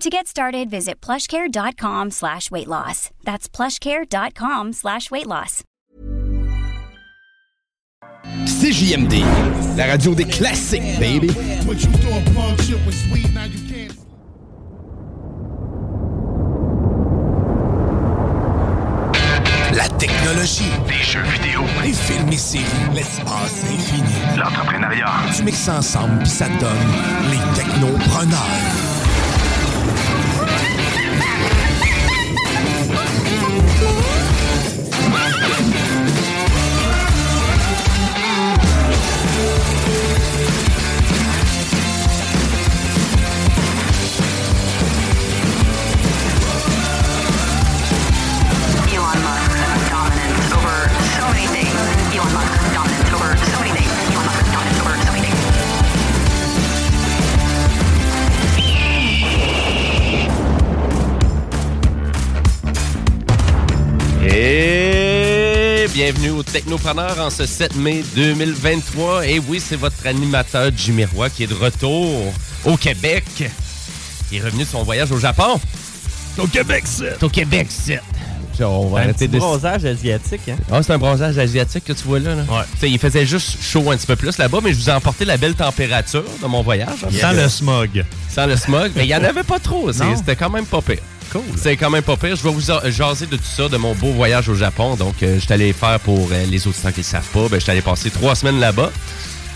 To get started, visit plushcare.com slash weight loss. That's plushcare.com slash weight loss. CJMD, la radio des classiques, baby. La technologie, Les jeux vidéo, les films et séries, l'espace infini. l'entrepreneuriat. Tu mixes ça ensemble puis ça te donne les technopreneurs. Et bienvenue au Technopreneur en ce 7 mai 2023. Et oui, c'est votre animateur Jimmy Roy qui est de retour au Québec. Il est revenu de son voyage au Japon. Au Québec, c'est. Au Québec, c'est. On va Un arrêter petit de... bronzage asiatique, hein? Ah, c'est un bronzage asiatique que tu vois là. là. Ouais. Il faisait juste chaud un petit peu plus là-bas, mais je vous ai emporté la belle température de mon voyage. Sans le smog. Sans le smog. Mais il n'y en avait pas trop. C'était quand même pas pire. C'est quand même pas pire. Je vais vous jaser de tout ça, de mon beau voyage au Japon. Donc, euh, je suis allé faire pour euh, les auditeurs qui ne savent pas, ben, je suis allé passer trois semaines là-bas.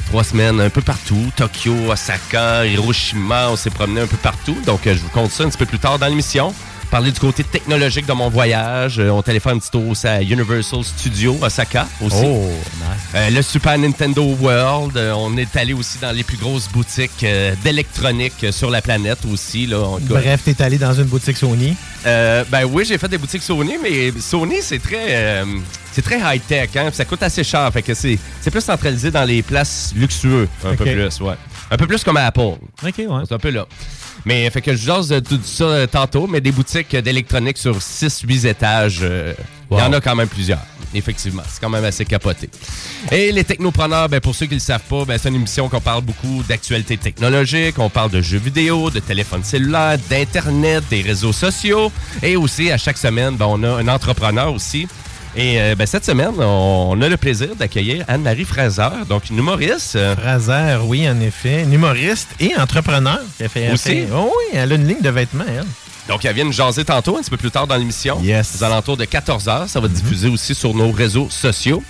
Trois semaines un peu partout. Tokyo, Osaka, Hiroshima. On s'est promené un peu partout. Donc, euh, je vous compte ça un petit peu plus tard dans l'émission. Parler du côté technologique de mon voyage. Euh, on faire un petit tour aussi à Universal Studios, Osaka aussi. Oh, nice. Euh, le Super Nintendo World. Euh, on est allé aussi dans les plus grosses boutiques d'électronique sur la planète aussi. Là. Bref, t'es allé dans une boutique Sony. Ben oui, j'ai fait des boutiques Sony, mais Sony, c'est très, c'est très high-tech. Hein? Ça coûte assez cher. Fait que c'est, c'est plus centralisé dans les places luxueuses. Un peu plus, ouais. Un peu plus comme à Apple. OK, ouais. C'est un peu là. Mais fait que je jase de tout ça euh, tantôt, mais des boutiques euh, d'électronique sur 6-8 étages, euh, il y en a quand même plusieurs. Effectivement, c'est quand même assez capoté. Et les technopreneurs, ben, pour ceux qui ne le savent pas, ben, c'est une émission qu'on parle beaucoup d'actualité technologique, on parle de jeux vidéo, de téléphones cellulaires, d'Internet, des réseaux sociaux. Et aussi, à chaque semaine, ben, on a un entrepreneur aussi. Et euh, ben, cette semaine, on, on a le plaisir d'accueillir Anne-Marie Fraser, donc une humoriste. Fraser, oui, en effet. Une humoriste et entrepreneur. Elle fait, elle Aussi? fait- oh oui, elle a une ligne de vêtements, elle. Donc, elle vient nous jaser tantôt, un petit peu plus tard dans l'émission. Yes. Aux alentours de 14h. Ça va diffuser aussi sur nos réseaux sociaux.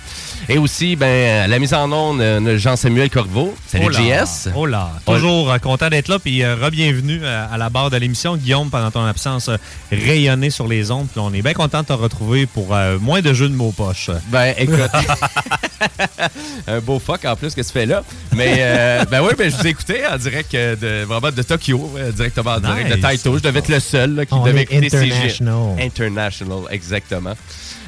Et aussi, ben, la mise en onde, euh, Jean-Samuel Corveau. Salut, Oh là, JS. Oh là. Toujours euh, content d'être là. Puis euh, re-bienvenue euh, à la barre de l'émission. Guillaume, pendant ton absence, rayonné sur les ondes. Puis on est bien content de te retrouver pour euh, moins de jeux de mots poche. Ben, écoute. un beau fuck en plus que tu fais là. Mais, euh, ben oui, ben, je vous ai écouté en direct de, vraiment de Tokyo, directement en direct de. Taito. Je devais être le seul là, qui On devait est écouter CG. international. International, exactement.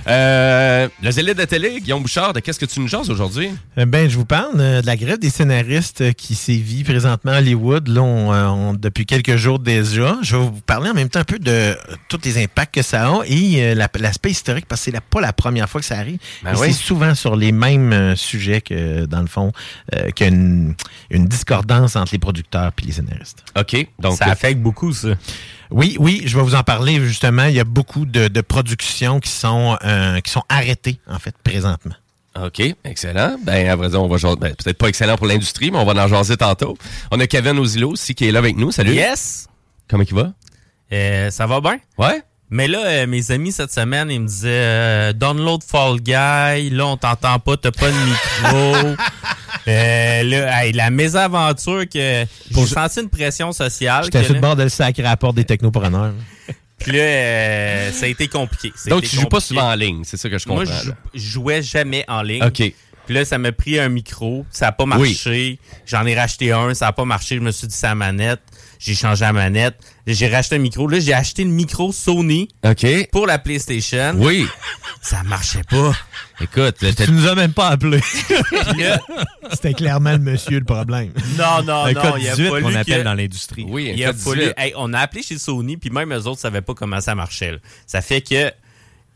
Euh, le zélé de télé, Guillaume Bouchard, de qu'est-ce que tu nous jases aujourd'hui? Euh, Ben, je vous parle euh, de la grève des scénaristes euh, qui sévit présentement à Hollywood là, on, on- depuis quelques jours déjà. Je vais vous parler en même temps un peu de tous les impacts que ça a et euh, la- l'aspect historique parce que c'est pas la première fois que ça arrive. Ben oui. C'est souvent sur les mêmes euh, sujets que, dans le fond, euh, qu'il y a une, une discordance entre les producteurs et les scénaristes. OK. Donc, ça affecte beaucoup, ça. Oui, oui, je vais vous en parler justement. Il y a beaucoup de, de productions qui sont, euh, qui sont arrêtées, en fait, présentement. OK, excellent. Ben, à vrai dire, on va jaser- ben, peut-être pas excellent pour l'industrie, mais on va en jaser tantôt. On a Kevin Ozilo aussi qui est là avec nous. Salut. Yes! Comment il va? Euh, ça va bien? Ouais? Mais là, euh, mes amis cette semaine, ils me disaient euh, download Fall Guy, là on t'entend pas, t'as pas de micro. Euh, là, hey, la mésaventure que j'ai senti une pression sociale. J'étais sur le là- bord de le sacré à la porte des technopreneurs. Puis là, euh, ça a été compliqué. Ça Donc, été tu joues pas souvent en ligne, c'est ça que je comprends. Moi, je, jou- jouais jamais en ligne. OK. Puis là, ça m'a pris un micro. Ça n'a pas marché. J'en ai racheté un. Ça n'a pas marché. Je me suis dit, c'est la manette. J'ai changé la manette. J'ai racheté un micro. Là, j'ai acheté le micro Sony OK. pour la PlayStation. Oui. Ça marchait pas. Écoute, là, Tu nous as même pas appelé. C'était clairement le monsieur le problème. non, non, Un non. Il a 18 fallu qu'on que- appelle dans l'industrie. oui, Il a code fallu. 18. Hey, on a appelé chez Sony, puis même eux autres savaient pas comment ça marchait. là. Ça fait que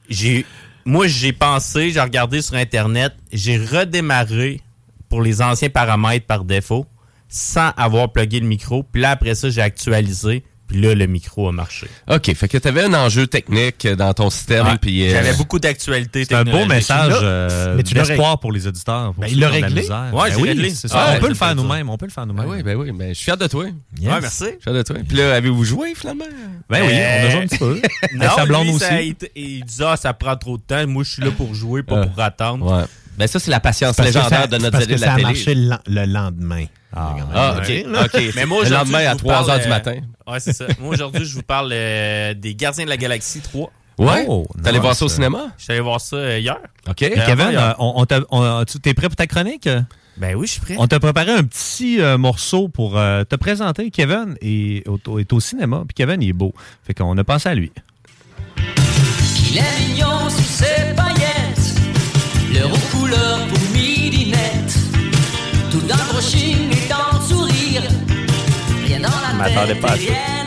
j'ai. Moi, j'ai pensé, j'ai regardé sur Internet, j'ai redémarré pour les anciens paramètres par défaut, sans avoir plugué le micro. Puis là, après ça, j'ai actualisé. Puis là, le micro a marché. OK, fait que tu avais un enjeu technique dans ton système. Ouais. puis, euh, J'avais beaucoup d'actualités C'est un beau message euh, mais tu l'as d'espoir pour les auditeurs. pour Ben, il l'a réglé. Ouais, Ben j'ai oui, réglé. c'est Ah, ça. ouais, on peut le faire nous-mêmes. On peut le faire Ben nous-mêmes. oui, ben oui, ben, je suis fier de toi. Yes. Ouais, merci. Je suis fier de toi. Puis là, avez-vous joué finalement? Ben oui, Euh, on a joué un petit peu. Non, Avec sa blonde lui, aussi. ça été- il dit ah, ça prend trop de temps. Moi, je suis là pour jouer, pas Euh, pour attendre. Ouais. Ben ça, c'est la patience légendaire ça- de notre parce que de ça la a télé. marché le, le lendemain. Ah, OK. Ouais. OK. Mais moi, le aujourd'hui, lendemain je à vous 3 parle, heures du euh, matin. Ouais, c'est ça. Moi, aujourd'hui, je vous parle euh, des Gardiens de la Galaxie 3. Ouais? Oh, T'allais nice. voir ça au cinéma? Je suis allé voir ça euh, hier. OK. Kevin, hier. on, on t'a- on- tu t'es prêt pour ta chronique? Ben oui, je suis prêt. On t'a préparé un petit euh, morceau pour euh, te présenter. Kevin est au, est au cinéma, puis Kevin, il est beau. Fait qu'on a pensé à lui. Il est mignon sous ses paillettes, l'heure aux couleurs pour midinette. Tout dans le brushing et dans le sourire, rien dans la tête pas rien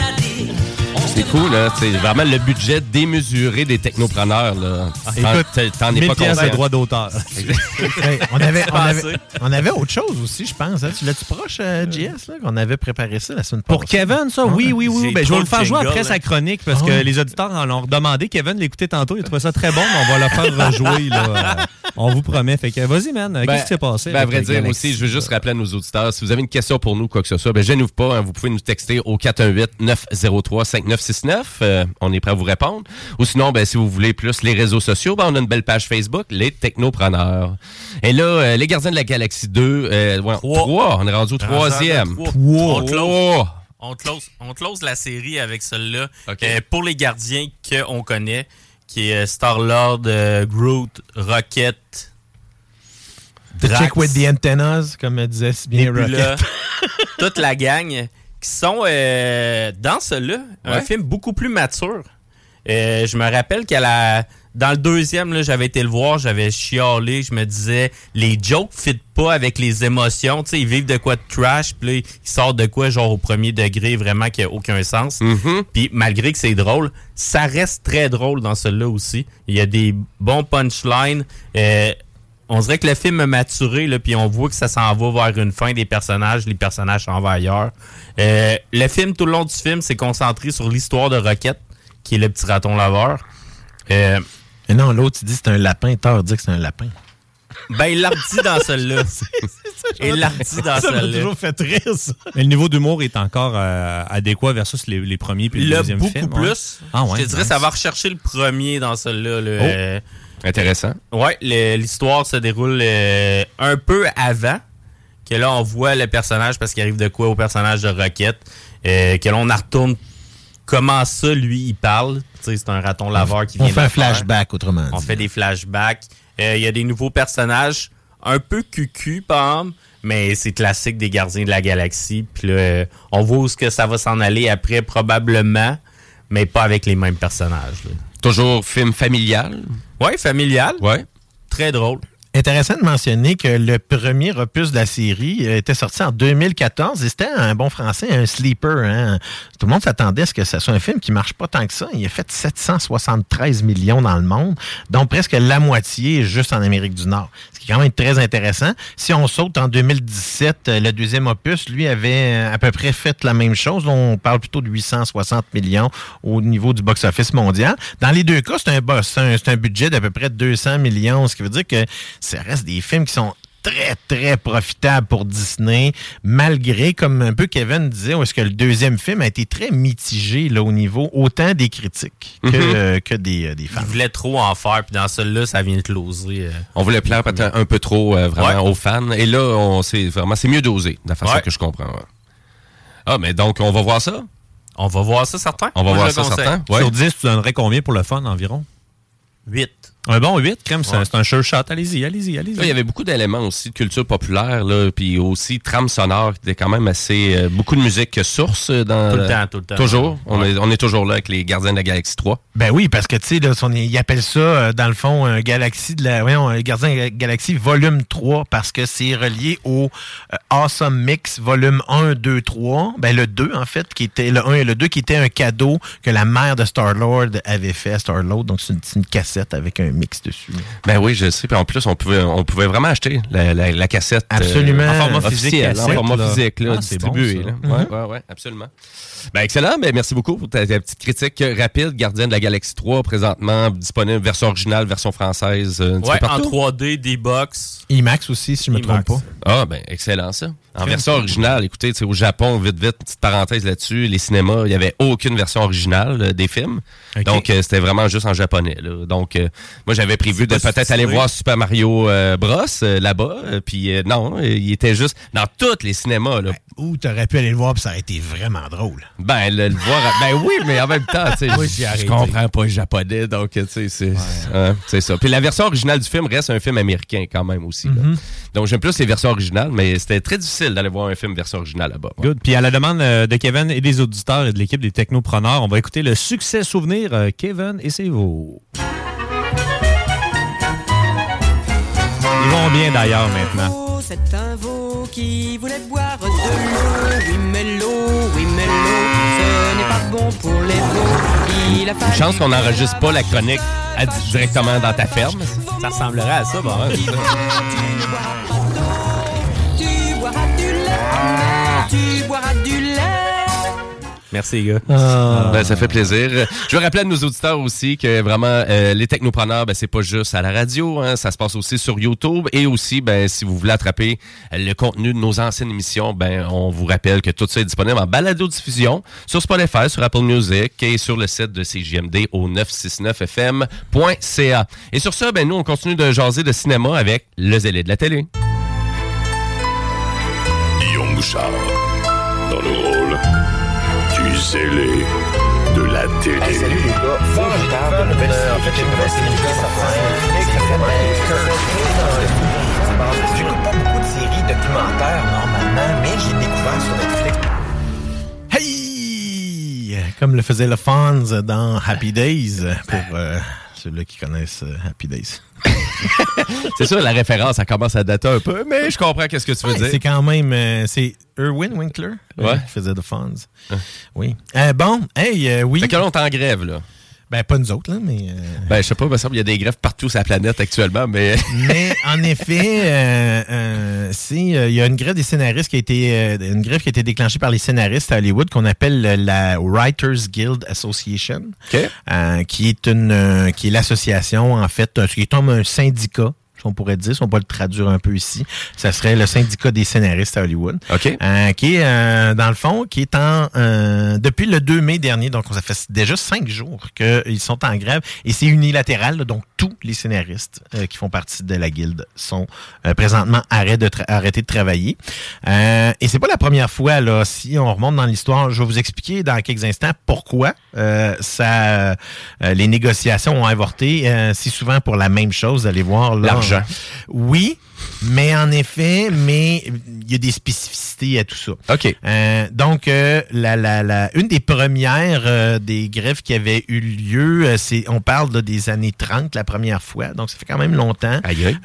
C'est cool, là. C'est vraiment le budget démesuré des technopreneurs, là. T'en- écoute, t'en- es 1000 pas conscient. droits d'auteur. Hey, on, avait, on, avait, on avait autre chose aussi, je pense. hein. Tu l'as-tu proche, euh, JS, là, qu'on avait préparé ça la semaine passée? Pour Kevin, ça, oui, oui, oui. Ben, je vais le faire jouer après là. sa chronique parce Ah que les auditeurs en ont demandé. Kevin l'écoutait tantôt, il a trouvé ça très bon, mais on va le faire rejouer. Là, Euh, on vous promet. Fait que vas-y, man. Ben, Qu'est-ce qui s'est passé? Ben, à vrai dire, Galaxy? aussi, je veux juste rappeler à nos auditeurs, si vous avez une question pour nous, quoi que ce soit, ben, gênez-vous pas, hein, vous pouvez nous texter au 418-903-5969. Euh, on est prêt à vous répondre. Ou sinon, ben, si vous voulez plus les réseaux sociaux, ben, on a une belle page Facebook, Les Technopreneurs. Et là, euh, les Gardiens de la Galaxie 2, euh, ouais. 3, on est rendu au troisième. trois. Wow. On close. On close, on close la série avec celle-là. OK. Euh, pour les gardiens qu'on connaît, qui est Star-Lord, euh, Groot, Rocket, The Drax. Chick with the antennas, comme disait si bien Rocket. toute la gang qui sont euh, dans cela un Ouais. film beaucoup plus mature. Euh, je me rappelle qu'à la dans le deuxième, là, j'avais été le voir, j'avais chialé, je me disais les jokes fit pas avec les émotions, tu sais, ils vivent de quoi de trash, puis là, ils sortent de quoi genre au premier degré vraiment qui a aucun sens. Mhm. Puis malgré que c'est drôle, ça reste très drôle dans celui-là aussi. Il y a des bons punchlines. Euh, on dirait que le film a maturé, là, puis on voit que ça s'en va vers une fin des personnages. Les personnages s'en vont ailleurs. Euh, le film, tout le long du film, c'est concentré sur l'histoire de Rocket, qui est le petit raton laveur. Euh, Mais non, l'autre, il dit que c'est un lapin. Thor dit que c'est un lapin. ben, il l'a redit dans celle-là. Il l'a redit dans Ça m'a celle-là. toujours fait rire, ça. Mais le niveau d'humour est encore euh, adéquat versus les, les premiers puis le Le deuxième beaucoup film. ouais. plus. Ah ouais, Je te dirais, ça va rechercher le premier dans celle-là. là. Oh. Intéressant. Le- l'histoire se déroule euh, un peu avant que là on voit le personnage parce qu'il arrive de quoi au personnage de Rocket, euh, que là on en retourne comment ça lui il parle. C'est un raton laveur qui On vient fait de un flashback, autrement On fait des flashbacks. Euh, Il y a des nouveaux personnages un peu cucu, par exemple, mais c'est classique des Gardiens de la Galaxie. Puis là, on voit où ce que ça va s'en aller après, probablement, mais pas avec les mêmes personnages. là. Toujours film familial. Ouais, familial, Ouais. très drôle. Intéressant de mentionner que le premier opus de la série euh, était sorti en 2014 et c'était un bon français, un sleeper. hein. Tout le monde s'attendait à ce que ce soit un film qui marche pas tant que ça. Il a fait 773 millions dans le monde, dont presque la moitié juste en Amérique du Nord. Ce qui est quand même très intéressant. Si on saute en 2017, euh, le deuxième opus, lui, avait euh, à peu près fait la même chose. On parle plutôt de 860 millions au niveau du box-office mondial. Dans les deux cas, c'est un, un, un budget d'à peu près 200 millions, ce qui veut dire que ça reste des films qui sont très, très profitable pour Disney, malgré, comme un peu Kevin disait, où est-ce que le deuxième film a été très mitigé là, au niveau autant des critiques que, Mhm. euh, que des, euh, des fans. Ils voulaient trop en faire, puis dans celui-là, ça vient de closer. euh. On voulait plaire peut-être un peu trop euh, vraiment Ouais. aux fans. Et là, on c'est vraiment c'est mieux dosé, de la façon Ouais. que je comprends. ouais. Ah, mais donc, on va voir ça? On va voir ça, certain. On va Moi, voir ça, certain? Ouais. Sur 10, tu donnerais combien pour le fun environ? 8. Un bon 8, crème, c'est Ouais. c'est un sure shot. Allez-y, allez-y, allez-y. Il y avait beaucoup d'éléments aussi de culture populaire, là, puis aussi trame sonore, qui était quand même assez... euh, beaucoup de musique source euh, dans... Tout le temps, tout le temps. Toujours. On, Ouais. est, on est toujours là avec les Gardiens de la Galaxie 3. Ben oui, parce que tu sais, ils appellent ça, euh, dans le fond, un Galaxy de la. Voyons, un Gardien de la Galaxie volume 3, parce que c'est relié au euh, Awesome Mix volume 1, 2, 3. Ben le 2, en fait, qui était le 1 et le 2, qui était un cadeau que la mère de Star-Lord avait fait à Star-Lord. Donc c'est une, c'est une cassette avec un mix dessus. Ben oui, je sais. Puis en plus, on pouvait, on pouvait vraiment acheter la, la- la cassette. euh, Absolument. en format Physique. En format là. physique, là, Ah, distribué. bon, là. Ouais, ouais, ouais, absolument. Ben excellent. Ben, merci beaucoup pour ta, ta petite critique rapide. Gardien de la Galaxie 3, présentement disponible, version originale, version française. euh, Ouais, en partout. 3D, D-Box. IMAX aussi, si je me IMAX. trompe pas. Ah, ben, excellent, ça. En version originale, écoutez, tu sais, au Japon, vite, vite, petite parenthèse là-dessus, les cinémas, il n'y avait aucune version originale euh, des films. Donc, euh, c'était vraiment juste en japonais. là. Donc, euh, moi, j'avais prévu de peut-être aller voir Super Mario euh, Bros. euh, là-bas. euh, Puis, non, il était juste dans tous les cinémas. Là. Ou t'aurais pu aller le voir, puis ça aurait été vraiment drôle. Ben, le, le voir, ben oui, mais en même temps, tu sais, je- comprends pas le japonais, donc, tu sais, c'est hein, c'est ça. Puis la version originale du film reste un film américain quand même aussi. là. Donc, j'aime plus les versions originales, mais c'était très difficile d'aller voir un film version originale là-bas. ouais. Good. Puis à la demande de Kevin et des auditeurs et de l'équipe des Technopreneurs, on va écouter le succès souvenir Kevin et c'est vous. Ils vont bien d'ailleurs maintenant. C'est un veau qui voulait boire de l'eau. Oui, mais l'eau, oui, mais l'eau, ce n'est pas bon pour les veaux. Il a Une fallu chance qu'on n'enregistre pas la chronique à- directement dans ta ferme. Ça ressemblerait à ça, bon. Merci, les gars. Ben, ça fait plaisir. Je veux rappeler à nos auditeurs aussi que vraiment, euh, les technopreneurs, ben, c'est pas juste à la radio, hein, ça se passe aussi sur YouTube et aussi, ben, si vous voulez attraper le contenu de nos anciennes émissions, ben, on vous rappelle que tout ça est disponible en balado-diffusion sur Spotify, sur Apple Music et sur le site de CJMD au 969fm.ca. Et sur ça, ben, nous, on continue de jaser de cinéma avec le zélé de la télé. Guillaume Bouchard, dans le rôle zélé de la télé. salut les gars. Faut que je parle de nouvelle série. En fait, j'ai une nouvelle série qui sort J'écoute pas beaucoup de séries documentaires normalement, mais j'ai découvert sur Netflix. Hey! Comme le faisait le Fonz dans Happy Days, pour euh, ceux-là qui connaissent euh, Happy Days. C'est sûr, la référence, ça commence à dater un peu, mais je comprends qu'est-ce que tu veux Ouais, dire. c'est quand même. euh, c'est Erwin Winkler euh, Ouais. qui faisait The Fonz. Oui. Euh, bon, hey, euh, oui. Fait que là, on est en grève, là. Ben, pas nous autres, là, mais. euh, Ben, je sais pas, il me semble qu'il y a des greffes partout sur la planète actuellement, mais. Mais en effet, euh, euh, euh, il y a une grève des scénaristes qui a été une grève qui a été déclenchée par les scénaristes à Hollywood qu'on appelle la Writers Guild Association, OK. euh, qui est une qui est l'association en fait, qui est comme un syndicat. Si On pourrait dire, si on peut le traduire un peu ici, ça serait le syndicat des scénaristes à Hollywood. OK. Euh, qui est, euh, dans le fond, qui est en... euh, depuis le 2 mai dernier, donc ça fait déjà cinq jours qu'ils sont en grève, et c'est unilatéral, là, donc tous les scénaristes euh, qui font partie de la guilde sont euh, présentement arrêt de tra- arrêtés de travailler. Euh, et c'est pas la première fois, là, si on remonte dans l'histoire, je vais vous expliquer dans quelques instants pourquoi euh, ça, euh, les négociations ont avorté euh, si souvent pour la même chose, allez voir. là. Oui, mais en effet, mais il y a des spécificités à tout ça. OK. Euh, donc, euh, la, la, la, une des premières euh, des grèves qui avaient eu lieu, c'est, on parle là, des années 30 la première fois, donc ça fait quand même longtemps. Aïe,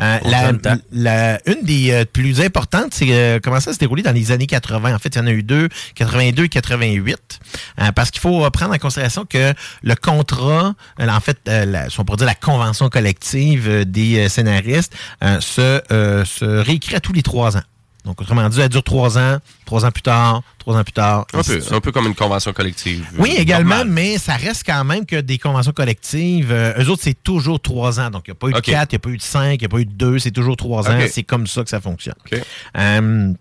la, une des plus importantes, c'est comment ça s'est déroulé dans les années 80. En fait, il y en a eu deux, 82 et 88. Euh, parce qu'il faut prendre en considération que le contrat, en fait, si on pourrait dire la convention collective des scénaristes, euh, se, euh, se réécrit à tous les trois ans. Donc, autrement dit, elle dure trois ans, trois ans plus tard, trois ans plus tard. Un peu, un peu comme une convention collective. Oui, euh, également, normale. mais ça reste quand même que des conventions collectives, euh, eux autres, c'est toujours trois ans. Donc, il n'y a pas eu de quatre, il n'y a pas eu de cinq, il n'y a pas eu de deux, c'est toujours trois ans. C'est comme ça que ça fonctionne. Euh,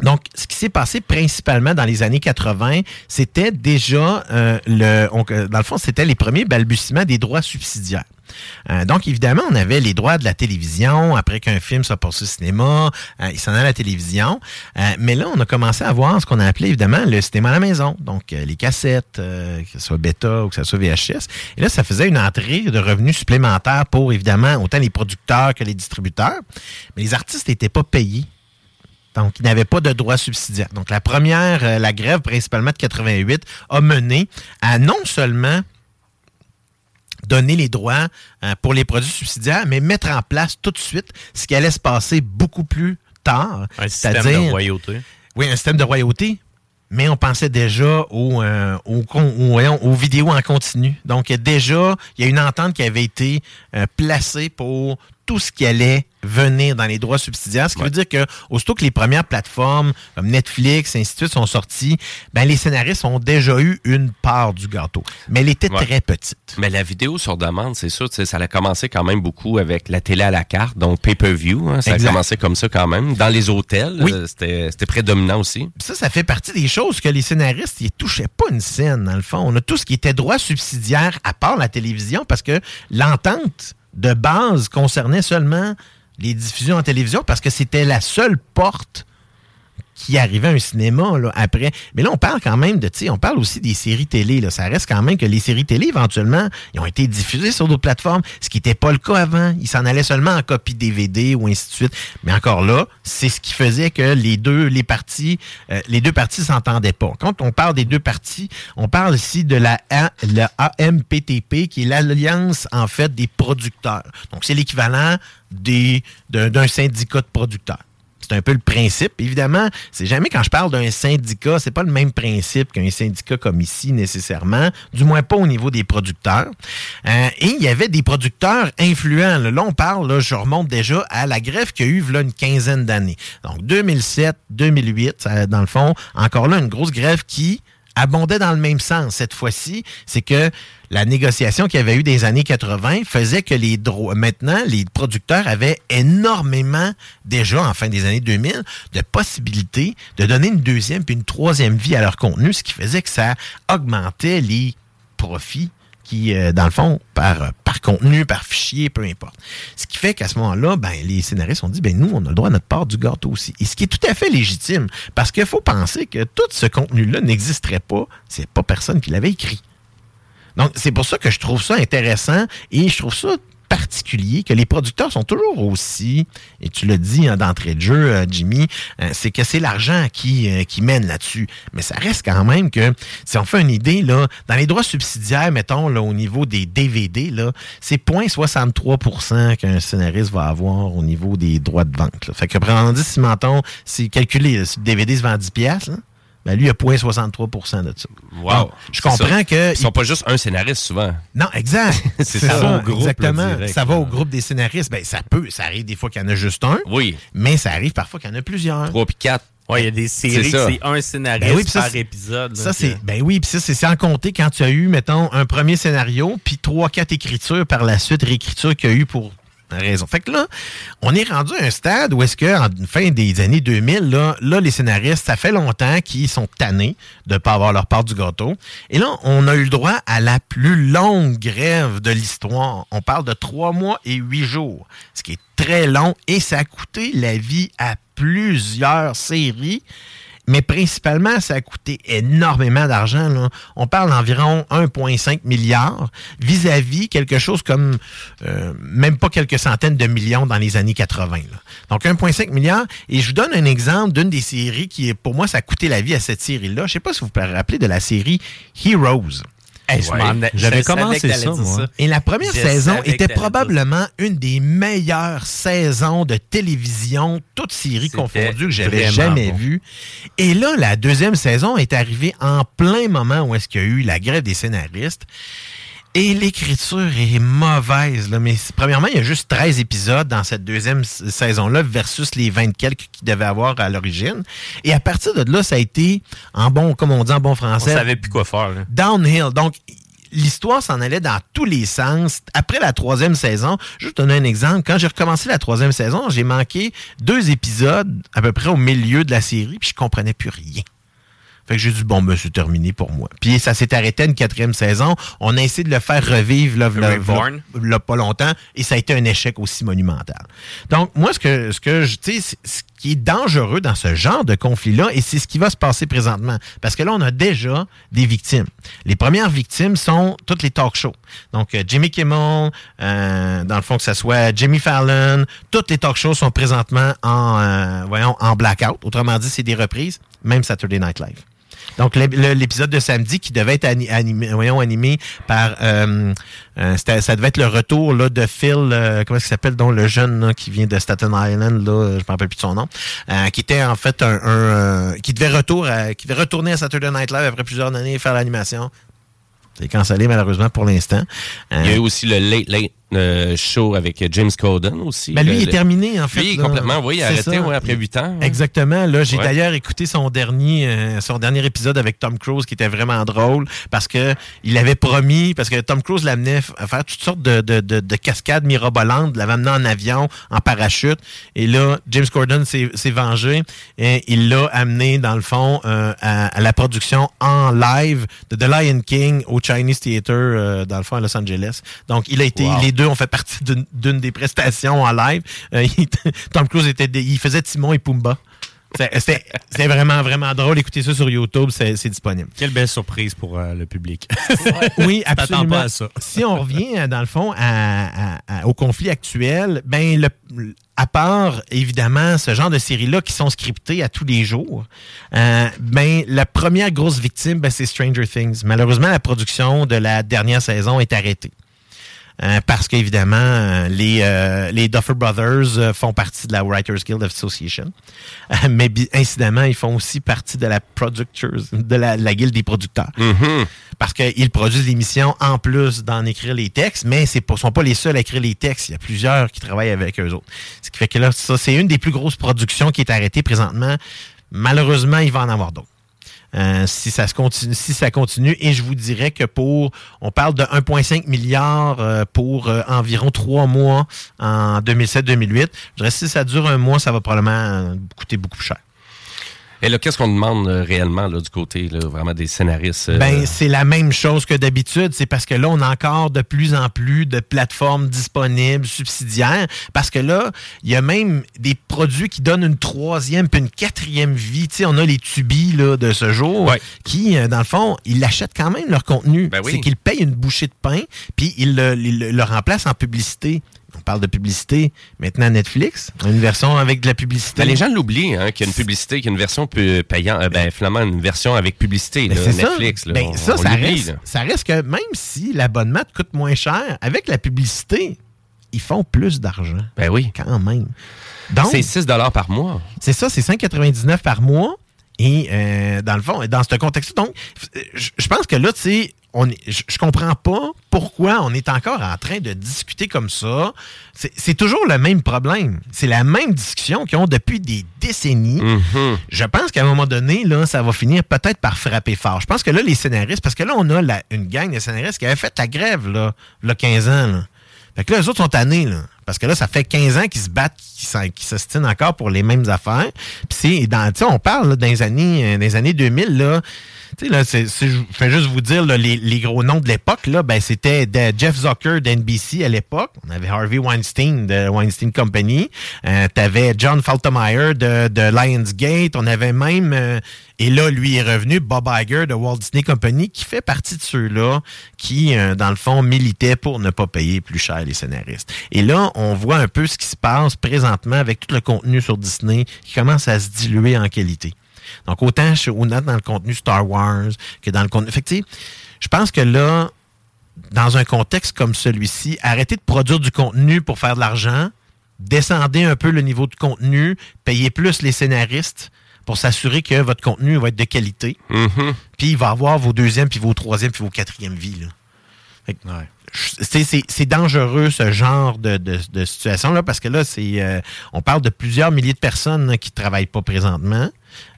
donc, ce qui s'est passé principalement dans les années 80, c'était déjà le, on- dans le fond, c'était les premiers balbutiements des droits subsidiaires. Euh, donc, évidemment, on avait les droits de la télévision. Après qu'un film soit passé au cinéma, euh, il s'en allait à la télévision. Euh, mais là, on a commencé à voir ce qu'on a appelé, évidemment, le cinéma à la maison. Donc, les cassettes, que ce soit bêta ou que ce soit VHS. Et là, ça faisait une entrée de revenus supplémentaires pour, évidemment, autant les producteurs que les distributeurs. Mais les artistes n'étaient pas payés. Donc, ils n'avaient pas de droits subsidiaires. Donc, la première, la grève principalement de 88, a mené à non seulement donner les droits euh, pour les produits subsidiaires, mais mettre en place tout de suite ce qui allait se passer beaucoup plus tard. Un système de royauté. Oui, un système de royauté. Mais on pensait déjà aux, euh, aux vidéos en continu. Donc, déjà, il y a une entente qui avait été euh, placée pour tout ce qui allait venir dans les droits subsidiaires. Ce qui veut dire que, aussitôt que les premières plateformes comme Netflix et ainsi de suite sont sorties, ben, les scénaristes ont déjà eu une part du gâteau. Mais elle était Ouais. très petite. Mais la vidéo sur demande, c'est sûr, ça a commencé quand même beaucoup avec la télé à la carte, donc pay-per-view. hein, ça Exact. a commencé comme ça quand même. Dans les hôtels, Oui. euh, c'était c'était prédominant aussi. ça, ça fait partie des choses que les scénaristes, ils touchaient pas une scène, dans le fond. On a tout ce qui était droit subsidiaire, à part la télévision, parce que l'entente de base concernait seulement les diffusions en télévision, parce que c'était la seule porte qui arrivait à un cinéma là, après. Mais là, on parle quand même de, tu sais, on parle aussi des séries télé. Là. Ça reste quand même que les séries télé, éventuellement, ils ont été diffusées sur d'autres plateformes, ce qui n'était pas le cas avant. Ils s'en allaient seulement en copie DVD ou ainsi de suite. Mais encore là, c'est ce qui faisait que les deux, les parties, euh, les deux parties s'entendaient pas. Quand on parle des deux parties, on parle ici de la, A- la AMPTP, qui est l'alliance, en fait, des producteurs. Donc, c'est l'équivalent d'un syndicat de producteurs. C'est un peu le principe. Évidemment, c'est jamais quand je parle d'un syndicat, c'est pas le même principe qu'un syndicat comme ici nécessairement, du moins pas au niveau des producteurs. Euh, et il y avait des producteurs influents. Là, on parle, là, je remonte déjà à la grève qu'il y a eu là, une quinzaine d'années. Donc 2007, 2008, ça, dans le fond, encore là une grosse grève qui abondait dans le même sens. Cette fois-ci, c'est que la négociation qu'il y avait eu des années 80 faisait que les droits, maintenant, les producteurs avaient énormément, déjà en fin des années 2000, de possibilités de donner une deuxième puis une troisième vie à leur contenu, ce qui faisait que ça augmentait les profits qui, euh, dans le fond, par, euh, par contenu, par fichier, peu importe. Ce qui fait qu'à ce moment-là, ben, les scénaristes ont dit, ben, nous, on a le droit à notre part du gâteau aussi. Et ce qui est tout à fait légitime, parce qu'il faut penser que tout ce contenu-là n'existerait pas, c'est pas personne qui l'avait écrit. Donc, c'est pour ça que je trouve ça intéressant et je trouve ça particulier que les producteurs sont toujours aussi, et tu le dis hein, d'entrée de jeu, euh, Jimmy, euh, c'est que c'est l'argent qui, euh, qui mène là-dessus. Mais ça reste quand même que, si on fait une idée, là, dans les droits subsidiaires, mettons, là, au niveau des DVD, c'est 0,63% qu'un scénariste va avoir au niveau des droits de vente. Fait que, prenons dit, si, mettons, c'est calculé, si le DVD se vend à 10 piastres, ben, lui, il a 0,63% de ça. Wow. Donc, je comprends ça. que... Ils sont pas juste un scénariste souvent. Non, exact. C'est ça. Ça va au groupe, là, Exactement. direct, ça va au groupe des scénaristes. Ben, ça peut. Ça arrive des fois qu'il y en a juste un, Oui. mais ça arrive parfois qu'il y en a plusieurs. Trois puis quatre. Ouais, il y a des séries C'est que ça. c'est un scénariste Ben oui, ça, par c'est- épisode. Ça, c'est. Ben oui, puis ça, c'est sans compter quand tu as eu, mettons, un premier scénario, puis trois, quatre écritures par la suite, réécriture qu'il y a eu pour raison. Fait que là, on est rendu à un stade où est-ce que, en fin des années 2000, là, là, les scénaristes, ça fait longtemps qu'ils sont tannés de ne pas avoir leur part du gâteau. Et là, on a eu le droit à la plus longue grève de l'histoire. On parle de trois mois et huit jours, ce qui est très long et ça a coûté la vie à plusieurs séries. Mais principalement, ça a coûté énormément d'argent. On parle d'environ 1,5 milliard vis-à-vis quelque chose comme euh, même pas quelques centaines de millions dans les années 80. là. Donc 1,5 milliard. Et je vous donne un exemple d'une des séries qui, pour moi, ça a coûté la vie à cette série-là. Je sais pas si vous vous rappelez de la série Heroes. Hey, Ouais. J'avais commencé ça. Et la première Je saison était probablement une des meilleures saisons de télévision, toutes séries confondues, que j'avais jamais bon. vues. Et là, la deuxième saison est arrivée en plein moment où est-ce qu'il y a eu la grève des scénaristes. Et l'écriture est mauvaise. Là. Mais premièrement, il y a juste 13 épisodes dans cette deuxième saison-là versus les 20 quelques qu'il devait avoir à l'origine. Et à partir de là, ça a été, en bon, comme on dit en bon On français, savait plus quoi faire. là. downhill. Donc, l'histoire s'en allait dans tous les sens. Après la troisième saison, je vais te donner un exemple. Quand j'ai recommencé la troisième saison, j'ai manqué deux épisodes à peu près au milieu de la série, puis je comprenais plus rien. Fait que j'ai dit, bon, ben, c'est terminé pour moi. Puis ça s'est arrêté à une quatrième saison. On a essayé de le faire revivre là, là, là, pas longtemps, et ça a été un échec aussi monumental. Donc, moi, ce que, ce que je, tu sais, ce qui est dangereux dans ce genre de conflit-là, et c'est ce qui va se passer présentement, parce que là, on a déjà des victimes. Les premières victimes sont toutes les talk shows. Donc, euh, Jimmy Kimmel, euh, dans le fond, que ce soit Jimmy Fallon, toutes les talk shows sont présentement en, euh, voyons, en blackout. Autrement dit, c'est des reprises, même Saturday Night Live. Donc, l'épisode de samedi qui devait être ani- animé, voyons, animé par... euh, euh, ça devait être le retour là, de Phil, euh, comment est-ce qu'il s'appelle, dont le jeune là, qui vient de Staten Island, là, je ne me rappelle plus de son nom, euh, qui était en fait un... un, euh, qui, devait retour qui devait retourner à Saturday Night Live après plusieurs années et faire l'animation. C'est cancellé malheureusement pour l'instant. Il y a eu aussi le Late Late euh, Show avec James Corden aussi. Ben, lui, Le- il est terminé, en fait. Lui, là. complètement, oui, il a arrêté ouais, après 8 ans. Exactement. Là, j'ai Ouais. d'ailleurs écouté son dernier, euh, son dernier épisode avec Tom Cruise qui était vraiment drôle parce que il avait promis, parce que Tom Cruise l'amenait à faire toutes sortes de, de, de, de cascades mirobolantes, l'avait amené en avion, en parachute. Et là, James Corden s'est s'est vengé et il l'a amené, dans le fond, euh, à, à la production en live de The Lion King au Chinese Theater, euh, dans le fond, à Los Angeles. Donc, il a été, Wow. les deux ont fait partie d'une des prestations en live. Euh, il- Tom Cruise était, il faisait Timon et Pumba. C'est- C'était vraiment, vraiment drôle. Écoutez ça sur YouTube, c'est disponible. Quelle belle surprise pour euh, le public. Oui, absolument. pas à ça. Si on revient, euh, dans le fond, à- à- à- au conflit actuel, ben, le, à part, évidemment, ce genre de séries-là qui sont scriptées à tous les jours, euh, ben, la première grosse victime, ben, c'est Stranger Things. Malheureusement, la production de la dernière saison est arrêtée. Euh, parce qu'évidemment, euh, les, euh, les Duffer Brothers euh, font partie de la Writers Guild Association. Mais incidemment, ils font aussi partie de la Productors, de la, la guilde des producteurs. Parce qu'ils produisent l'émission en plus d'en écrire les textes, mais ce ne sont pas les seuls à écrire les textes. Il y a plusieurs qui travaillent avec eux autres. Ce qui fait que là, ça, c'est une des plus grosses productions qui est arrêtée présentement. Malheureusement, il va en avoir d'autres. Euh, si ça se continue, si ça continue, et je vous dirais que pour, on parle de 1,5 milliard euh, pour euh, environ trois mois en 2007-2008. Je dirais si ça dure un mois, ça va probablement coûter beaucoup plus cher. Et là, qu'est-ce qu'on demande euh, réellement là, du côté là, vraiment des scénaristes? euh, Ben, c'est la même chose que d'habitude. C'est parce que là, on a encore de plus en plus de plateformes disponibles, subsidiaires. Parce que là, il y a même des produits qui donnent une troisième puis une quatrième vie. On a les tubis là, de ce jour qui, euh, dans le fond, ils achètent quand même leur contenu. Ben oui. C'est qu'ils payent une bouchée de pain puis ils le, ils le- le remplacent en publicité. On parle de publicité. Maintenant, Netflix, une version avec de la publicité. Ben, les gens l'oublient, hein, qu'il y a une publicité, qu'il y a une version payante, euh, ben, finalement, une version avec publicité, Ben, là, c'est ça. Netflix. Là, Ben, on- ça, on ça, l'oublie, reste, là. ça reste que même si l'abonnement te coûte moins cher, avec la publicité, ils font plus d'argent. Ben oui. Quand même. Donc, C'est 6 par mois. c'est ça, c'est 5,99 par mois. Et euh, dans le fond, dans ce contexte donc, je pense que là, tu sais, on je je comprends pas pourquoi on est encore en train de discuter comme ça. C'est toujours le même problème. C'est la même discussion qu'ils ont depuis des décennies. Mhm. Je pense qu'à un moment donné, là, ça va finir peut-être par frapper fort. Je pense que là, les scénaristes, parce que là, on a la- une gang de scénaristes qui avait fait la grève, là, il y a 15 ans, là. Fait que là, eux autres sont tannés, là. Parce que là, ça fait 15 ans qu'ils se battent, qu'ils qu'ils s'ostinent encore pour les mêmes affaires. Puis c'est dans, tu sais, on parle, là, dans les années, euh, dans les années 2000, là. Tu sais, là, c'est, je fais juste vous dire, là, les, les gros noms de l'époque, là, ben, c'était de- Jeff Zucker d'NBC à l'époque. On avait Harvey Weinstein de Weinstein Company. Euh, T'avais John Faltermeyer de, de Lionsgate. On avait même, euh, et là, lui est revenu, Bob Iger de Walt Disney Company, qui fait partie de ceux-là qui, euh, dans le fond, militaient pour ne pas payer plus cher les scénaristes. Et là, on voit un peu ce qui se passe présentement avec tout le contenu sur Disney qui commence à se diluer en qualité. Donc, autant chez- dans le contenu Star Wars que dans le contenu. Fait que, je pense que là, dans un contexte comme celui-ci, arrêtez de produire du contenu pour faire de l'argent, descendez un peu le niveau de contenu, payez plus les scénaristes pour s'assurer que votre contenu va être de qualité. Mhm. Puis il va avoir vos deuxièmes, puis vos troisièmes, puis vos quatrièmes vies. c'est- dangereux ce genre de, de- de situation-là parce que là, c'est euh, on parle de plusieurs milliers de personnes là, qui ne travaillent pas présentement.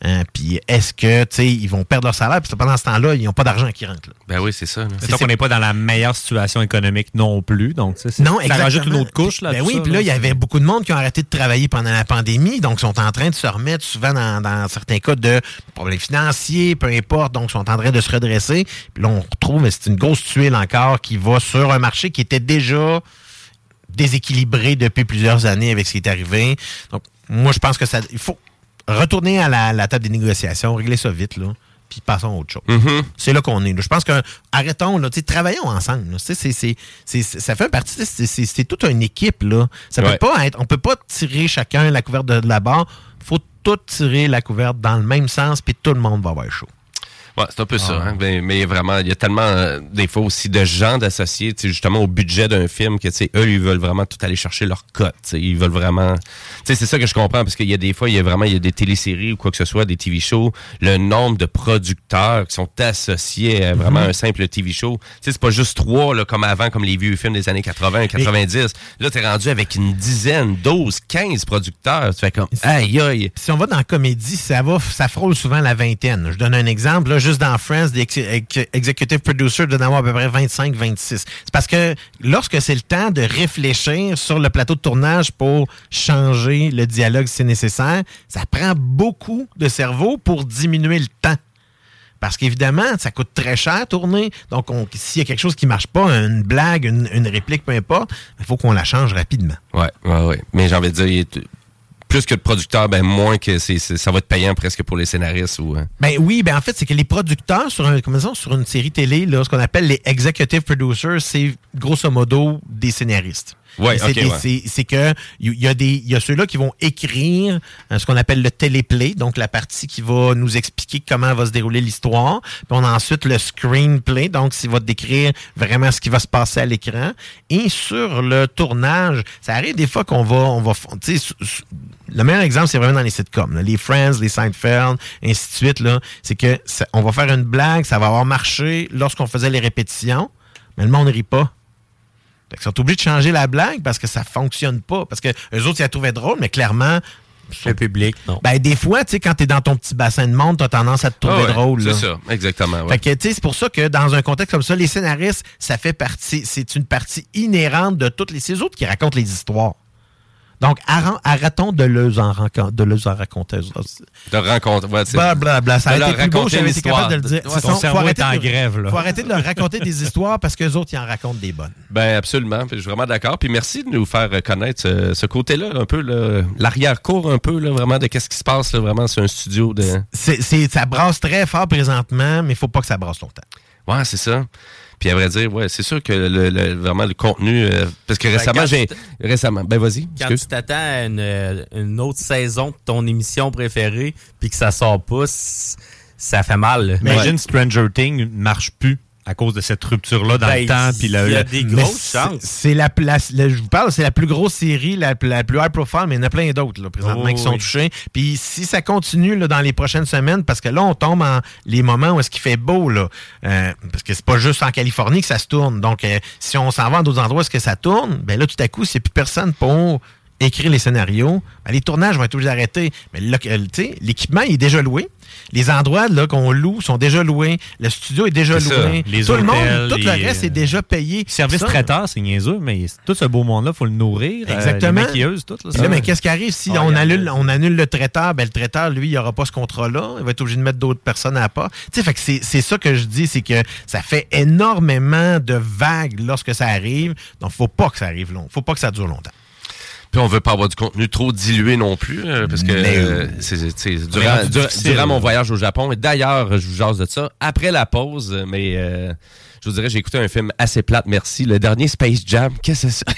Euh, puis est-ce que tu sais ils vont perdre leur salaire? Puis pendant ce temps-là, ils n'ont pas d'argent qui rentre. là. Ben oui, c'est ça. C'est qu'on n'est pas dans la meilleure situation économique non plus. Donc, tu sais, c'est- Non, ça rajoute une autre couche. Là, Ben oui, puis là, il y avait beaucoup de monde qui ont arrêté de travailler pendant la pandémie, donc sont en train de se remettre souvent dans, dans certains cas de problèmes financiers, peu importe, donc sont en train de se redresser. Puis là, on retrouve, mais c'est une grosse tuile encore qui va sur un marché qui était déjà déséquilibré depuis plusieurs années avec ce qui est arrivé. Donc, moi, je pense que ça, il faut retourner à la, la table des négociations, régler ça vite, là. Puis passons à autre chose. Mhm. C'est là qu'on est. là. Je pense que arrêtons, là, travaillons ensemble. là. Ça fait partie, c'est- toute une équipe. Là. Ça Ouais. peut pas être. On peut pas tirer chacun la couverte de, de la barre. faut tout tirer la couverte dans le même sens, puis tout le monde va avoir chaud. Ouais, c'est un peu ça. Ah. hein. Mais, mais vraiment, il y a tellement, euh, des fois aussi, de gens d'associés, justement, au budget d'un film, que, eux, ils veulent vraiment tout aller chercher leur cote. Ils veulent vraiment... C'est ça que je comprends, parce qu'il y a des fois, il y a vraiment, il y a des téléséries ou quoi que ce soit, des TV shows, le nombre de producteurs qui sont associés à vraiment Mhm. un simple TV show. C'est pas juste trois, là, comme avant, comme les vieux films des années 80, 90. Là, t'es rendu avec une dizaine, 12, 15 producteurs. Tu fais comme, aïe, aïe. Si on va dans la comédie, ça va, ça frôle souvent la vingtaine. Je donne un exemple. Là, juste dans Friends, des ex- ex- executive producers en avoir à peu près 25-26. C'est parce que lorsque c'est le temps de réfléchir sur le plateau de tournage pour changer le dialogue si nécessaire, ça prend beaucoup de cerveau pour diminuer le temps. Parce qu'évidemment, ça coûte très cher tourner. Donc, on- s'il y a quelque chose qui marche pas, une blague, une, réplique, peu importe, il faut qu'on la change rapidement. Ouais, ouais, ouais. Mais j'ai envie de dire, plus que de producteurs, ben moins que c'est, ça va être payant presque pour les scénaristes ou. hein. Ben oui, ben en fait, c'est que les producteurs sur, un, sur une série télé, là, ce qu'on appelle les executive producers, c'est grosso modo des scénaristes. Ouais, c'est ok, des- ouais. que il y, a des il y a ceux-là qui vont écrire euh, ce qu'on appelle le téléplay, donc la partie qui va nous expliquer comment va se dérouler l'histoire. Puis on a ensuite le screenplay, donc s'il va décrire vraiment ce qui va se passer à l'écran. Et sur le tournage, ça arrive des fois qu'on va on va le meilleur exemple, c'est vraiment dans les sitcoms. là. Les Friends, les Seinfeld, ainsi de suite. Là, c'est que ça- on va faire une blague, ça va avoir marché lorsqu'on faisait les répétitions, mais le monde ne rit pas. Qu'ils sont obligés de changer la blague parce que ça fonctionne pas. Parce que eux autres, ils la trouvaient drôle, mais clairement. Le public, non. Ben, des fois, tu sais, quand t'es dans ton petit bassin de monde, t'as tendance à te trouver Ah ouais, drôle. C'est ça, exactement. ouais. Fait que, tu sais, c'est pour ça que dans un contexte comme ça, les scénaristes, ça fait partie, c'est une partie inhérente de toutes les, c'est autres qui racontent les histoires. Donc, arrêtons de leur en, raconter- de leur en raconter. De rencontre. Ouais, Blablabla. Ça de a été plus beau, raconter j'avais été capable de le dire. Ouais, ton ça, faut arrêter en de- grève, là. faut arrêter de leur raconter des histoires parce que les autres, ils en racontent des bonnes. Ben absolument, Puis je suis vraiment d'accord. Puis merci de nous faire connaître ce, ce côté-là, un peu l'arrière-cour, un peu là, vraiment de qu'est-ce qui se passe là, vraiment sur un studio de. Ça brasse très fort présentement, mais il faut pas que ça brasse longtemps. Ouais, c'est ça. Puis à vrai dire, ouais, c'est sûr que le, le- vraiment le contenu, euh, parce que Ben, récemment quand j'ai, récemment, ben vas-y. Quand excuse. tu t'attends à une, euh, une autre saison de ton émission préférée, puis que ça sort pas, ça fait mal. Imagine Stranger Things ne marche plus à cause de cette rupture-là dans Ben, le temps. Puis le, il y a des grosses chances. C'est la, je vous parle, c'est la plus grosse série, la, la plus high profile, mais il y en a plein d'autres présentement Oh, qui sont oui. touchés. Puis si ça continue là, dans les prochaines semaines, parce que là, on tombe en les moments où est-ce qu'il fait beau, là, euh, parce que c'est pas juste en Californie que ça se tourne. Donc, euh, si on s'en va à d'autres endroits où est-ce que ça tourne, ben là, tout à coup, c'est plus personne pour écrire les scénarios. Ben, les tournages vont être obligés d'arrêter. Mais euh, l'équipement est déjà loué. Les endroits là, qu'on loue sont déjà loués. Le studio est déjà loué. Les tout le monde, tout le les, reste euh, est déjà payé. service Ça, traiteur, c'est niaiseux, mais tout ce beau monde-là, il faut le nourrir. euh, Exactement. les maquilleuses, tout. Là, ça. là, mais qu'est-ce qui arrive? Si Ah, on, annule, on annule le traiteur? Ben, le traiteur, lui, il n'aura pas ce contrat-là. Il va être obligé de mettre d'autres personnes à c'est c'est ça que je dis, c'est que ça fait énormément de vagues lorsque ça arrive. Donc, faut pas que ça arrive long. Faut pas que ça dure longtemps. Puis on veut pas avoir du contenu trop dilué non plus, euh, parce que euh, c'est durant, durant mon voyage au Japon. Et d'ailleurs, je vous jase de ça. Après la pause, mais euh, je vous dirais, j'ai écouté un film assez plate, merci. Le dernier Space Jam, qu'est-ce que c'est ça?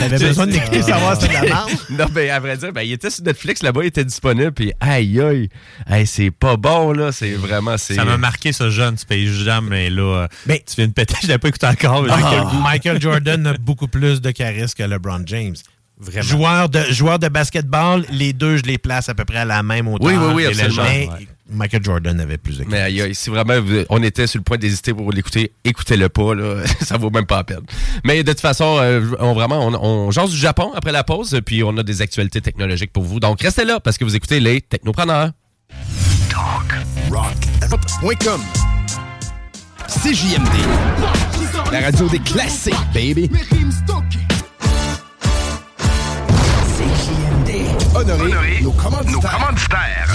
J'avais besoin de l'écouter, savoir si c'est de la merde. Non, ben, à vrai dire, ben, il était sur Netflix là-bas, il était disponible, puis aïe, aïe, Hey, c'est pas bon, là, c'est vraiment, c'est... Ça m'a marqué ce jeune Space Jam, mais là, Mais- tu viens de péter, je l'avais pas écouté encore. mais j'ai Michael, Jordan a beaucoup plus de charisme que LeBron James. Vraiment. Joueur de, joueur de basketball, les deux, je les place à peu près à la même hauteur. Oui, oui, oui, absolument. Michael Jordan avait plus de Mais aïe, aïe, si vraiment on était sur le point d'hésiter pour l'écouter, écoutez-le pas, là. ça vaut même pas la peine. Mais de toute façon, euh, on vraiment, on, on jase du Japon après la pause, puis on a des actualités technologiques pour vous. Donc restez là parce que vous écoutez les Technopreneurs. CJMD, la radio des classiques, baby. CJMD, honoré, nos commanditaires.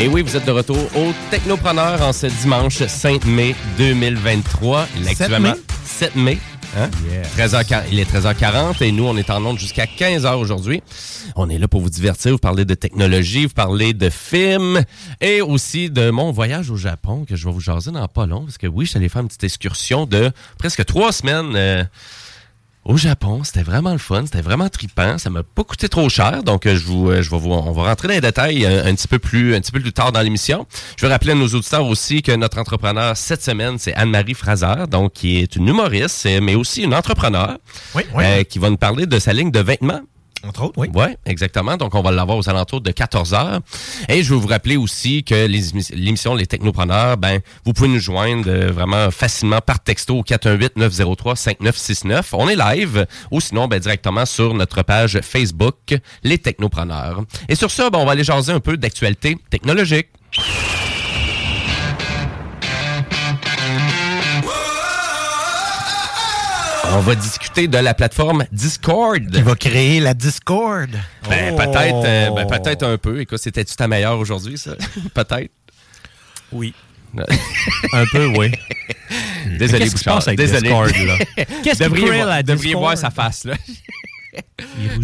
Et oui, vous êtes de retour au Technopreneur en ce dimanche 5 mai 2023. Il est 7 actuellement mai? 7 mai. Hein? 13h40 il est 13h40 et nous, on est en onde jusqu'à 15h aujourd'hui. On est là pour vous divertir, vous parler de technologie, vous parler de films et aussi de mon voyage au Japon que je vais vous jaser dans pas long. Parce que oui, je suis allé faire une petite excursion de presque trois semaines euh, au Japon. C'était vraiment le fun, c'était vraiment trippant. Ça m'a pas coûté trop cher, donc euh, je vous, euh, je vais vous, on va rentrer dans les détails euh, un petit peu plus, un petit peu plus tard dans l'émission. Je veux rappeler à nos auditeurs aussi que notre entrepreneur cette semaine, c'est Anne-Marie Fraser, donc qui est une humoriste, mais aussi une entrepreneur, Oui, oui. euh, qui va nous parler de sa ligne de vêtements. Entre autres, oui. Oui, exactement. Donc, on va l'avoir aux alentours de 14 heures. Et je veux vous rappeler aussi que l'émission Les Technopreneurs, ben, vous pouvez nous joindre euh, vraiment facilement par texto au 418-903-5969. On est live ou sinon, ben, directement sur notre page Facebook, Les Technopreneurs. Et sur ça, ben, on va aller jaser un peu d'actualité technologique. On va discuter de la plateforme Discord. Qui va créer la Discord. Ben, Oh. peut-être euh, ben, peut-être un peu. Écoute, c'était-tu ta meilleure aujourd'hui, ça? peut-être. Oui. Un peu, oui. Désolé, Bouchard. Désolé. Discord, là? Qu'est-ce devriez la devriez Discord? voir sa face, là.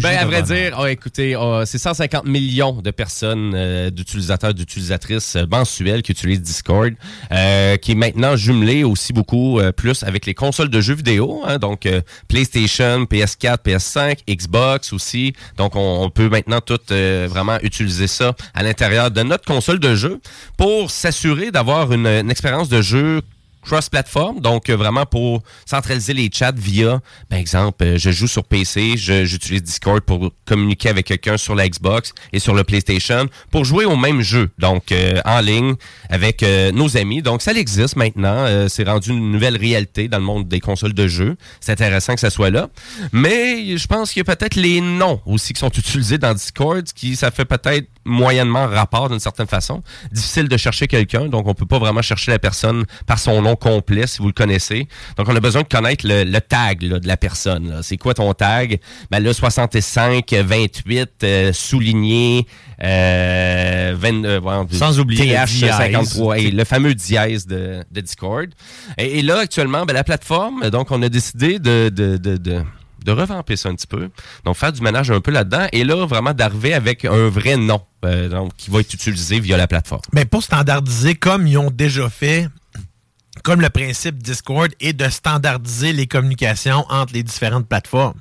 Ben, à vrai dire, oh, écoutez, oh, c'est 150 millions de personnes, euh, d'utilisateurs, d'utilisatrices euh, mensuels qui utilisent Discord, euh, qui est maintenant jumelé aussi beaucoup euh, plus avec les consoles de jeux vidéo, hein, donc euh, PlayStation, PS4, PS5, Xbox aussi. Donc, on, on peut maintenant tout euh, vraiment utiliser ça à l'intérieur de notre console de jeu pour s'assurer d'avoir une, une expérience de jeu cross-platform, donc euh, vraiment pour centraliser les chats via, par exemple, euh, je joue sur PC, j'utilise Discord pour communiquer avec quelqu'un sur la Xbox et sur le PlayStation pour jouer au même jeu, donc euh, en ligne avec euh, nos amis. Donc ça existe maintenant, euh, c'est rendu une nouvelle réalité dans le monde des consoles de jeux. C'est intéressant que ça soit là, mais je pense qu'il y a peut-être les noms aussi qui sont utilisés dans Discord, qui ça fait peut-être moyennement rapport d'une certaine façon. Difficile de chercher quelqu'un, donc on peut pas vraiment chercher la personne par son nom complet si vous le connaissez. Donc on a besoin de connaître le, le tag là, de la personne. là. C'est quoi ton tag? Ben là, 65, 28, euh, souligné, euh, 20, euh, Sans oublier le TH dièse. 53, et le fameux dièse de, de Discord. Et, et là, actuellement, ben, la plateforme, donc on a décidé de, de, de, de de revamper ça un petit peu. Donc, faire du ménage un peu là-dedans. Et là, vraiment d'arriver avec un vrai nom euh, donc, qui va être utilisé via la plateforme. Mais pour standardiser comme ils ont déjà fait, comme le principe Discord, est de standardiser les communications entre les différentes plateformes.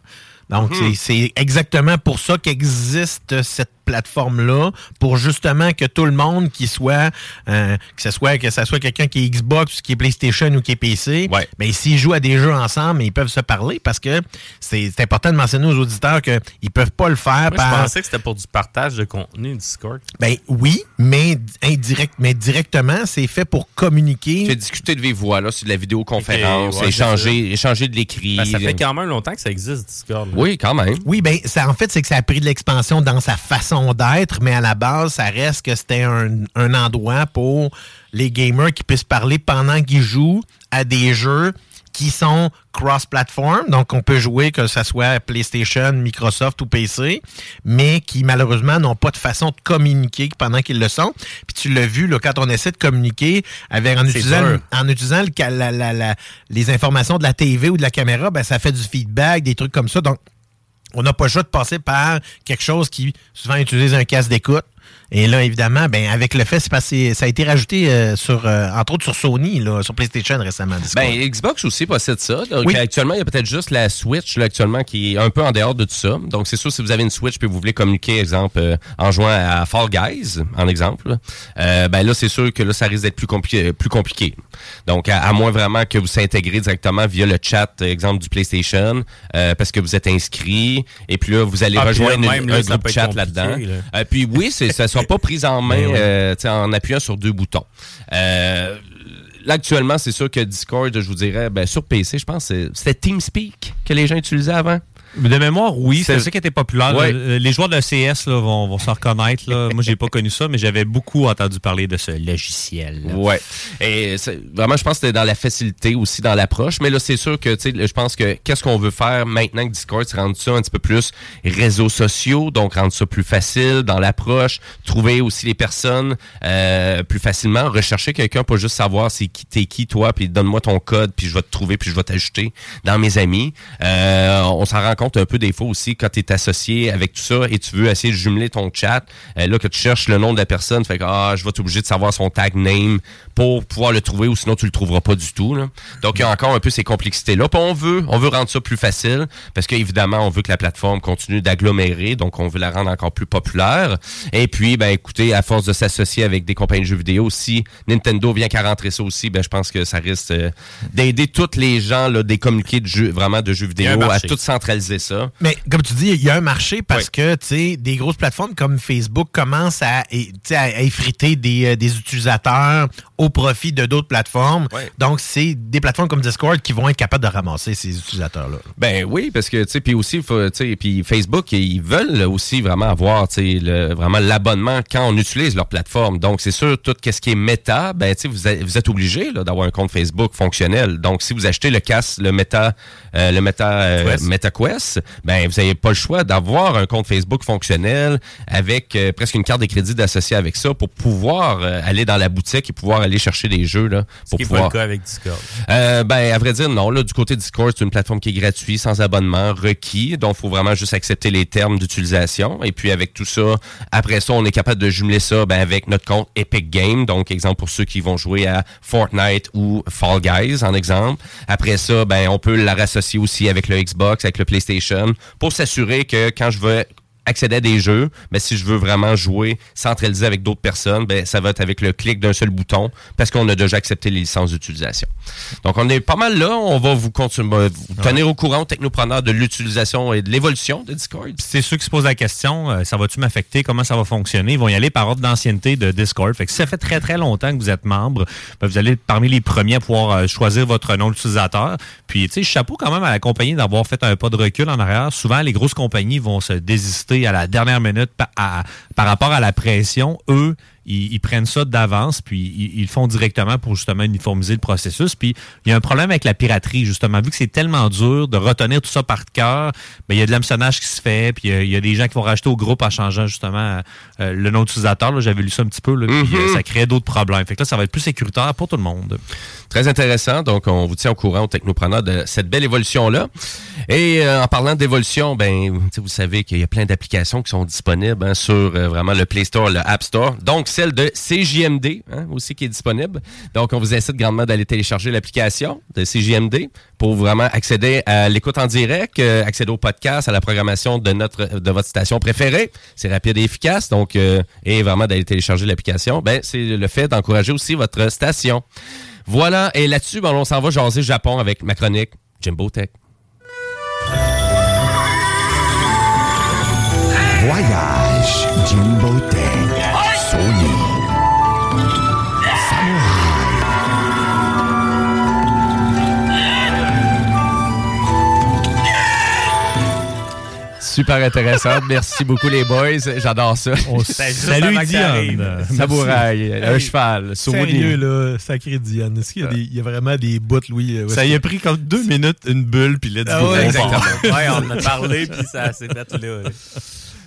Donc, Mhm. c'est- c'est exactement pour ça qu'existe cette plateforme-là, pour justement que tout le monde qui soit, euh, que ce soit que ce soit quelqu'un qui est Xbox, qui est PlayStation ou qui est PC, mais s'ils jouent à des jeux ensemble, ils peuvent se parler parce que c'est important de mentionner aux auditeurs qu'ils peuvent pas le faire Moi, je par pensais que c'était pour du partage de contenu Discord. ben oui, mais indirect, mais directement, c'est fait pour communiquer. C'est discuter de vive voix, là, c'est de la vidéoconférence, Ok, ouais, échanger, c'est ça. échanger de l'écrit. Ben, ça fait quand même longtemps que ça existe, Discord. là. Oui, quand même. Oui, ben ça, en fait, c'est que ça a pris de l'expansion dans sa façon d'être, mais à la base, ça reste que c'était un, un endroit pour les gamers qui puissent parler pendant qu'ils jouent à des jeux qui sont cross-platform, donc on peut jouer que ce soit PlayStation, Microsoft ou PC, mais qui malheureusement n'ont pas de façon de communiquer pendant qu'ils le sont. Puis tu l'as vu là, quand on essaie de communiquer avec en utilisant, en utilisant le ca- la- la- la- les informations de la TV ou de la caméra, ben, ça fait du feedback, des trucs comme ça. Donc on n'a pas le choix de passer par quelque chose qui souvent utilise un casque d'écoute Et là, évidemment, ben, avec le fait, c'est parce que ça a été rajouté euh, sur, euh, entre autres sur Sony, là, sur PlayStation récemment. Discord. Ben, Xbox aussi possède ça. Donc, Oui. actuellement, il y a peut-être juste la Switch, là, actuellement, qui est un peu en dehors de tout ça. Donc, c'est sûr, si vous avez une Switch et vous voulez communiquer, exemple, euh, en jouant à Fall Guys, en exemple, là, euh, ben là, c'est sûr que là, ça risque d'être plus compliqué. Plus compliqué. Donc, à, à moins vraiment que vous s'intégrez directement via le chat, exemple, du PlayStation, euh, parce que vous êtes inscrit, et puis là, vous allez Ah, là, rejoindre là, un groupe chat là-dedans. là. Euh, puis oui, c'est, ça ne sera pas pris en main Ben euh, en appuyant sur deux boutons. Euh, là, actuellement, c'est sûr que Discord, je vous dirais, ben, sur PC, je pense c'était TeamSpeak que les gens utilisaient avant. De mémoire, oui, c'est ça qui était populaire. Ouais. Le- Les joueurs de CS là, vont, vont s'en reconnaître. Là. Moi, j'ai pas connu ça, mais j'avais beaucoup entendu parler de ce logiciel. là. Ouais. Et vraiment, je pense que c'était dans la facilité aussi, dans l'approche. Mais là, c'est sûr que, tu sais, je pense que qu'est-ce qu'on veut faire maintenant que Discord, c'est rendre ça un petit peu plus réseaux sociaux, donc rendre ça plus facile dans l'approche, trouver aussi les personnes euh, plus facilement, rechercher quelqu'un, pas juste savoir c'est qui t'es qui toi, puis donne-moi ton code, puis je vais te trouver, puis je vais t'ajouter dans mes amis. Euh, on s'en rend compte un peu des fois aussi quand tu es associé avec tout ça et tu veux essayer de jumeler ton chat, euh, là que tu cherches le nom de la personne, fait que ah, je vais t'obliger de savoir son tag name pour pouvoir le trouver ou sinon tu le trouveras pas du tout. là. Donc il y a encore un peu ces complexités là. Puis on veut on veut rendre ça plus facile parce qu'évidemment on veut que la plateforme continue d'agglomérer, donc on veut la rendre encore plus populaire. Et puis ben écoutez, à force de s'associer avec des compagnies de jeux vidéo, si Nintendo vient qu'à rentrer ça aussi, ben je pense que ça risque euh, d'aider tous les gens là, des communiqués de jeux vraiment de jeux vidéo à tout centraliser ça. Mais comme tu dis, il y a un marché parce que tu sais, des grosses plateformes comme Facebook commencent à, effriter des, euh, des utilisateurs au profit de d'autres plateformes. Donc, c'est des plateformes comme Discord qui vont être capables de ramasser ces utilisateurs-là. Ben oui, parce que tu sais, puis aussi, faut, tu sais, puis Facebook, ils veulent aussi vraiment avoir, tu sais, vraiment l'abonnement quand on utilise leur plateforme. Donc c'est sûr, tout ce qui est méta, ben tu sais, vous, êtes- vous êtes obligé là, d'avoir un compte Facebook fonctionnel. Donc si vous achetez le casque, le Meta, euh, le Meta, euh, Quest. MetaQuest, ben vous n'avez pas le choix d'avoir un compte Facebook fonctionnel avec euh, presque une carte de crédit d'associé avec ça pour pouvoir euh, aller dans la boutique et pouvoir aller chercher des jeux là Ce pour qui pas pouvoir. le cas avec Discord. Euh, ben, à vrai dire, non. Là, du côté Discord, c'est une plateforme qui est gratuite, sans abonnement, requis. Donc, il faut vraiment juste accepter les termes d'utilisation. Et puis, avec tout ça, après ça, on est capable de jumeler ça ben, avec notre compte Epic Games. Donc, exemple pour ceux qui vont jouer à Fortnite ou Fall Guys, en exemple. Après ça, ben, on peut la rassocier aussi avec le Xbox, avec le PlayStation, pour s'assurer que quand je veux accéder à des jeux, mais si je veux vraiment jouer centralisé avec d'autres personnes, ben ça va être avec le clic d'un seul bouton parce qu'on a déjà accepté les licences d'utilisation. Donc on est pas mal là, on va vous continuer vous tenir au courant technopreneurs de l'utilisation et de l'évolution de Discord. C'est ceux qui se posent la question, euh, ça va-tu m'affecter, comment ça va fonctionner? Ils vont y aller par ordre d'ancienneté de Discord. Fait que si ça fait très très longtemps que vous êtes membre, ben, vous allez être parmi les premiers à pouvoir euh, choisir votre nom d'utilisateur. Puis tu sais, chapeau quand même à la compagnie d'avoir fait un pas de recul en arrière. Souvent, les grosses compagnies vont se désister à la dernière minute par, à- par rapport à la pression. Eux, ils, ils prennent ça d'avance, puis ils, ils le font directement pour justement uniformiser le processus. Puis il y a un problème avec la piraterie, justement. Vu que c'est tellement dur de retenir tout ça par cœur, ben, il y a de l'hameçonnage qui se fait, puis il y a- il y, a des gens qui vont rajouter au groupe en changeant justement euh, le nom d'utilisateur. J'avais lu ça un petit peu, là, puis Mhm. euh, ça crée d'autres problèmes. Fait que là, ça va être plus sécuritaire pour tout le monde. Très intéressant. Donc, on vous tient au courant, au technopreneur, de cette belle évolution-là. Et euh, en parlant d'évolution, ben, vous savez qu'il y a plein d'applications qui sont disponibles hein, sur euh, vraiment le Play Store, le App Store. Donc, celle de CJMD hein, aussi qui est disponible. Donc, on vous incite grandement d'aller télécharger l'application de CJMD pour vraiment accéder à l'écoute en direct, euh, accéder au podcast, à la programmation de notre de votre station préférée. C'est rapide et efficace. Donc, et vraiment d'aller télécharger l'application, ben, c'est le fait d'encourager aussi votre station. Voilà, et là-dessus, ben, on s'en va jaser Japon avec ma chronique Jimbo Tech. Voyage Jimbo Tech. Super intéressant. Merci beaucoup les boys. J'adore ça. Salut, Diane. Samouraï, un cheval. Sérieux, là, sacré Diane. Est-ce qu'il y, a des- il y a vraiment des bouts, Louis? euh, Ça y a pris comme deux minutes, une bulle, puis là, du Ah coup, ouais, on exactement. ouais, on en a parlé, puis ça s'est fait là.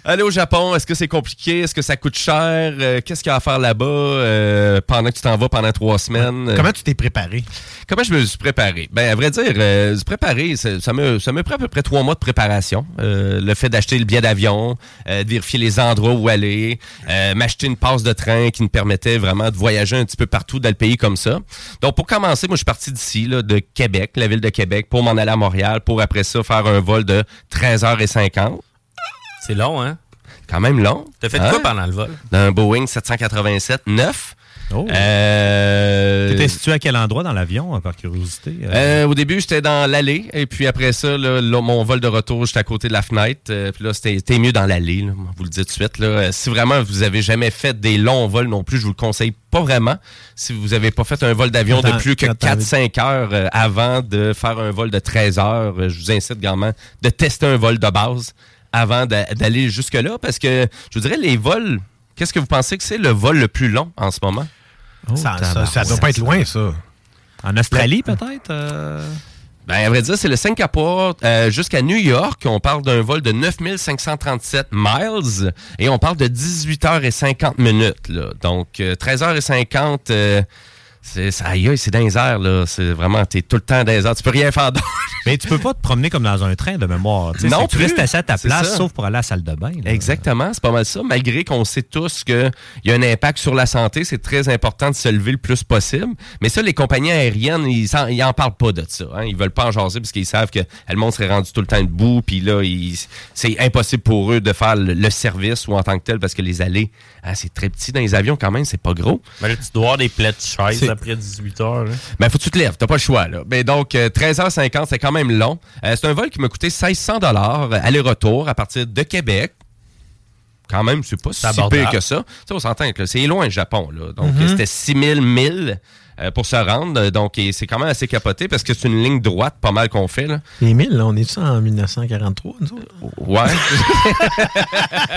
Aller au Japon, est-ce que c'est compliqué? Est-ce que ça coûte cher? Euh, Qu'est-ce qu'il y a à faire là-bas euh, pendant que tu t'en vas pendant trois semaines? Comment tu t'es préparé? Comment je me suis préparé? Ben, à vrai dire, euh, se préparer, ça, ça me, ça me prend à peu près trois mois de préparation. Euh, le fait d'acheter le billet d'avion, euh, de vérifier les endroits où aller, euh, m'acheter une passe de train qui me permettait vraiment de voyager un petit peu partout dans le pays comme ça. Donc, pour commencer, moi, je suis parti d'ici, de Québec, la ville de Québec, pour m'en aller à Montréal, pour après ça faire un vol de 13h50. C'est long, hein? Quand même long. T'as fait Hein? quoi pendant le vol? D'un Boeing 787 neuf. Oh. Euh, T'étais situé à quel endroit dans l'avion, euh, par curiosité? Euh, Euh, au début, j'étais dans l'allée. Et puis après ça, là, là, mon vol de retour, j'étais à côté de la fenêtre. Euh, puis là, c'était mieux dans l'allée. Vous le dis tout de suite. Là. Si vraiment vous avez jamais fait des longs vols non plus, je vous le conseille pas vraiment. Si vous avez pas fait un vol d'avion de plus que t'as- quand t'as 4-5 heures avant de faire un vol de 13 heures, je vous incite grandement de tester un vol de base avant d'a- d'aller jusque-là? Parce que, je vous dirais, les vols... Qu'est-ce que vous pensez que c'est le vol le plus long en ce moment? ça, ça, ça doit pas être loin, ça. En Australie, peut-être? euh? Ben, à vrai dire, c'est le Singapour euh, jusqu'à New York. On parle d'un vol de 9537 miles et on parle de 18h50 minutes. Là. Donc, euh, 13h50, euh, c'est ça, aïe, c'est dans les airs. Là. C'est vraiment, t'es tout le temps dans les airs. Tu peux rien faire d'autre. Mais tu peux pas te promener comme dans un train de mémoire. Non tu plus. restes assis à ta place, ça. sauf pour aller à la salle de bain. là. Exactement, c'est pas mal ça. Malgré qu'on sait tous qu'il y a un impact sur la santé, c'est très important de se lever le plus possible. Mais ça, les compagnies aériennes, ils, en parlent pas de ça. Hein. Ils veulent pas en jaser parce qu'ils savent que le monde serait rendu tout le temps debout. Puis là, ils- c'est impossible pour eux de faire le, le service ou en tant que tel parce que les allées, ah, c'est très petit dans les avions quand même, c'est pas gros. Ben là, tu dois avoir des plaies de chaise après 18 heures. là. Ben, faut que tu te lèves, t'as pas le choix, là. Ben, donc, euh, 13h50, c'est quand même long. Euh, c'est un vol qui m'a coûté 1600 dollars aller-retour à partir de Québec. Quand même, c'est pas si pire que ça. Tu sais, on s'entend que c'est loin, le Japon, là. Donc, Mhm. euh, c'était 6000 milles euh, pour se rendre. Donc, c'est quand même assez capoté parce que c'est une ligne droite, pas mal qu'on fait, là. Les 1000, là, on est ça en 1943, nous autres? Ouais.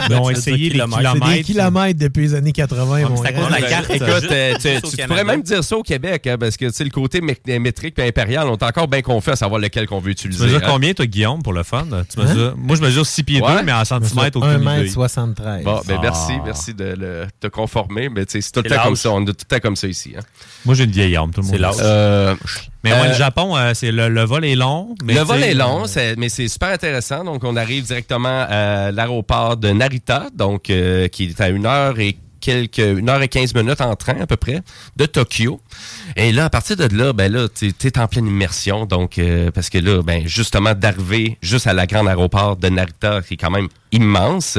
Ils ont Tu veux essayé les kilomètres. C'est des kilomètres depuis les années 80, mais mon c'est à cause de la carte. Écoute, euh, tu, au tu- tu pourrais même dire ça au Québec, hein, parce que tu sais, le côté mé- métrique et impérial, on est encore bien confus à savoir lequel qu'on veut Tu utiliser. mesures hein. combien, toi, Guillaume, pour le fun? Tu Hein? mesures- Moi, je mesure 6 pieds Ouais. 2, mais en centimètres, aucune idée. 1m73. Bon, ben Ah. merci, merci de te conformer. Mais tu sais, c'est tout le temps comme ça. On est tout le temps comme ça ici. hein. Moi, j'ai une vieille arme, tout le monde. C'est le. Euh, Mais moi, euh, le Japon, euh, c'est le, le vol est long. mais le vol est long, euh, c'est- mais c'est super intéressant. Donc, on arrive directement à l'aéroport de Narita, donc euh, qui est à une heure et quelques une heure et 15 minutes en train à peu près de Tokyo. Et là, à partir de là, ben là, tu es en pleine immersion. Donc, euh, parce que là, ben justement, d'arriver juste à la grande aéroport de Narita, qui est quand même immense.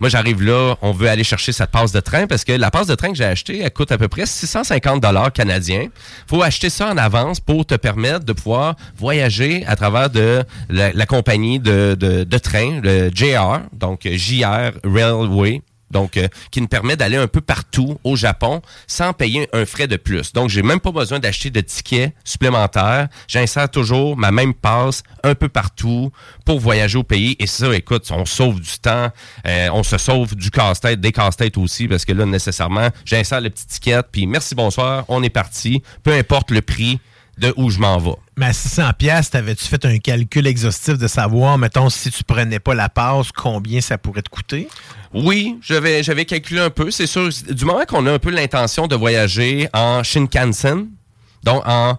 Moi, j'arrive là, on veut aller chercher cette passe de train parce que la passe de train que j'ai achetée, elle coûte à peu près 650 dollars canadiens. Faut acheter ça en avance pour te permettre de pouvoir voyager à travers de la, la compagnie de, de, de train, le JR, donc JR Railway. Donc, euh, qui nous permet d'aller un peu partout au Japon sans payer un frais de plus. Donc, j'ai même pas besoin d'acheter de tickets supplémentaires. J'insère toujours ma même passe un peu partout pour voyager au pays. Et ça, écoute, on sauve du temps, euh, on se sauve du casse-tête, des casse-têtes aussi, parce que là, nécessairement, j'insère le petit ticket, puis merci, bonsoir, on est parti. Peu importe le prix de où je m'en vais. Mais à 600 pièces, t'avais-tu fait un calcul exhaustif de savoir, mettons, si tu prenais pas la passe, combien ça pourrait te coûter? Oui, j'avais j'avais calculé un peu. C'est sûr, du moment qu'on a un peu l'intention de voyager en Shinkansen, donc en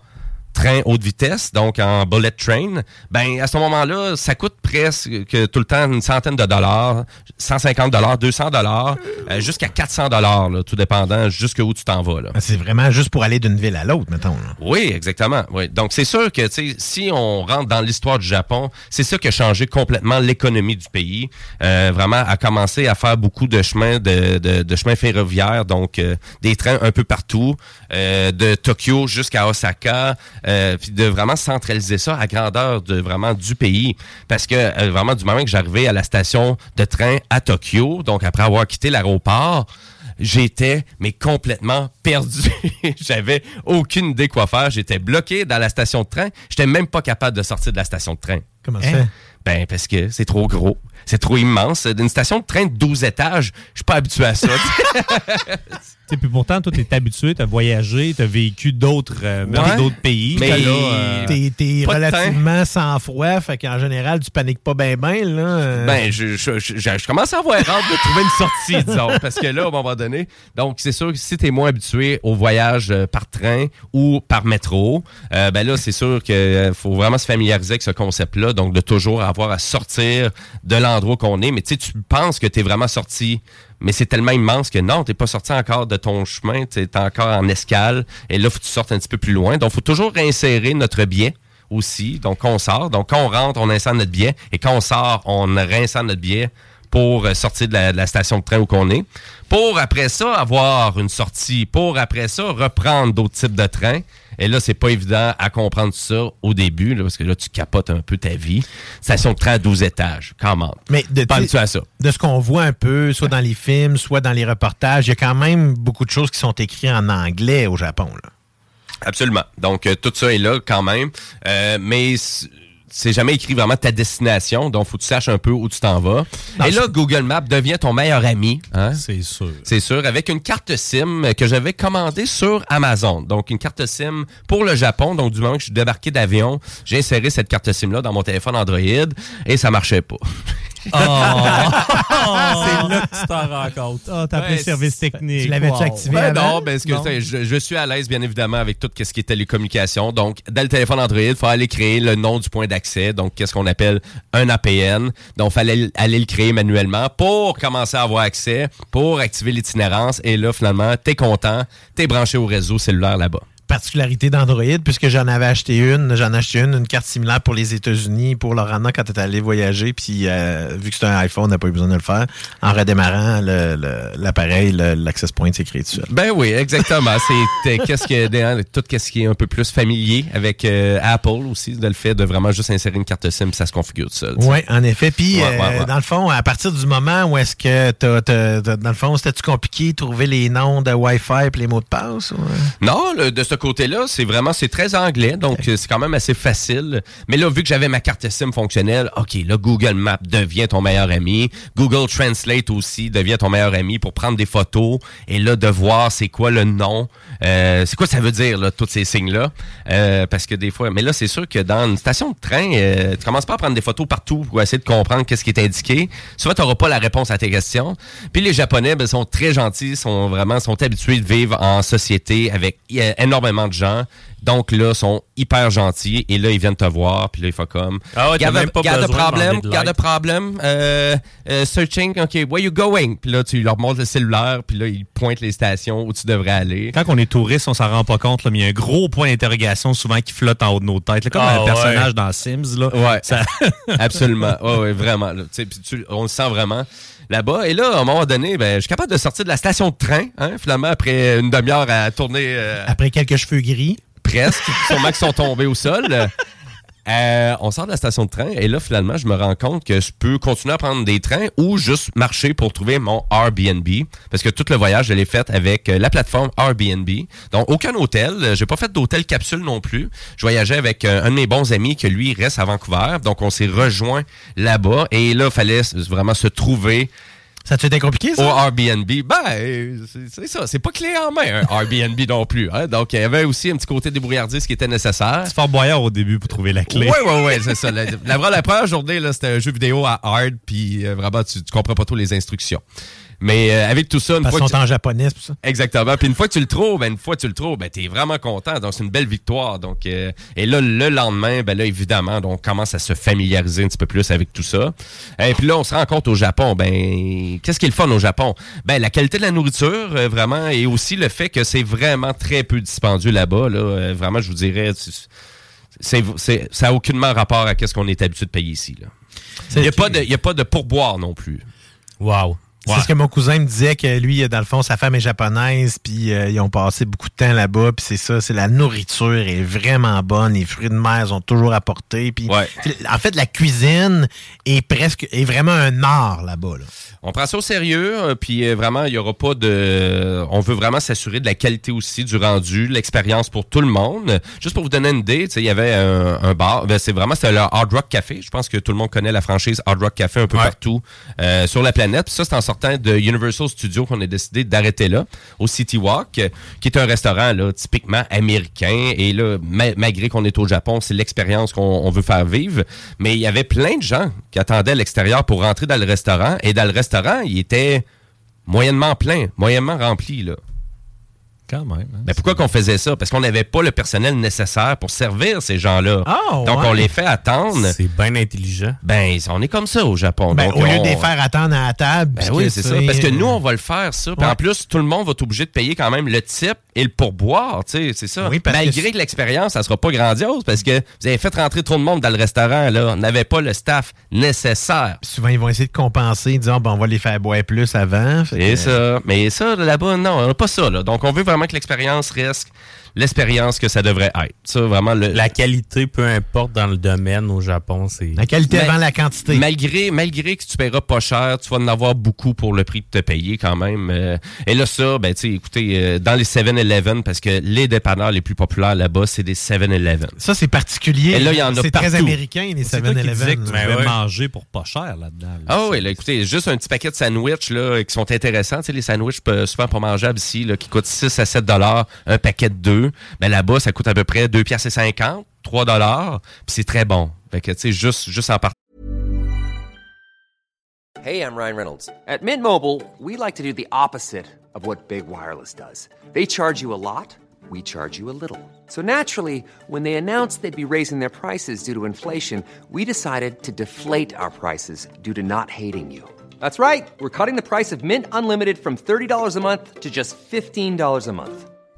train haute vitesse, donc en bullet train, ben à ce moment-là, ça coûte presque que tout le temps une centaine de dollars, 150 dollars, 200 dollars, euh, jusqu'à 400 dollars, tout dépendant jusqu'où tu t'en vas. Là. Ben, C'est vraiment juste pour aller d'une ville à l'autre, mettons. là. Oui, exactement. Oui. Donc, c'est sûr que si on rentre dans l'histoire du Japon, c'est ça qui a changé complètement l'économie du pays. Euh, vraiment, à commencer à faire beaucoup de chemins de, de, de chemins ferroviaires, donc euh, des trains un peu partout, euh, de Tokyo jusqu'à Osaka, euh, puis de vraiment centraliser ça à grandeur de vraiment du pays. Parce que euh, vraiment, du moment que j'arrivais à la station de train à Tokyo, donc après avoir quitté l'aéroport, j'étais mais complètement perdu. J'avais aucune idée quoi faire. J'étais bloqué dans la station de train. J'étais même pas capable de sortir de la station de train. Comment ça Hein? fait? Ben parce que c'est trop gros, c'est trop immense. D'une station de train de 12 étages, je suis pas habitué à ça. sais, puis pourtant, toi, t'es habitué, t'as voyagé, t'as vécu d'autres euh, même Ouais. d'autres pays. Mais- euh, T'es t'es relativement sans froid, fait qu'en général, tu paniques pas bien, bien, là. euh. Ben, je, je, je- je- je commence à avoir hâte de trouver une sortie, disons. Parce que là, à un moment donné, donc c'est sûr que si tu es moins habitué au voyage euh, par train ou par métro, euh, ben là, c'est sûr qu'il faut vraiment se familiariser avec ce concept-là. Donc, de toujours avoir à sortir de l'endroit qu'on est. Mais tu sais, tu penses que tu es vraiment sorti. Mais c'est tellement immense que non, t'es pas sorti encore de ton chemin, tu es encore en escale. Et là, faut que tu sortes un petit peu plus loin. Donc, faut toujours réinsérer notre billet aussi. Donc, on sort. Donc, quand on rentre, on insère notre billet. Et quand on sort, on réinsère notre billet pour euh, sortir de la, de la station de train où qu'on est. Pour après ça, avoir une sortie. Pour après ça, reprendre d'autres types de trains. Et là, c'est pas évident à comprendre ça au début, là, parce que là, tu capotes un peu ta vie. Station de train à 12 étages, quand même. Mais de, Parles-tu à ça? de ce qu'on voit un peu, soit dans les films, soit dans les reportages, il y a quand même beaucoup de choses qui sont écrites en anglais au Japon. Là. Absolument. Donc, euh, tout ça est là quand même. Euh, mais c'est jamais écrit vraiment ta destination. Donc, faut que tu saches un peu où tu t'en vas. Non, Et là, Google Maps devient ton meilleur ami. Hein? c'est sûr. C'est sûr, avec une carte SIM que j'avais commandée sur Amazon. Donc, une carte SIM pour le Japon. Donc, du moment que je suis débarqué d'avion, j'ai inséré cette carte SIM-là dans mon téléphone Android et ça marchait pas. c'est là que tu t'en rends compte. Ah, t'as appelé Ouais, le service technique. Tu l'avais-tu Wow. activé Ben avant? non, ben, ce que Non. je, je suis à l'aise, bien évidemment, avec tout ce qui est télécommunication. Donc, dans le téléphone Android, il faut aller créer le nom du point d'accès. Donc, qu'est-ce qu'on appelle un APN. Donc, il fallait aller le créer manuellement pour commencer à avoir accès, pour activer l'itinérance. Et là, finalement, t'es content, t'es branché au réseau cellulaire là-bas. Particularité d'Android, puisque j'en avais acheté une, j'en ai acheté une, une carte similaire pour les États-Unis, pour Laurent quand tu allé voyager, puis euh, vu que c'est un iPhone, on n'a pas eu besoin de le faire. En redémarrant l'appareil, l'access point s'est créé tout seul. Ben oui, exactement. C'est qu'est-ce que tout ce qui est un peu plus familier avec euh, Apple aussi, de le fait de vraiment juste insérer une carte SIM, ça se configure tout seul. Oui, en effet. Puis, Ouais, euh, ouais, ouais. dans le fond, à partir du moment où est-ce que, t'as- t'as- t'as- dans le fond, c'était-tu compliqué de trouver les noms de Wi-Fi et les mots de passe? ou? Non, le- de ce côté-là, c'est vraiment c'est très anglais, donc c'est quand même assez facile. Mais là, vu que j'avais ma carte SIM fonctionnelle, ok, là Google Maps devient ton meilleur ami. Google Translate aussi devient ton meilleur ami pour prendre des photos et là de voir c'est quoi le nom, euh, c'est quoi ça veut dire là, tous ces signes-là, Euh, parce que des fois, mais là c'est sûr que dans une station de train, euh, tu commences pas à prendre des photos partout pour essayer de comprendre qu'est-ce qui est indiqué. Souvent, tu n'auras pas la réponse à tes questions. Puis les Japonais ben, sont très gentils, sont vraiment sont habitués de vivre en société avec euh, énormément de gens. Donc là, sont hyper gentils et là, ils viennent te voir. Puis là, ils font comme... Ah ouais, Garde même pas garde besoin de problème, de garde problème. Euh, euh, searching, OK, where you going? Puis là, tu leur montres le cellulaire. Puis là, ils pointent les stations où tu devrais aller. Quand on est touriste, on s'en rend pas compte, là, mais il y a un gros point d'interrogation souvent qui flotte en haut de nos têtes. là, comme Ah, un personnage ouais. dans Sims. Là. Ouais, Ça- absolument. Ouais, ouais, vraiment. là. Tu- on le sent vraiment là-bas. Et là, à un moment donné, ben, je suis capable de sortir de la station de train, hein, finalement, après une demi-heure à tourner euh, Après quelques cheveux gris. presque, sûrement qu'ils sont tombés au sol. Euh, on sort de la station de train et là, finalement, je me rends compte que je peux continuer à prendre des trains ou juste marcher pour trouver mon Airbnb. Parce que tout le voyage, je l'ai fait avec euh, la plateforme Airbnb. Donc, aucun hôtel. Euh, J'ai pas fait d'hôtel capsule non plus. Je voyageais avec un de mes bons amis que lui reste à Vancouver. Donc, on s'est rejoint là-bas et là, il fallait vraiment se trouver Ça te fait compliqué, au ça? Airbnb. Ben, c'est- ça. C'est pas clé en main, un Airbnb non plus. hein. Donc, il y avait aussi un petit côté débrouillardise qui était nécessaire. C'est fort boyard au début pour trouver la clé. Oui, oui, oui, c'est ça. La, la- la première journée, là, c'était un jeu vidéo à hard, puis euh, vraiment, tu, tu comprends pas trop les instructions. Mais euh, avec tout ça, une Parce fois sont en japonais, c'est ça. Exactement. Puis une fois que tu le trouves, ben une fois que tu le trouves, ben t'es vraiment content. Donc c'est une belle victoire. Donc euh, et là le lendemain, ben là évidemment, donc, on commence à se familiariser un petit peu plus avec tout ça. Et puis là on se rend compte au Japon, ben qu'est-ce qui est le fun au Japon? Ben la qualité de la nourriture euh, vraiment et aussi le fait que c'est vraiment très peu dispendieux là-bas. Là, Euh, vraiment, je vous dirais. c'est- c'est, c'est- ça n'a aucunement rapport à ce qu'on est habitué de payer ici. Là. Il n'y a, a pas de pourboire non plus. Wow. C'est ce que mon cousin me disait que lui, dans le fond, sa femme est japonaise, puis euh, ils ont passé beaucoup de temps là-bas, puis c'est ça, c'est la nourriture est vraiment bonne, les fruits de mer sont toujours apportés, puis en fait, la cuisine est presque, est vraiment un art là-bas. Là. On prend ça au sérieux, euh, puis euh, vraiment, il y aura pas de... On veut vraiment s'assurer de la qualité aussi du rendu, l'expérience pour tout le monde. Juste pour vous donner une idée, tu sais, il y avait un, un bar, ben, c'est vraiment, c'était le Hard Rock Café. Je pense que tout le monde connaît la franchise Hard Rock Café un peu partout euh, sur la planète. Puis ça, c'est en de Universal Studios qu'on a décidé d'arrêter là, au City Walk, euh, qui est un restaurant là, typiquement américain. Et là, ma- malgré qu'on est au Japon, c'est l'expérience qu'on on veut faire vivre. Mais il y avait plein de gens qui attendaient à l'extérieur pour rentrer dans le restaurant. Et dans le restaurant, il était moyennement plein, moyennement rempli. Là. Quand même. hein. Mais pourquoi qu'on faisait ça? Parce qu'on n'avait pas le personnel nécessaire pour servir ces gens-là. Ah, Donc, ouais. on les fait attendre. C'est bien intelligent. Ben, on est comme ça au Japon. Ben, Donc, au lieu on- de les faire attendre à la table. Ben oui, c'est ça. Parce que nous, on va le faire, ça. Ouais. en plus, tout le monde va être obligé de payer quand même le type et le pourboire, tu sais, c'est ça. Oui, parce Malgré que que, l'expérience, ça sera pas grandiose parce que vous avez fait rentrer trop de monde dans le restaurant, là. On n'avait pas le staff nécessaire. Souvent, ils vont essayer de compenser, disant, bon, on va les faire boire plus avant. Et que- ça. Mais ça, là-bas, non, on n'a pas ça, là. Donc, on veut vraiment que l'expérience reste l'expérience que ça devrait être. Ça, vraiment, le, La qualité, peu importe dans le domaine au Japon, c'est. La qualité Mais- avant la quantité. Malgré, malgré que tu paieras pas cher, tu vas en avoir beaucoup pour le prix de te payer quand même. Euh, et là, ça, ben, tu sais, écoutez, euh, dans les 7-Eleven, parce que les dépanneurs les plus populaires là-bas, c'est des 7-Eleven. Ça, c'est particulier. Et là, il y en a C'est très américain, les C'est toi qui disais que 7-Eleven. tu pouvais ouais. manger pour pas cher là-dedans. là. Ah oui, là, écoutez, juste un petit paquet de sandwichs là, qui sont intéressants. Tu sais, les sandwichs euh, souvent pas mangeables ici, là, qui coûtent 6 à 7 dollars, un paquet de deux. Ben là-bas, ça coûte à peu près 2 piastres et 50, 3 dollars, puis c'est très bon. Fait que, tu sais, juste, juste en partant. Hey, I'm Ryan Reynolds. At Mint Mobile, we like to do the opposite of what Big Wireless does. They charge you a lot, we charge you a little. So naturally, when they announced they'd be raising their prices due to inflation, we decided to deflate our prices due to not hating you. That's right. We're cutting the price of Mint Unlimited from $30 a month to just $15 a month.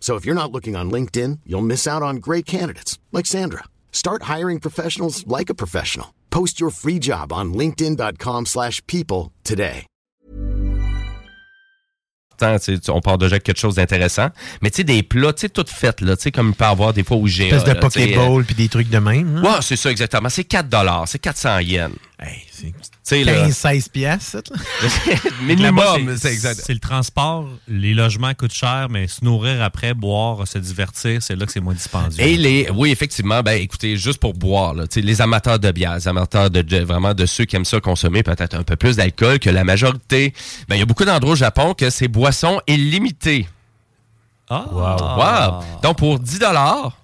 So if you're not looking on LinkedIn, you'll miss out on great candidates like Sandra. Start hiring professionals like a professional. Post your free job on linkedin.com/people slash people today. on part déjà avec quelque chose d'intéressant. Mais tu sais, des plats, tu sais, toutes faites, là, tu sais, comme il peut y avoir des fois au GA. Espèce de sais, Pokéball puis des trucs de même. euh, là. Ouais, c'est ça, exactement. C'est 4 dollars, c'est 400 yens. Hey, c'est Tu sais, là, 15-16 piastres. ça, là. Là-bas, minimum, c'est- c'est exact. C'est le transport, les logements coûtent cher, mais se nourrir après, boire, se divertir, c'est là que c'est moins dispendieux. Et les, oui, effectivement, ben écoutez, juste pour boire, là, les amateurs de bière, les amateurs de, de- vraiment de ceux qui aiment ça consommer peut-être un peu plus d'alcool que la majorité. Ben il y a beaucoup d'endroits au Japon que c'est boisson illimitée. Ah! Wow. Donc pour 10 dollars.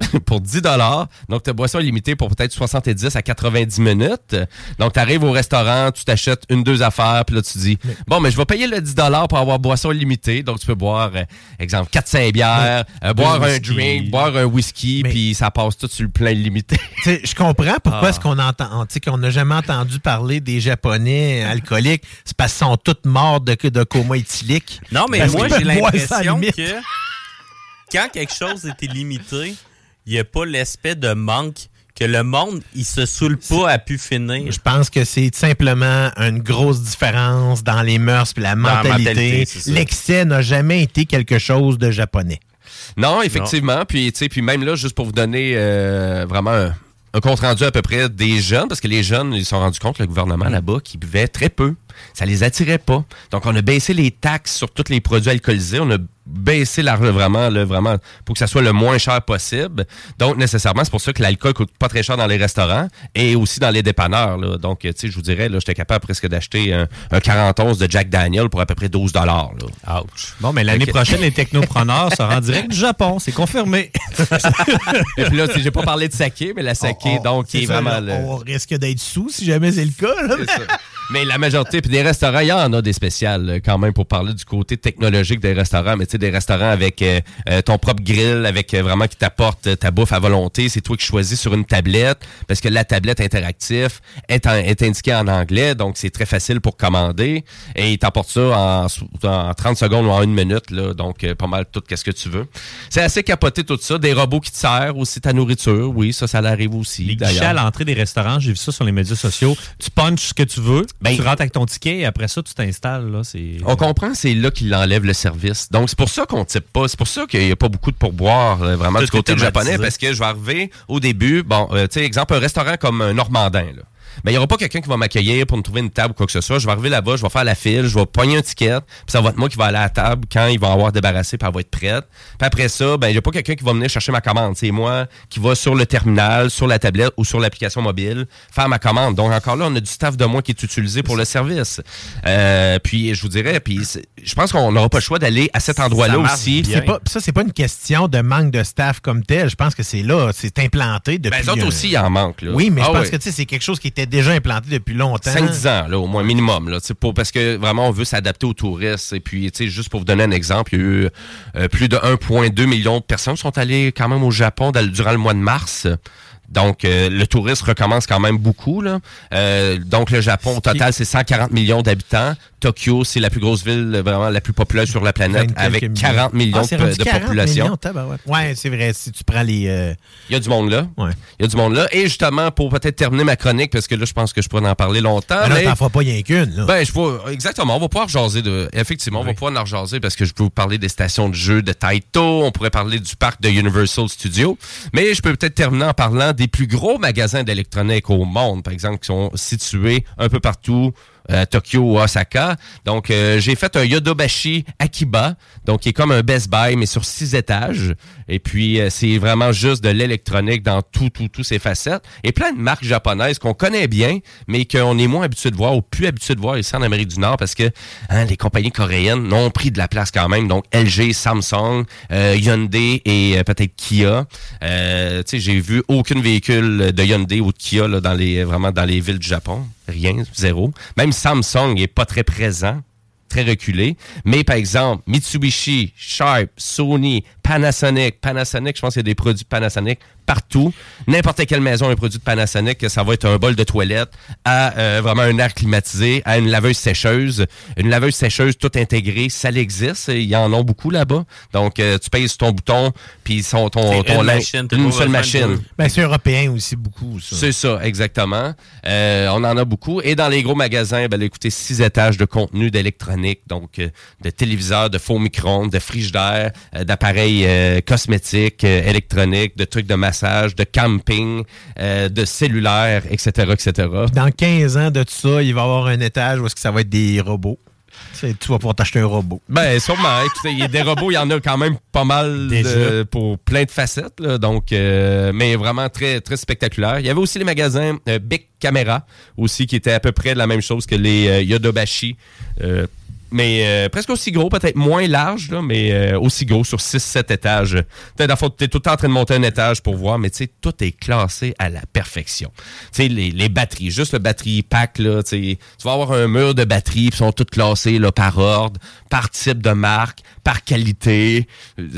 pour 10 dollars. Donc, ta boisson est limitée pour peut-être 70 à 90 minutes. Donc, tu arrives au restaurant, tu t'achètes une, deux affaires, puis là, tu dis, bon, mais je vais payer le 10 dollars pour avoir boisson illimitée. Donc, tu peux boire, euh, exemple, 4-5 bières, euh, boire un drink, boire un whisky, puis ça passe tout sur le plein illimité. Tu sais, je comprends pourquoi Ah. est-ce qu'on entend, tu sais, qu'on n'a jamais entendu parler des Japonais alcooliques. C'est parce qu'ils sont tous morts de, de coma éthylique. Non, mais Parce moi, j'ai l'impression que quand quelque chose est illimité, il n'y a pas l'aspect de manque que le monde, il se saoule pas à pu finir. Je pense que c'est simplement une grosse différence dans les mœurs et la mentalité. L'excès n'a jamais été quelque chose de japonais. Non, effectivement. Puis, tu sais, puis même là, juste pour vous donner euh, vraiment un, un compte rendu à peu près des jeunes, parce que les jeunes, ils se sont rendus compte, le gouvernement là-bas, qui buvaient très peu. Ça les attirait pas. Donc, on a baissé les taxes sur tous les produits alcoolisés. On a baissé la, vraiment, là, vraiment, pour que ça soit le moins cher possible. Donc, nécessairement, c'est pour ça que l'alcool coûte pas très cher dans les restaurants et aussi dans les dépanneurs. Là. Donc, tu sais, je vous dirais, là, j'étais capable presque d'acheter un, un 40 onces de Jack Daniel pour à peu près 12 dollars. Ouch. Bon, mais l'année prochaine, les technopreneurs seront en direct du Japon. C'est confirmé. Et puis là, j'ai pas parlé de saké, mais la saké, On- donc, qui c'est est ça, vraiment... On risque d'être sous si jamais c'est le cas. là. Mais la majorité, puis des restaurants, il y en a des spéciales euh, quand même pour parler du côté technologique des restaurants, mais tu sais, des restaurants avec euh, euh, ton propre grill, avec euh, vraiment qui t'apporte ta bouffe à volonté. C'est toi qui choisis sur une tablette, parce que la tablette interactive est, en- est indiquée en anglais, donc c'est très facile pour commander. Et il t'apporte ça en, en 30 secondes ou en une minute, là, donc euh, pas mal tout qu'est-ce que tu veux. C'est assez capoté tout ça. Des robots qui te servent aussi ta nourriture, oui, ça, ça l'arrive aussi. Les guichets à l'entrée des restaurants, j'ai vu ça sur les médias sociaux. Tu punches ce que tu veux, Ben, tu rentres avec ton ticket et après ça, tu t'installes. là. C'est... On comprend, c'est là qu'il enlève le service. Donc, c'est pour ça qu'on ne type pas. C'est pour ça qu'il n'y a pas beaucoup de pourboire euh, vraiment Tout du côté japonais. Parce que je vais arriver au début, bon, euh, tu sais, exemple, un restaurant comme un Normandin, là. Ben, il n'y aura pas quelqu'un qui va m'accueillir pour me trouver une table ou quoi que ce soit. Je vais arriver là-bas, je vais faire la file, je vais pogner un ticket, puis ça va être moi qui va aller à la table quand ils vont avoir débarrassé, puis elle va être prête. Puis après ça, ben, il n'y a pas quelqu'un qui va venir chercher ma commande. C'est moi qui va sur le terminal, sur la tablette ou sur l'application mobile faire ma commande. Donc, encore là, on a du staff de moi qui est utilisé pour le service. Euh, puis, je vous dirais, puis je pense qu'on n'aura pas le choix d'aller à cet endroit-là aussi. C'est pas, ça, c'est pas une question de manque de staff comme tel. Je pense que c'est là, c'est implanté depuis. Ben, les autres aussi, il en manque. Là. Oui, mais je Ah pense ouais. que tu sais, c'est quelque chose qui était déjà implanté depuis longtemps. 5-10 ans, là, au moins minimum. Là, pour, parce que vraiment, on veut s'adapter aux touristes. Et puis, juste pour vous donner un exemple, il y a eu euh, plus de 1,2 million de personnes sont allées quand même au Japon durant le mois de mars. Donc, euh, le tourisme recommence quand même beaucoup. Là. Euh, donc, le Japon, au total, c'est 140 millions d'habitants. Tokyo, c'est la plus grosse ville, vraiment la plus populaire sur la planète, 20 avec quelques 40 millions Ah, de, de 40 population. millions, ouais, c'est vrai. Si tu prends les. euh, Il y a du monde là. Il y a du monde là. Et justement, pour peut-être terminer ma chronique, parce que là, je pense que je pourrais en parler longtemps. là, mais- t'en feras pas rien qu'une. là. ben, je peux, exactement. On va pouvoir jaser de. Effectivement, on va pouvoir en rejaser parce que je peux vous parler des stations de jeux de Taito. On pourrait parler du parc de Universal Studios. Mais je peux peut-être terminer en parlant des plus gros magasins d'électronique au monde, par exemple, qui sont situés un peu partout. À Tokyo Osaka. Donc, euh, j'ai fait un Yodobashi Akiba, donc qui est comme un Best Buy, mais sur six étages. Et puis, euh, c'est vraiment juste de l'électronique dans tout, tout, tous ses facettes. Et plein de marques japonaises qu'on connaît bien, mais qu'on est moins habitué de voir ou plus habitué de voir ici en Amérique du Nord parce que hein, les compagnies coréennes ont pris de la place quand même. Donc, LG, Samsung, euh, Hyundai et euh, peut-être Kia. Euh, tu sais, j'ai vu aucun véhicule de Hyundai ou de Kia là, dans les, vraiment dans les villes du Japon. Rien, zéro. Même Samsung est pas très présent très reculé. Mais par exemple, Mitsubishi, Sharp, Sony, Panasonic, Panasonic, je pense qu'il y a des produits Panasonic partout. N'importe quelle maison a un produit de Panasonic, que ça va être un bol de toilette à euh, vraiment un air climatisé, à une laveuse sécheuse. Une laveuse sécheuse tout intégrée, ça existe. Il y en a beaucoup là-bas. Donc, euh, tu payes sur ton bouton, puis son, ton, C'est ton une machine, seule machine. Ben, c'est européen aussi beaucoup, ça. C'est ça, exactement. Euh, on en a beaucoup. Et dans les gros magasins, ben, écoutez, six étages de contenu d'électronique, donc euh, de téléviseurs, de faux micro-ondes, de frigidaires, euh, euh, cosmétiques, euh, électroniques, de trucs de massage, de camping, euh, de cellulaire, etc., etc. Dans 15 ans de tout ça, il va y avoir un étage où est-ce que ça va être des robots. Tu vas pouvoir t'acheter un robot. Ben, sûrement. Écoutez, il y a des robots, il y en a quand même pas mal de- pour plein de facettes. là. donc, euh, mais vraiment très, très spectaculaire. Il y avait aussi les magasins euh, Big Camera, aussi, qui étaient à peu près la même chose que les euh, Yodobashi. Mais euh, presque aussi gros, peut-être moins large, là, mais euh, aussi gros sur 6-7 étages. Peut-être, fond, t'es tout le temps en train de monter un étage pour voir, mais tu sais, tout est classé à la perfection. Tu sais, les, les batteries, juste le batterie pack, là, tu tu vas avoir un mur de batteries, puis sont toutes classées là, par ordre, par type de marque, par qualité.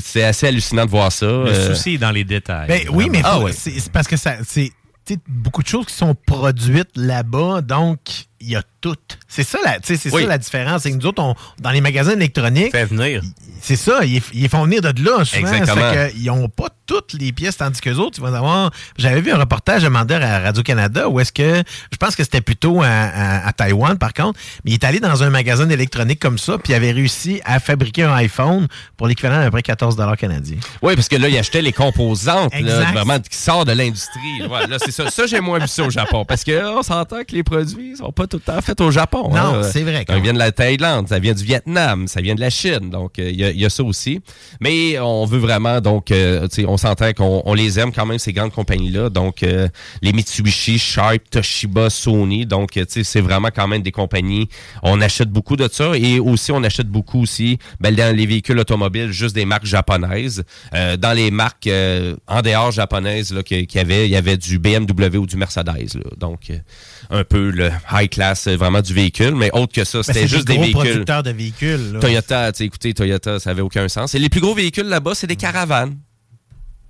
C'est assez hallucinant de voir ça. Le Euh, souci est dans les détails. Ben, oui, mais Ah ouais. c'est parce que ça, c'est tu beaucoup de choses qui sont produites là-bas, donc il y a tout. C'est ça, la, c'est Oui. ça la différence. C'est que nous autres, on- dans les magasins électroniques, Fait venir. c'est ça, ils, ils font venir de là souvent. Exactement. Ça fait que ils n'ont pas toutes les pièces, tandis que autres, ils vont avoir. J'avais vu un reportage à Mander à Radio-Canada où est-ce que. Je pense que c'était plutôt à, à- à Taïwan, par contre. Mais il est allé dans un magasin d'électronique comme ça, puis il avait réussi à fabriquer un iPhone pour l'équivalent d'à peu près 14 canadiens. Oui, parce que là, il achetait les composantes, là, vraiment, qui sortent de l'industrie. Ouais, là, c'est ça. Ça, j'ai moins vu ça au Japon. Parce que on s'entend que les produits sont pas tout le temps faits au Japon. Non, hein. c'est vrai, Ça vient de la Thaïlande, ça vient du Vietnam, ça vient de la Chine. Donc, euh, il y, y a ça aussi. Mais on veut vraiment, donc, euh, tu sais, on s'entend qu'on on les aime quand même, ces grandes compagnies-là. Donc, euh, les Mitsubishi, Sharp, Toshiba, Sony. Donc, tu sais, c'est vraiment quand même des compagnies. On achète beaucoup de ça. Et aussi, on achète beaucoup aussi, ben, dans les véhicules automobiles, juste des marques japonaises. Euh, dans les marques euh, en dehors japonaises, là, qu'il qu'il y avait, il y avait du BMW ou du Mercedes. là. Donc, euh, un peu le high class, euh, vraiment du véhicule. Mais autre que ça, c'était juste des des, gros véhicules. producteurs de véhicules. là. Toyota, écoutez, Toyota, ça avait aucun sens. Et les plus gros véhicules là-bas, c'est des caravanes.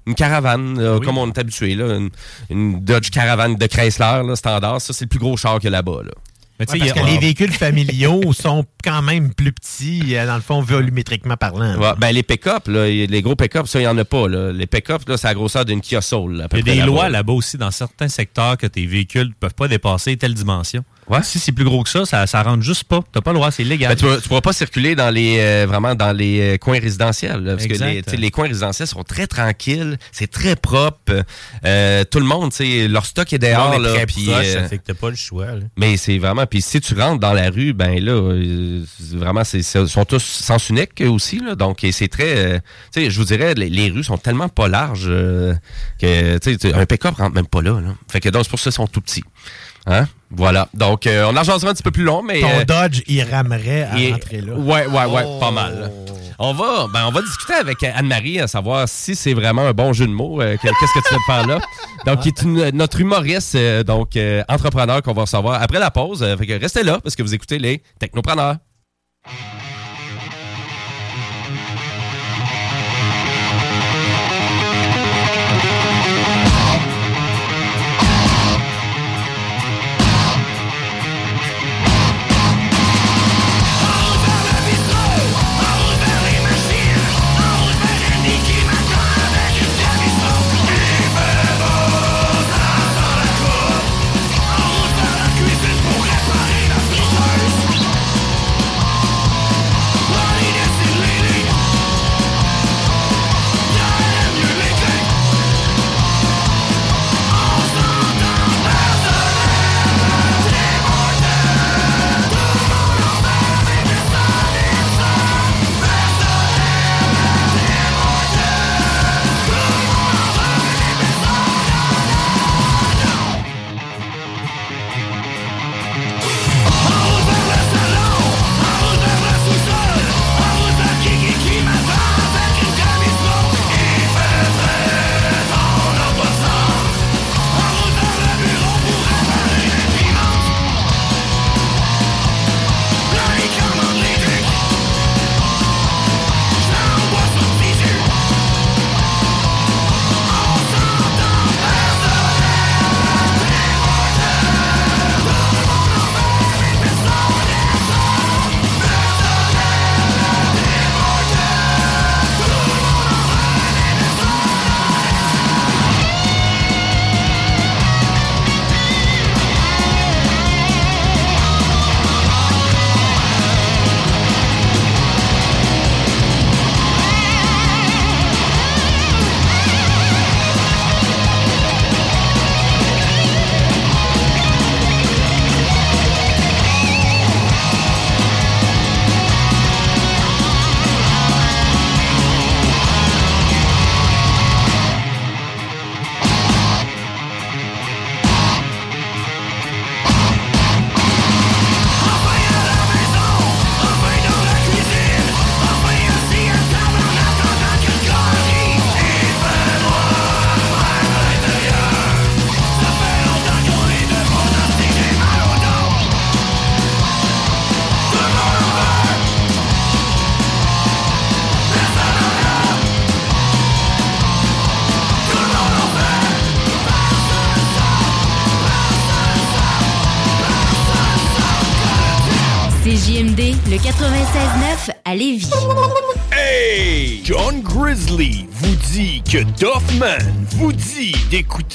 Une caravane, là, comme on est habitué, là, une, une Dodge Caravane de Chrysler, là, standard. Ça, c'est le plus gros char qu'il y a là-bas. Là. Mais Ouais, parce a- que les véhicules familiaux sont quand même plus petits, euh, dans le fond, volumétriquement parlant. Ouais, ben les pick-up, les gros pick-up, ça, il n'y en a pas. Là. Les pick-up, c'est la grosseur d'une Kia Soul. Il y a des lois là-bas aussi dans certains secteurs que tes véhicules ne peuvent pas dépasser telle dimension. Ouais. Si c'est plus gros que ça, ça, ça rentre juste pas. T'as pas le droit, c'est illégal. Ben, tu ne pourras pas circuler dans les euh, vraiment dans les euh, coins résidentiels. là, parce Exact. que les, tu sais, les coins résidentiels sont très tranquilles, c'est très propre. Euh, tout le monde, tu sais, leur stock est dehors. là, très puis, proche, euh, ça fait que t'as pas le choix. là. mais c'est vraiment. Puis si tu rentres dans la rue, ben là, euh, vraiment, c'est, sont tous sens unique aussi. Là, donc, c'est très. euh, tu sais, je vous dirais, les, les rues sont tellement pas larges euh, que tu sais, un pick-up rentre même pas là. là. Fait que donc, c'est pour ça qu'ils sont tout petits. Hein? Voilà. Donc, euh, on en un petit peu plus long, mais. Ton euh, Dodge, il ramerait à et- rentrer là. Ouais, ouais, ouais, pas mal. On va, ben, on va discuter avec Anne-Marie à savoir si c'est vraiment un bon jeu de mots. euh, que- Qu'est-ce que tu de faire là? Donc, qui est une- notre humoriste, donc entrepreneur qu'on va recevoir après la pause. Fait que restez là parce que vous écoutez les Technopreneurs.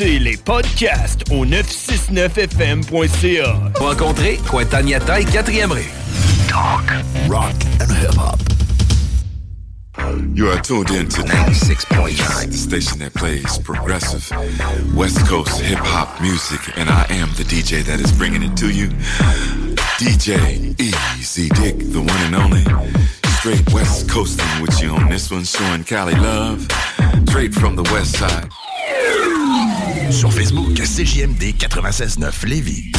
Les podcasts au 969fm.ca. Rencontrez Quentin Niata et 4e rue. Talk, rock and hip hop. You are tuned in to 96.9, the station that plays progressive West Coast hip hop music, and I am the DJ that is bringing it to you. DJ Easy Dick, the one and only. Straight West Coasting with you on this one, showing Cali love. Straight from the West Side. Sur Facebook, CJMD 96.9 Lévis.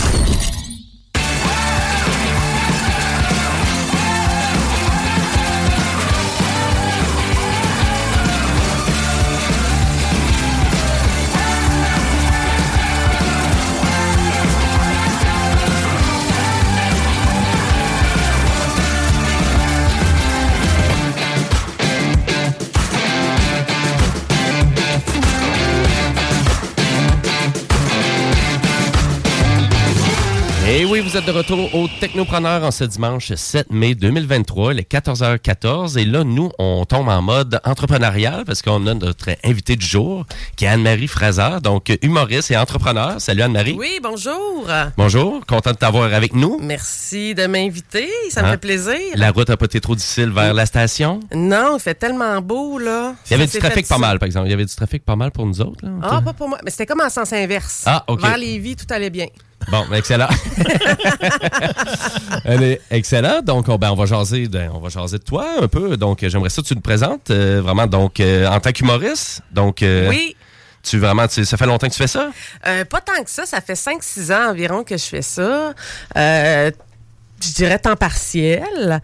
Et oui, vous êtes de retour au Technopreneur en ce dimanche 7 mai 2023, les 14h14. Et là, nous, on tombe en mode entrepreneurial parce qu'on a notre invité du jour, qui est Anne-Marie Fraser, donc humoriste et entrepreneur. Salut Anne-Marie. Oui, bonjour. Bonjour, content de t'avoir avec nous. Merci de m'inviter, ça me Hein? fait plaisir. La route a pas été trop difficile vers la station? Non, il fait tellement beau, là. Il y avait Ça du trafic pas ça. mal, par exemple. Il y avait du trafic pas mal pour nous autres. Là. Ah, pas pour moi. Mais c'était comme en sens inverse. Ah, OK. Vers Lévis, tout allait bien. Bon, excellent. Allez, excellent. Donc, on, ben, on va jaser de, on va jaser de toi un peu. Donc, j'aimerais ça que tu te présentes euh, vraiment donc euh, en tant qu'humoriste. Donc, euh, Oui. Tu vraiment, tu- ça fait longtemps que tu fais ça? Euh, pas tant que ça, ça fait 5-6 ans environ que je fais ça. Euh, je dirais temps partiel.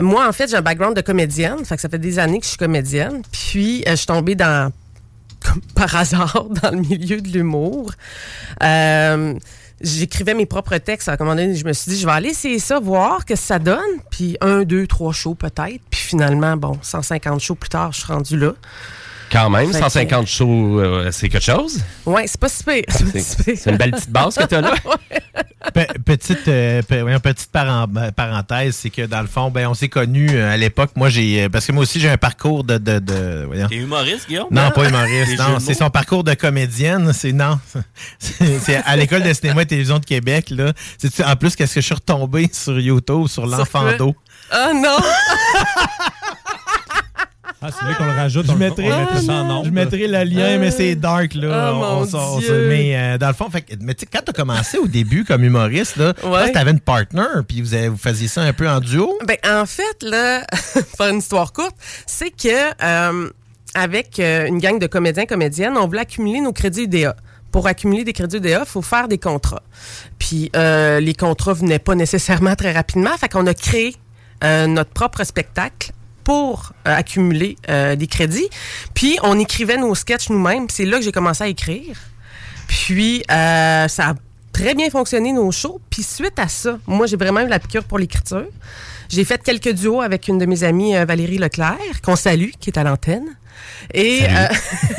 Moi, en fait, j'ai un background de comédienne. Fait que ça fait des années que je suis comédienne. Puis, euh, je suis tombée dans, comme par hasard, dans le milieu de l'humour. Euh, J'écrivais mes propres textes. À un moment donné, je me suis dit, je vais aller essayer ça, voir que ça donne. Puis, un, deux, trois shows peut-être. Puis, finalement, bon, 150 shows plus tard, je suis rendue là. Quand même, Fait que- 150 shows, euh, c'est quelque chose? Ouais, c'est pas si pire. C'est pas si. C'est une belle petite base que tu as là. Pe- petite, euh, pe- petite paren- euh, parenthèse, c'est que dans le fond, ben, on s'est connus euh, à l'époque. Moi, j'ai. euh, Parce que moi aussi, j'ai un parcours de. de, de- voyons. T'es humoriste, Guillaume? Non, pas humoriste. Non, c'est son parcours de comédienne. C'est non. C'est à l'école de cinéma et télévision de Québec. Là. C'est en plus qu'est-ce que je suis retombé sur YouTube sur l'enfant d'eau? Oh non! Ah, c'est vrai qu'on le rajoute, Je on, le- mettrai, on mettrait ça en nombre. je mettrai le lien, mais c'est dark, là. Oh, Dieu. mais euh, dans le fond, fait, mais tu sais, quand tu as commencé au début comme humoriste, là, tu avais une partner, puis vous, avez- vous faisiez ça un peu en duo. Ben, en fait, là, pour faire une histoire courte, c'est que euh, avec euh, une gang de comédiens comédiennes, on voulait accumuler nos crédits UDA. Pour accumuler des crédits UDA, il faut faire des contrats. Puis euh, les contrats venaient pas nécessairement très rapidement, fait qu'on a créé euh, notre propre spectacle pour euh, accumuler euh, des crédits. Puis on écrivait nos sketchs nous-mêmes. C'est là que j'ai commencé à écrire. Puis euh, ça a très bien fonctionné nos shows. Puis suite à ça, moi j'ai vraiment eu la piqûre pour l'écriture. J'ai fait quelques duos avec une de mes amies, Valérie Leclerc, qu'on salue, qui est à l'antenne. Et euh,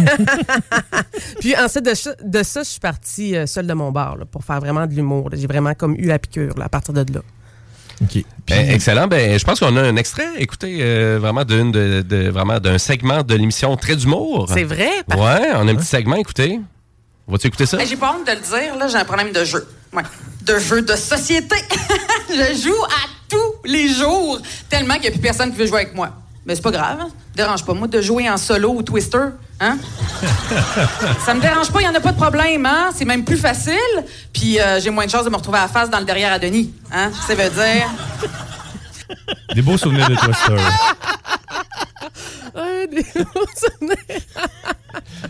puis ensuite de, ça- de ça, je suis partie seule de mon bar là, pour faire vraiment de l'humour. J'ai vraiment comme eu la piqûre là, à partir de là. OK. Ben, excellent. Ben, je pense qu'on a un extrait. Écoutez, euh, vraiment d'une de, de- vraiment d'un segment de l'émission Très d'humour. C'est vrai? Ouais, on a un petit segment. Écoutez, vas-tu écouter ça? Hey, j'ai pas honte de le dire, là, j'ai un problème de jeu. Ouais. De jeu de société. je joue à tous les jours, tellement qu'il n'y a plus personne qui veut jouer avec moi. Mais c'est pas grave, hein. dérange pas moi de jouer en solo ou twister, hein? Ça me dérange pas, il y en a pas de problème, hein? C'est même plus facile, puis euh, j'ai moins de chances de me retrouver à la face dans le derrière à Denis, hein? Ça veut dire... Des beaux souvenirs de Twister. Ouais, des beaux souvenirs.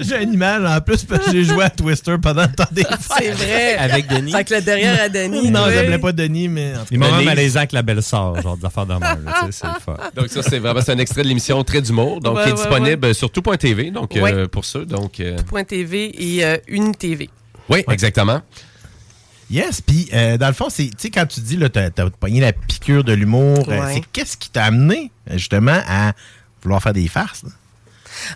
J'ai une image en plus parce que j'ai joué à Twister pendant le temps des fêtes. C'est vrai. Avec Denis. Fait que le derrière à Denis. Non, oui. j'appelais pas Denis, mais. en tout Les cas, moments malaisants avec la belle-sœur, genre des affaires de même. là, tu sais, C'est le fun. Donc ça, c'est vraiment c'est un extrait de l'émission Très d'humour, donc Ouais, qui est ouais, disponible sur tout.tv, donc euh, pour ceux. Donc, euh, Point TV et euh, une TV. oui, exactement. Yes, puis euh, dans le fond, c'est, tu sais, quand tu dis, là, t'as, t'as pogné la piqûre de l'humour, euh, c'est qu'est-ce qui t'a amené, justement, à vouloir faire des farces? là?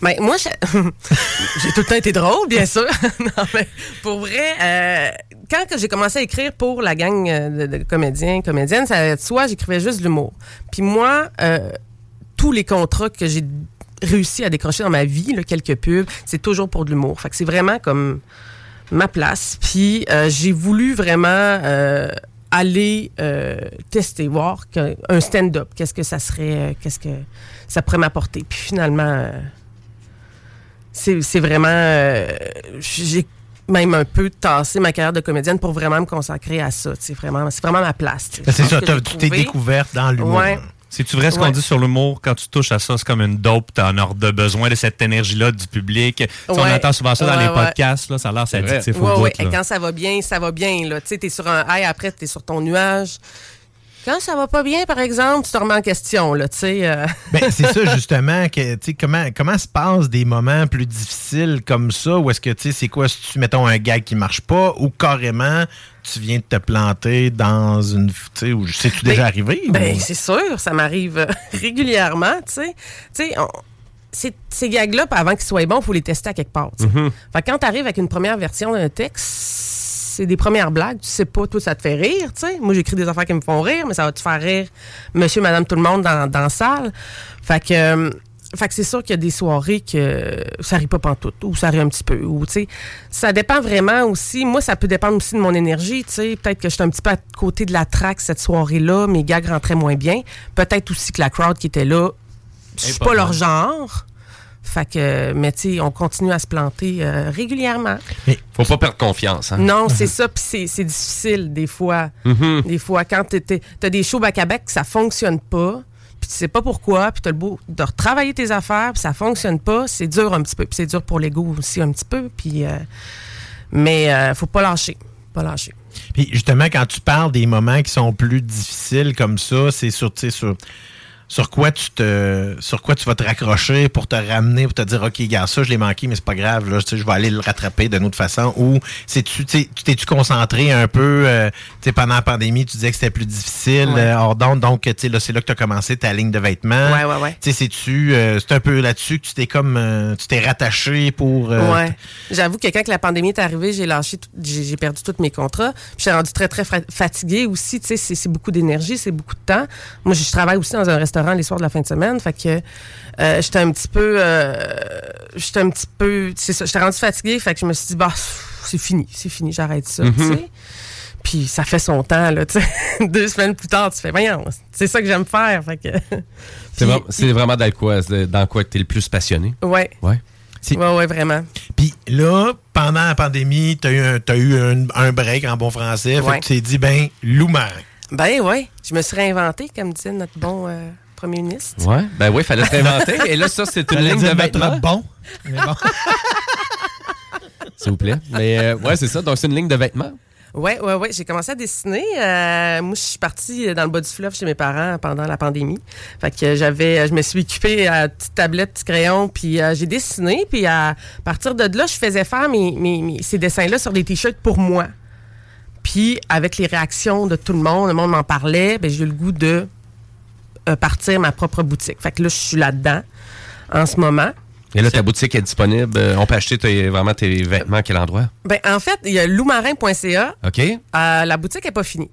Ben, moi, j'ai tout le temps été drôle, bien sûr. non, mais pour vrai, euh, quand j'ai commencé à écrire pour la gang euh, de, de comédiens, comédiennes, ça, soit j'écrivais juste de l'humour. Puis moi, euh, tous les contrats que j'ai réussi à décrocher dans ma vie, là, quelques pubs, c'est toujours pour de l'humour. Fait que c'est vraiment comme ma place. Puis j'ai voulu vraiment aller tester, voir un stand-up, qu'est-ce que ça serait, qu'est-ce que ça pourrait m'apporter. Puis finalement, c'est c'est vraiment... euh, j'ai même un peu tassé ma carrière de comédienne pour vraiment me consacrer à ça. C'est vraiment, c'est vraiment ma place. tu. Ben, c'est ça, tu t'es découverte dans l'humour. Ouais. C'est-tu vrai ce qu'on Ouais. dit sur l'humour? Quand tu touches à ça, c'est comme une dope, t'en as de besoin de cette énergie-là du public. Tu On entend souvent ça dans les ouais. podcasts, là, ça a l'air addictif au bout. là. Et quand ça va bien, ça va bien. Là. Tu sais, t'es sur un high, après, t'es sur ton nuage. Quand ça va pas bien, par exemple, tu te remets en question. Là, tu sais, euh. Ben, c'est ça, justement, que, tu sais, comment, comment se passent des moments plus difficiles comme ça? Ou est-ce que, tu sais, c'est quoi, si tu, mettons, un gag qui marche pas, ou carrément, tu viens de te planter dans une, tu sais, ou c'est-tu déjà Ben, arrivé? Ben, ou- c'est sûr, ça m'arrive euh, régulièrement, tu sais. Tu sais, on- ces, ces gags-là, avant qu'ils soient bons, il faut les tester à quelque part. Mhm. Fait que quand tu arrives avec une première version d'un texte, c'est des premières blagues. Tu sais pas, toi, ça te fait rire, tu sais. Moi, j'écris des affaires qui me font rire, mais ça va te faire rire monsieur, madame, tout le monde dans, dans la salle. Fait que, euh, fait que c'est sûr qu'il y a des soirées que ça rit pas pantoute, ou ça rit un petit peu, ou tu sais. Ça dépend vraiment aussi. Moi, ça peut dépendre aussi de mon énergie, tu sais. Peut-être que j'étais un petit peu à côté de la traque cette soirée-là, mes gags rentraient moins bien. Peut-être aussi que la crowd qui était là, je suis pas leur genre. Fait que, mais tu sais, on continue à se planter euh, régulièrement. Faut pas perdre confiance. Hein? Non, c'est ça, puis c'est- c'est difficile des fois. Mhm. Des fois, quand tu as des shows back-à-back, ça fonctionne pas, puis tu sais pas pourquoi, puis tu as le beau de retravailler tes affaires, puis ça fonctionne pas, c'est dur un petit peu, puis c'est dur pour l'ego aussi un petit peu, puis... euh, mais euh, faut pas lâcher, pas lâcher. Puis justement, quand tu parles des moments qui sont plus difficiles comme ça, c'est sur, sur, sur quoi tu te sur quoi tu vas te raccrocher pour te ramener, pour te dire OK, gars, ça, je l'ai manqué, mais c'est pas grave, là, je vais aller le rattraper d'une autre façon. Ou c'est-tu, tu sais, tu t'es-tu concentré un peu, euh, pendant la pandémie, tu disais que c'était plus difficile, Ouais. euh, hors d'onde, donc, tu là, c'est là que tu as commencé ta ligne de vêtements. Ouais, ouais, ouais. Tu euh, c'est un peu là-dessus que tu t'es comme, euh, tu t'es rattaché pour. ouais. J'avoue que quand la pandémie est arrivée, j'ai lâché, j'ai perdu tous mes contrats. Je suis rendue très, très fatiguée aussi. Tu sais, c'est- c'est beaucoup d'énergie, c'est beaucoup de temps. Moi, je travaille aussi dans un restaurant les soirs de la fin de semaine. Fait que euh, j'étais un petit peu... euh, j'étais un petit peu... C'est ça, j'étais rendue fatiguée. Fait que je me suis dit, bah, c'est fini, c'est fini, j'arrête ça, tu Mhm. sais. Puis ça fait son temps, là, tu sais. Deux semaines plus tard, tu fais, voyons, c'est ça que j'aime faire. Fait que... C'est vra- c'est vraiment dans quoi, dans quoi tu es le plus passionné? Ouais. Ouais. Ouais, ouais, vraiment. Puis là, pendant la pandémie, tu as eu, un, t'as eu un, un break en bon français. Fait Ouais. que tu t'es dit, ben, loup marin. Ben ouais, je me suis réinventée, comme disait notre bon euh, premier ministre. Ouais. Ben oui, fallait se réinventer. Et là, ça, c'est une ligne de vêtements. bon. Mais bon. S'il vous plaît. Mais euh, ouais, c'est ça. Donc, c'est une ligne de vêtements. Ouais, ouais, ouais. J'ai commencé à dessiner. Euh, moi, je suis partie dans le bas du fleuve chez mes parents pendant la pandémie. Fait que j'avais, je me suis occupée à petite tablette, petit crayon, puis euh, j'ai dessiné. Puis à partir de là, je faisais faire mes, mes- mes- ces dessins-là sur des t-shirts pour moi. Puis avec les réactions de tout le monde, le monde m'en parlait, ben j'ai eu le goût de euh, partir ma propre boutique. Fait que là, je suis là-dedans en ce moment. Et là, ta boutique est disponible. Euh, On peut acheter tes- vraiment tes vêtements à quel endroit? Ben, en fait, il y a loumarin.ca. OK? Euh, la boutique n'est pas finie.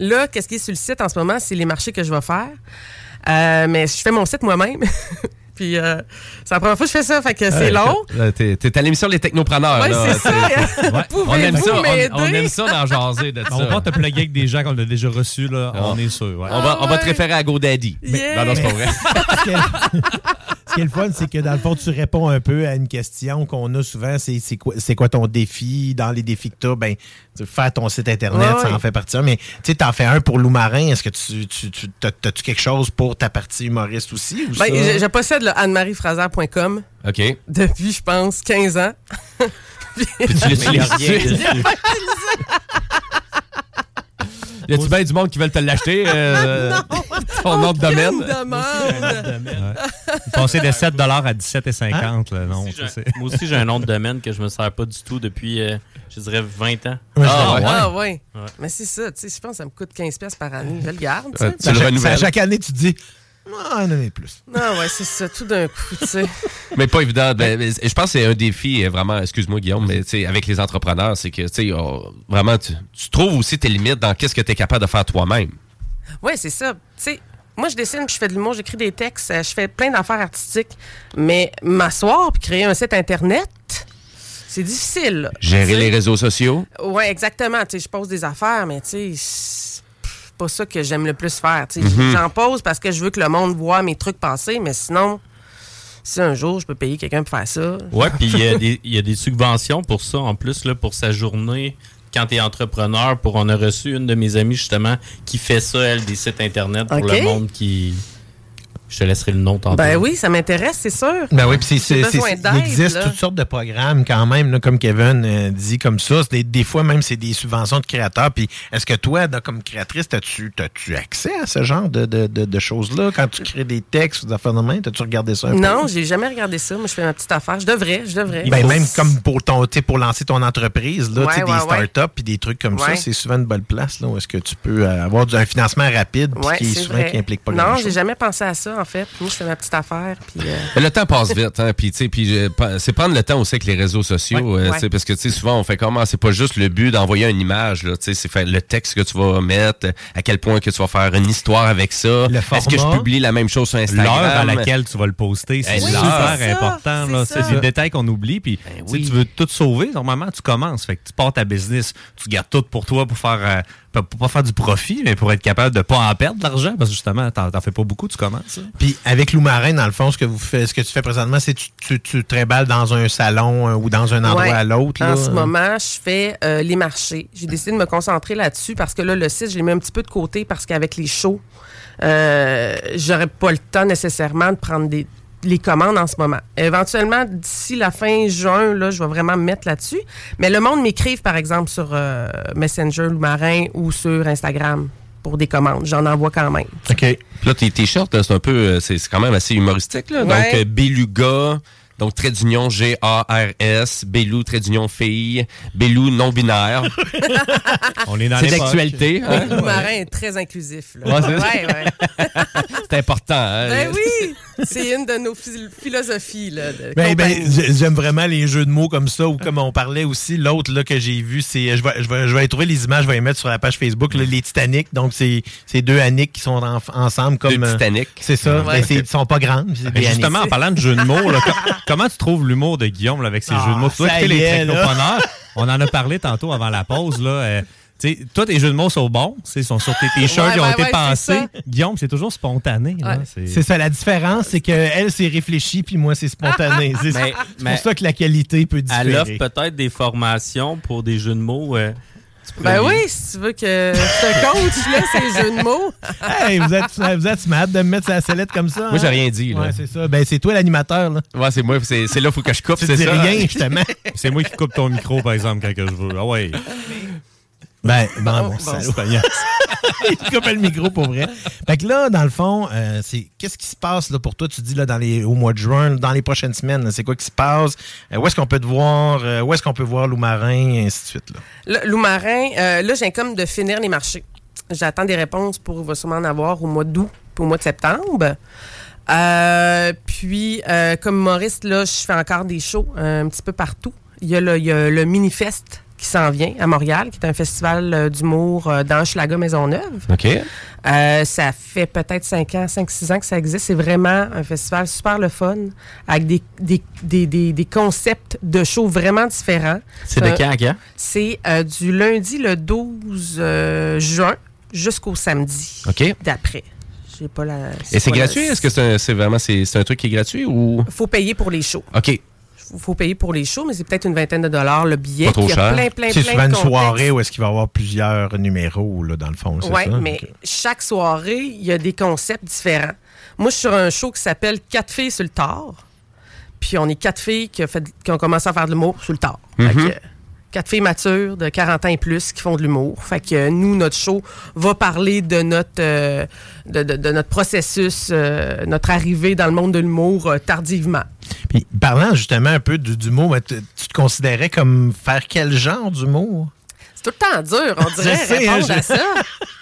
Là, qu'est-ce qui est sur le site en ce moment? C'est les marchés que je vais faire. Euh, mais je fais mon site moi-même. Puis, euh, c'est la première fois que je fais ça, fait que c'est long. T'es à l'émission Les Technopreneurs. Ouais, là. c'est ça. Ouais. On aime ça. on-? On, aime ça d'en jaser de ça. On va te plugger avec des gens qu'on a déjà reçus, là. Ah. On est sûr. ouais. On va, on va te référer à GoDaddy. Yeah. Non, non, c'est pas vrai. Ce qui est- le fun, c'est que dans le fond, tu réponds un peu à une question qu'on a souvent, c'est c'est quoi, quoi ton défi? Dans les défis que tu as, ben, tu- faire ton site Internet, Ouais, ça en fait partie. Mais tu sais, t'en fais un pour Loup Marin. Est-ce que tu, tu, tu t'as- t'as-tu quelque chose pour ta partie humoriste aussi? Ou Ben, ça? je, je possède le annemariefraser.com OK. depuis, je pense, 15 ans. Puis tu l'utilises. Y a-tu bien du monde qui veulent te l'acheter? euh, ton nom de domaine? Passer de 7 à 17,50. là, non, Moi aussi, j'ai- c'est- Moi aussi, j'ai un nom de domaine que je me sers pas du tout depuis, euh, je dirais, 20 ans. Ah, ouais. Ah, ouais. Ouais. Mais c'est ça, tu sais, je pense que ça me coûte 15$ piastres par année. Je le garde, tu Euh, sais. chaque année, tu te dis, ah, en ai plus. Non, ouais, c'est ça, tout d'un coup, tu sais. Mais pas évident. Ben, mais je pense que c'est un défi, euh, vraiment, excuse-moi Guillaume, mais tu sais, avec les entrepreneurs, c'est que tu sais, oh, vraiment, tu, tu trouves aussi tes limites dans qu'est-ce que tu es capable de faire toi-même. Oui, c'est ça. Tu sais, moi, je dessine, puis je fais de l'humour, j'écris des textes, euh, je fais plein d'affaires artistiques. Mais m'asseoir puis créer un site Internet, c'est difficile. là. Gérer les réseaux sociaux? Oui, exactement. Tu sais, je pose des affaires, mais tu sais, c'est pas ça que j'aime le plus faire. Mhm. J'en pose parce que je veux que le monde voit mes trucs passer, mais sinon, si un jour je peux payer quelqu'un pour faire ça. Ouais, puis il y, a des- il y a des subventions pour ça, en plus, là, pour sa journée. Quand tu es entrepreneur, pour, on a reçu une de mes amies, justement, qui fait ça, elle, des sites Internet pour le monde qui... Je te laisserai le nom tantôt. Ben oui, ça m'intéresse, c'est sûr. Ben oui, puis c'est- il existe là. toutes sortes de programmes quand même, là, comme Kevin euh, dit comme ça. Des, des fois même, c'est des subventions de créateurs. Puis est-ce que toi, là, comme créatrice, as-tu as accès à ce genre de, de- de- de choses-là? Quand tu crées des textes ou des affaires de main? As-tu regardé ça un peu? Non, j'ai jamais regardé ça. Moi, je fais ma petite affaire. Je devrais, je devrais. Ben, même comme pour ton, tu sais, pour lancer ton entreprise, là, Ouais, ouais, des ouais. startups puis des trucs comme ça, c'est souvent une bonne place là, où est-ce que tu peux euh, avoir du- un financement rapide qui souvent vrai. qui implique pas Non, j'ai jamais pensé à ça. En fait. Moi, c'est ma petite affaire. Puis, euh, Le temps passe vite, hein, puis tu sais, puis euh, c'est prendre le temps aussi avec les réseaux sociaux, Ouais, euh, ouais. parce que tu sais souvent on fait comment, c'est pas juste le but d'envoyer une image, là, tu sais, c'est faire le texte que tu vas mettre, à quel point que tu vas faire une histoire avec ça, est-ce que je publie la même chose sur Instagram, L'heure à laquelle tu vas le poster, c'est Eh, super ça, important. là. c'est des détails qu'on oublie. Puis, si tu veux tout sauver, normalement, tu commences. Fait que tu pars ta business, tu gardes tout pour toi pour faire, euh, pas- pour pas faire du profit, mais pour être capable de pas en perdre de l'argent. Parce que justement, t'en t'en fais pas beaucoup, tu commences. là. Puis avec Lou Marin, dans le fond, ce que vous faites, ce que tu fais présentement, c'est tu, tu, tu trimbales dans un salon euh, ou dans un endroit Ouais. à l'autre. En là. ce moment, je fais euh, les marchés. J'ai décidé de me concentrer là-dessus parce que là, le site, je l'ai mis un petit peu de côté parce qu'avec les shows, euh, j'aurais pas le temps nécessairement de prendre des les commandes en ce moment. Éventuellement, d'ici la fin juin, là, je vais vraiment me mettre là-dessus. Mais le monde m'écrive, par exemple, sur euh, Messenger ou Marin ou sur Instagram pour des commandes. J'en envoie quand même. OK. Puis là, tes t-shirts, c'est un peu, euh, c'est quand même assez humoristique, là. Donc, Ouais. euh, Beluga, donc trait d'union G-A-R-S, Belou, trait d'union fille, Belou non-binaire. On est dans C'est d'actualité, hein? Le marin est très inclusif. Là. Ouais, c'est- ouais, ouais. C'est important, hein? Ben oui, c'est une de nos phil- philosophies. Là, de Ben, ben, j'aime vraiment les jeux de mots comme ça, ou comme on parlait aussi, l'autre là, que j'ai vu, c'est. Je vais, je, vais, je vais trouver les images, je vais les mettre sur la page Facebook, là, les Titanic. Donc, c'est c'est deux Annick qui sont en- ensemble comme. Deux euh, Titanic. C'est ça. Ouais. Ben, c'est- ils sont pas grandes. des justement, en parlant de jeux de mots, là, co- comment tu trouves l'humour de Guillaume là, avec ses Ah, jeux de mots? Tu écouter y les est, technopreneurs. On en a parlé tantôt avant la pause. Là, euh, tu sais, toi, tes jeux de mots sont bons. tu Ils sont sur tes t-shirts, Ouais, ils ont ouais, été ouais, pensés. Guillaume, c'est toujours spontané. c'est- ça, la différence, c'est qu'elle, c'est réfléchi, puis moi, c'est spontané. C'est pour ça que la qualité peut différer. Elle offre peut-être des formations pour des jeux de mots. euh, tu Ben oui, si tu veux que je te coach, là, ces jeux de mots. Hey, vous êtes, vous êtes smart de me mettre sur la sellette comme ça. Moi, j'ai hein? rien dit, là. Ouais, c'est ça. Ben, c'est toi l'animateur, là. Ouais, c'est moi, c'est c'est là, faut que je coupe, c'est ça. rien, justement. C'est moi qui coupe ton micro, par exemple, quand que je veux. Ah ouais. Ben, bon, Oh, bon, bon, salaud. Il coupe le micro pour vrai. Fait que là, dans le fond, euh, c'est qu'est-ce qui se passe là, pour toi? Tu dis là, dans les, au mois de juin, dans les prochaines semaines, c'est quoi qui se passe? Euh, où est-ce qu'on peut te voir? Euh, où est-ce qu'on peut voir Lou Marin? Et ainsi de suite. Là? Là, Lou Marin, là, j'ai comme de finir les marchés. J'attends des réponses pour, va sûrement en avoir au mois d'août puis au mois de septembre. Puis, comme humoriste, là, je fais encore des shows un petit peu partout. Il y a le, il y a le Minifest qui s'en vient à Montréal, qui est un festival euh, d'humour euh, dans Schlaga Maisonneuve. OK. Euh, ça fait peut-être 5 ans, 5-6 ans que ça existe. C'est vraiment un festival super le fun, avec des, des, des, des, des concepts de shows vraiment différents. C'est de quand à quand? C'est euh, du lundi le 12 euh, juin jusqu'au samedi OK. d'après. Pas la. Et c'est la- gratuit? Est-ce que c'est c'est vraiment c'est un truc qui est gratuit ou? Faut payer pour les shows. OK. Faut, faut payer pour les shows, mais c'est peut-être une vingtaine de dollars le billet. Pas trop puis il y a cher. plein, plein, C'est plein souvent de une soirée où est-ce qu'il va y avoir plusieurs numéros, là, dans le fond, c'est Oui, ça? mais chaque soirée, il y a des concepts différents. Moi, je suis sur un show qui s'appelle Quatre filles sur le tard. Puis on est quatre filles qui, a fait- qui ont commencé à faire de l'humour sur le tard. Fait Mhm. Quatre filles matures de 40 ans et plus qui font de l'humour. Fait que euh, nous, notre show va parler de notre, euh, de, de- de notre processus, euh, notre arrivée dans le monde de l'humour tardivement. Puis, parlant justement un peu d'humour, tu tu te considérais comme faire quel genre d'humour? C'est tout le temps dur, on dirait, Je sais, répondre hein, à je- ça.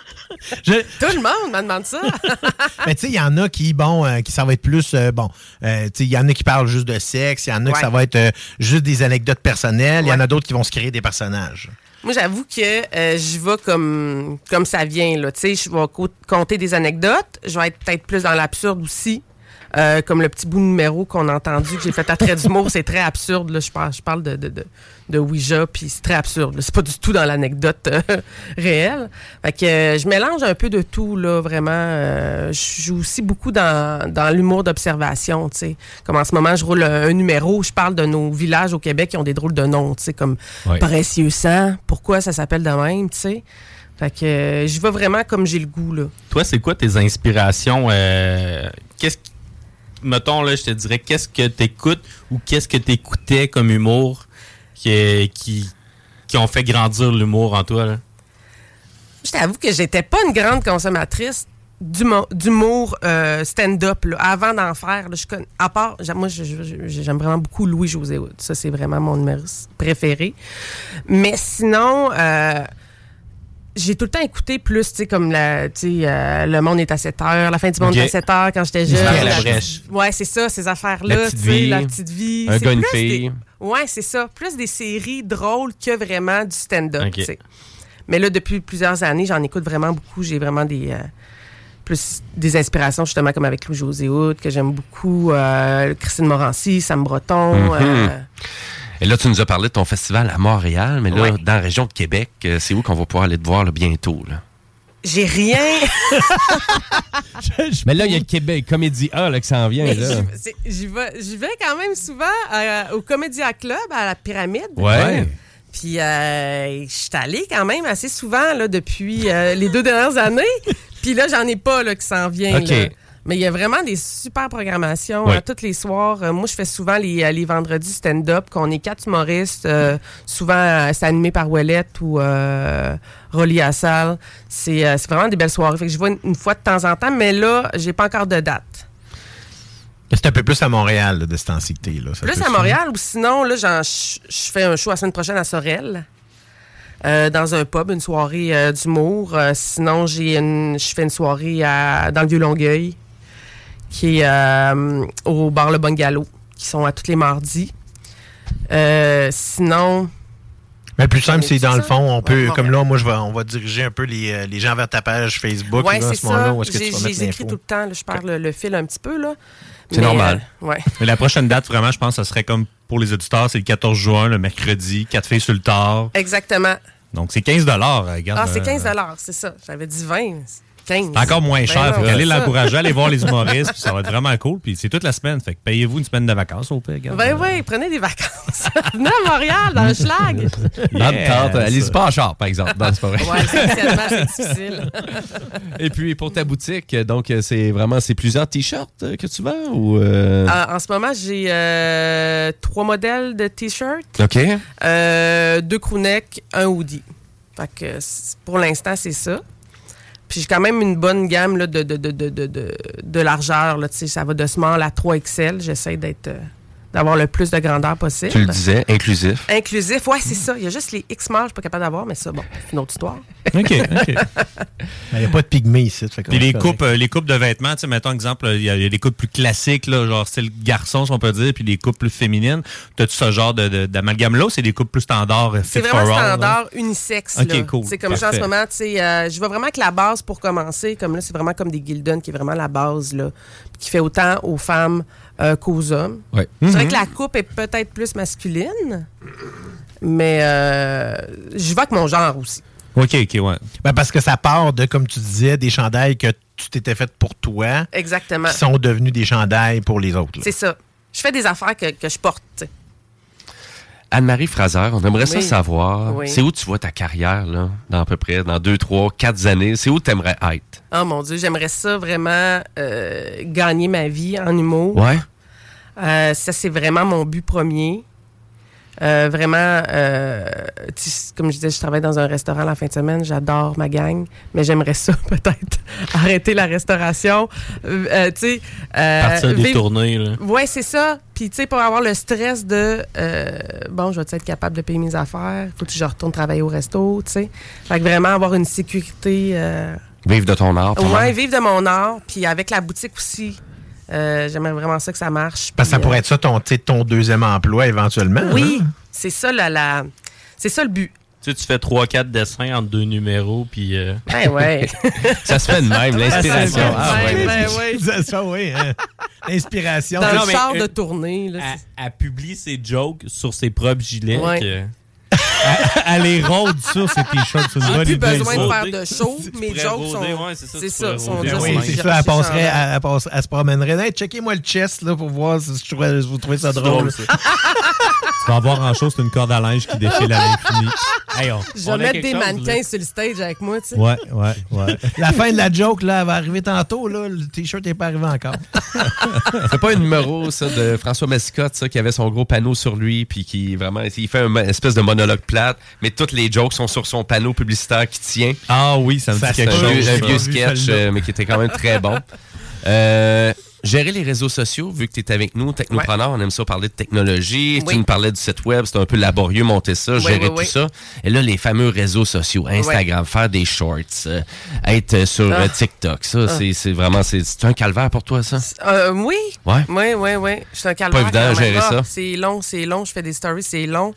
Je- Tout le monde me demande ça. Mais tu sais, il y en a qui, bon, euh, qui ça va être plus, euh, bon, euh, tu sais, il y en a qui parlent juste de sexe, il y en a Ouais. ça va être juste des anecdotes personnelles, il y en a d'autres qui vont se créer des personnages. Moi, j'avoue que j'y vais comme, comme ça vient. Là. Tu sais, Je vais co- compter des anecdotes. Je vais être peut-être plus dans l'absurde aussi. Euh, comme le petit bout de numéro qu'on a entendu, que j'ai fait à trait d'humour, c'est très absurde. Là. Je, parle, je parle de, de, de, de Ouija, puis c'est très absurde. C'est pas du tout dans l'anecdote euh, réelle. Fait que euh, je mélange un peu de tout, là, vraiment. Je joue aussi beaucoup dans, dans l'humour d'observation, tu sais. Comme en ce moment, je roule un, un numéro, je parle de nos villages au Québec qui ont des drôles de noms, tu sais, comme. Précieux sang, pourquoi ça s'appelle de même, tu sais. Fait que euh, je vais vraiment comme j'ai le goût, là. Toi, c'est quoi tes inspirations? euh, qu'est-ce Mettons, là, je te dirais, qu'est-ce que t'écoutes ou qu'est-ce que t'écoutais comme humour qui, qui, qui ont fait grandir l'humour en toi? Je t'avoue que j'étais pas une grande consommatrice d'humo- d'humour euh, stand-up avant d'en faire. là, je connais- à part, moi, j'aime vraiment beaucoup Louis-José Hood. Ça, c'est vraiment mon humoriste préféré. Mais sinon, euh, j'ai tout le temps écouté plus, tu sais, comme la, tu sais, euh, Le Monde est à 7 heures, La fin du monde est à 7 heures quand j'étais jeune. La- Labrèche. Ouais, c'est ça, ces affaires-là. La petite tu sais, vie. La petite vie. Un gars, une des- fille. Ouais, c'est ça. Plus des séries drôles que vraiment du stand-up, Ok. tu sais. Mais là, depuis plusieurs années, j'en écoute vraiment beaucoup. J'ai vraiment des. euh, plus des inspirations, justement, comme avec Louis-José Hood, que j'aime beaucoup. euh, Christine Morancy, Sam Breton. Mhm. euh, Et là, tu nous as parlé de ton festival à Montréal, mais là, Ouais. dans la région de Québec, euh, c'est où qu'on va pouvoir aller te voir là, bientôt? Là? J'ai rien. mais là, il y a le Québec Comédie A là, qui s'en vient. J'y- vais, vais quand même souvent euh, au Comédia Club, à la Pyramide. Ouais. Puis euh, je suis allée quand même assez souvent là, depuis euh, les deux dernières années. Puis là, j'en ai pas là, qui s'en vient. OK. là. Mais il y a vraiment des super programmations Ouais. hein, tous les soirs. Euh, moi, je fais souvent les, euh, les vendredis stand-up, qu'on est quatre humoristes. euh, souvent, euh, c'est animé par Ouellette ou euh, Rolly Assal. C'est euh, c'est vraiment des belles soirées. Fait que je vois une, une fois de temps en temps, mais là, j'ai pas encore de date. C'est un peu plus à Montréal, là, de ce temps-ci que t'es, Plus à Montréal ou sinon, là, je fais un show la semaine prochaine à Sorel. euh, dans un pub, une soirée euh, d'humour. Euh, sinon, j'ai une, je fais une soirée à- dans le Vieux-Longueuil, qui est euh, au bar Le Bungalow, qui sont à tous les mardis. Euh, sinon, Mais le plus simple, c'est est dans le fond, on peut, Ouais, comme là, moi, je vais, on va diriger un peu les, euh, les gens vers ta page Facebook. à c'est ce moment-là, ça. J'ai écrit tout le temps. là, je perds le, le fil un petit peu. là. C'est normal. euh, ouais. Mais la prochaine date, vraiment, je pense que ce serait comme pour les auditeurs, c'est le 14 juin, le mercredi, 4 filles sur le tard. Exactement. Donc, c'est 15 regarde. Ah, c'est euh, 15 c'est ça. J'avais dit 20. 15. Encore moins Ben cher. non, qu'allez c'est ça. l'encourager, allez voir les humoristes, puis ça va être vraiment cool. Puis c'est toute la semaine. Fait que payez-vous une semaine de vacances au pire. Ben oui, prenez des vacances. Venez à Montréal, dans le schlag. Dans le Yes. allez-y pas en char, par exemple. Non, c'est pas vrai. Ouais, c'est difficile. Et puis, pour ta boutique, donc, c'est vraiment, c'est plusieurs t-shirts euh, que tu vends ou. euh, Ah, en ce moment, j'ai euh, trois modèles de T-shirts, OK. euh, deux crewnecks, un hoodie. Fait que pour l'instant, c'est ça. Puis j'ai quand même une bonne gamme là, de, de, de, de, largeur. Là, ça va de small à 3XL. J'essaie d'être, euh, d'avoir le plus de grandeur possible. Tu le disais, inclusif. Inclusif, ouais, c'est ça. Il y a juste les X-Mall, je suis pas capable d'avoir, mais ça, bon, c'est une autre histoire. OK, OK. Il n'y a pas de pygmée ici. Puis les coupes, euh, les coupes de vêtements, tu sais, mettons exemple, il y, a il y a des coupes plus classiques, là, genre style garçon, si on peut dire, puis des coupes plus féminines. T'as-tu ce genre de- de- d'amalgame-là ou c'est des coupes plus standards, euh, C'est vraiment for all, là? standard, unisexe. Ok, là. cool. C'est comme ça en ce moment, tu sais, euh, je vais vraiment avec la base pour commencer. Comme là, c'est vraiment comme des Gildan qui est vraiment la base, là, qui fait autant aux femmes euh, qu'aux hommes. Ouais. C'est vrai Mhm. que la coupe est peut-être plus masculine, mais euh, je vais avec mon genre aussi. OK, OK, ouais. Ben, parce que ça part de, comme tu disais, des chandails que tu t'étais fait pour toi, Exactement. qui sont devenus des chandails pour les autres. C'est ça. Je fais des affaires que, que je porte. tu sais. Anne-Marie Fraser, on aimerait ça savoir. Oui. C'est où tu vois ta carrière, là, dans à peu près, dans deux, trois, quatre années? C'est où tu aimerais être? Oh mon Dieu, j'aimerais ça vraiment euh, gagner ma vie en humour. Ouais. Euh, ça, c'est vraiment mon but premier. Euh, vraiment, euh, comme je disais, je travaille dans un restaurant la fin de semaine. J'adore ma gang, mais j'aimerais ça peut-être arrêter la restauration. Euh, tu sais, euh, Partir des vivre- tournées, là. Ouais, c'est ça. Puis, tu sais, pour avoir le stress de, euh, bon, je vais être capable de payer mes affaires? Faut que je retourne travailler au resto, tu sais. Fait que vraiment avoir une sécurité. euh, Vivre de ton art. mal. vivre de mon art. Puis avec la boutique aussi. Euh, J'aimerais vraiment ça que ça marche. Parce que ça pourrait être ça ton, ton deuxième emploi éventuellement. oui, hein? c'est ça la, la- c'est ça le but. Tu sais, tu fais 3-4 dessins entre deux numéros, puis... euh, Ben ouais. ça se fait de même, l'inspiration. Ça se fait de Ah, ouais. même, ben ouais. Ça, ça, oui. hein. L'inspiration. Dans le char euh, de tournée. Là, Elle, elle publie ses jokes sur ses propres gilets. Ouais. que- Elle les rôde sur ces t-shirts, c'est une J'ai bonne plus idée. besoin de faire de show. Mes jokes rôder, sont. ouais, c'est ça, c'est ça. Elle, passerait, elle, elle passe- elle se promènerait. Hey, checkez-moi le chest là, pour voir si je vous trouvez ça drôle. drôle, ça. Tu vas avoir en chose, c'est une corde à linge qui défile à l'infini. Hey, on- Je vais mettre des chose, mannequins là. sur le stage avec moi, tu sais. Ouais, ouais, ouais. La fin de la joke, là, elle va arriver tantôt. Là, le t-shirt n'est pas arrivé encore. C'est pas un numéro, ça, de François Mascotte, ça, qui avait son gros panneau sur lui, puis qui vraiment, il fait un mo- espèce de monologue plate, mais toutes les jokes sont sur son panneau publicitaire qui tient. Ah oui, ça me Ça dit C'est quelque un chose. vieux, un ça. vieux sketch, euh, mais qui était quand même très bon. Euh, Gérer les réseaux sociaux, vu que tu es avec nous, Technopreneur, on aime ça parler de technologie. Oui. Tu nous parlais du site web, c'est un peu laborieux monter ça, Oui, gérer oui, tout oui. ça. Et là, les fameux réseaux sociaux, Instagram, faire des shorts, euh, être sur Ah. TikTok, ça, Ah. c'est c'est vraiment, c'est c'est un calvaire pour toi, ça? Euh, oui. Ouais. Oui, oui, oui. Je suis un calvaire. évident à gérer Ah, ça. C'est long, c'est long. Je fais des stories, c'est long.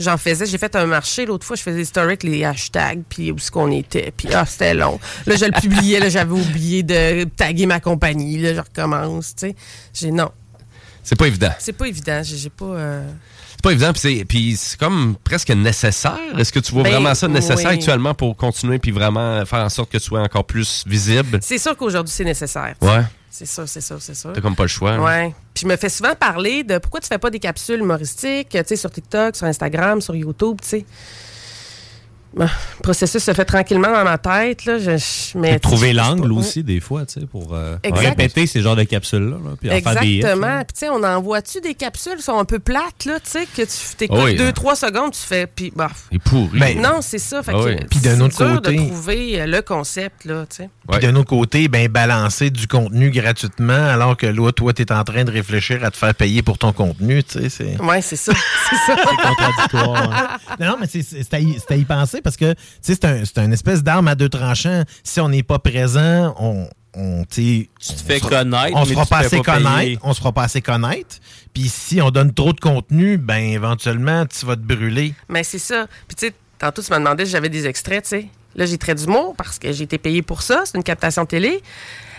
J'en faisais. J'ai fait un marché l'autre fois. Je faisais avec les hashtags, puis où est-ce qu'on était. Puis ah, c'était long. Là, je le publiais. Là, j'avais oublié de taguer ma compagnie. Là, je recommence. Tu sais, j'ai non. C'est pas évident. C'est pas évident. J'ai pas. euh, C'est pas évident, puis c'est- puis c'est comme presque nécessaire. Est-ce que tu vois Ben, vraiment ça nécessaire oui. actuellement pour continuer puis vraiment faire en sorte que tu sois encore plus visible? C'est sûr qu'aujourd'hui, c'est nécessaire. tu sais. Ouais. C'est sûr, c'est sûr, c'est sûr. T'as comme pas le choix. hein. Puis je me fais souvent parler de pourquoi tu fais pas des capsules humoristiques, tu sais, sur TikTok, sur Instagram, sur YouTube, tu sais. Le processus se fait tranquillement dans ma tête, là. Je, je- mais, trouver l'angle aussi, des fois, tu sais, pour euh, répéter ces genres de capsules-là. là, puis en faire des hits, là. Exactement. Puis, tu sais, on envoie-tu des capsules qui sont un peu plates, là, tu sais, que tu t'écoutes Oh oui, deux, hein. trois secondes, tu fais, puis, bah. Est pourri. Ben, non, c'est ça. Fait Ah oui. Puis d'un c'est autre côté- de trouver euh, le concept, là, tu sais. Puis d'un autre côté, ben, balancer du contenu gratuitement alors que là, toi, tu es en train de réfléchir à te faire payer pour ton contenu, tu sais. c'est- Ouais, c'est ça. c'est ça. contradictoire. non, non, mais c'est à y penser parce que c'est un, c'est un espèce d'arme à deux tranchants. Si on n'est pas présent, on. on tu te fais connaître, On se fera pas assez connaître. On se fera pas assez connaître. Puis si on donne trop de contenu, ben éventuellement, tu vas te brûler. Mais c'est ça. Puis tu sais, tantôt, tu m'as demandé si j'avais des extraits, tu sais. Là, j'ai trait d'humour parce que j'ai été payé pour ça. C'est une captation télé.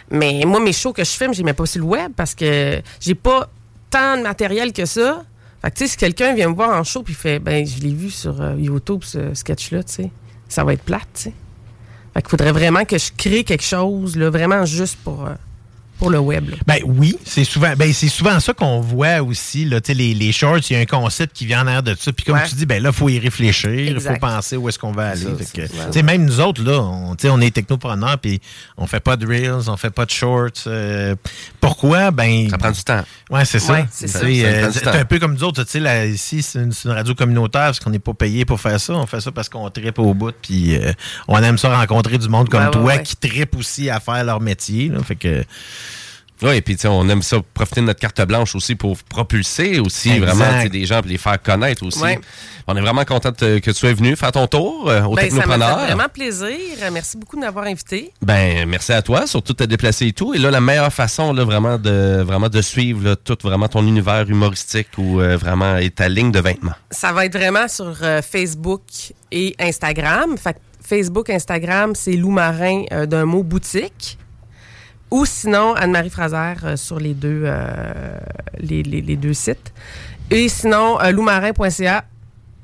Mais moi, mes shows que je filme, je les mets pas sur le web parce que j'ai pas tant de matériel que ça. Fait que, tu sais, si quelqu'un vient me voir en show puis fait, ben, je l'ai vu sur euh, YouTube, ce sketch-là, tu sais, ça va être plate, tu sais. Fait qu'il faudrait vraiment que je crée quelque chose, là, vraiment juste pour, euh, pour le web, là. Ben oui, c'est souvent, ben c'est souvent ça qu'on voit aussi. Là, Tu sais, les, les shorts, il y a un concept qui vient en arrière de ça. Puis comme Ouais. tu dis, ben là, il faut y réfléchir, il faut penser où est-ce qu'on va aller. Ça, Fait que, même nous autres, là, on, tu sais, on est technopreneurs, puis on fait pas de reels, on fait pas de shorts. euh, pourquoi? Ben, Ça prend du temps. Ouais, c'est ça. Ouais, ça. euh, C'est un peu comme nous autres. Tu sais, là, ici, c'est une, radio communautaire parce qu'on n'est pas payé pour faire ça. On fait ça parce qu'on tripe au bout. Puis euh, on aime ça rencontrer du monde comme Ouais, ouais, toi ouais. qui tripe aussi à faire leur métier. là. Fait que. Oui, puis tu sais, on aime ça, profiter de notre carte blanche aussi pour propulser aussi Exact. vraiment des gens puis les faire connaître aussi. Ouais. On est vraiment content que tu sois venu faire ton tour euh, au Ben, ça m'a Technopreneur. fait vraiment plaisir. Merci beaucoup de m'avoir invité. Ben, merci à toi, surtout de te déplacer et tout. Et là, la meilleure façon, là, vraiment de, vraiment de suivre là, tout vraiment ton univers humoristique ou euh, vraiment est ta ligne de vêtements. Ça va être vraiment sur euh, Facebook et Instagram. Fait Facebook, Instagram, c'est Lou Marin d'un mot boutique. Ou sinon, Anne-Marie Fraser euh, sur les deux, euh, les, les- les deux sites. Et sinon, euh, loumarin.ca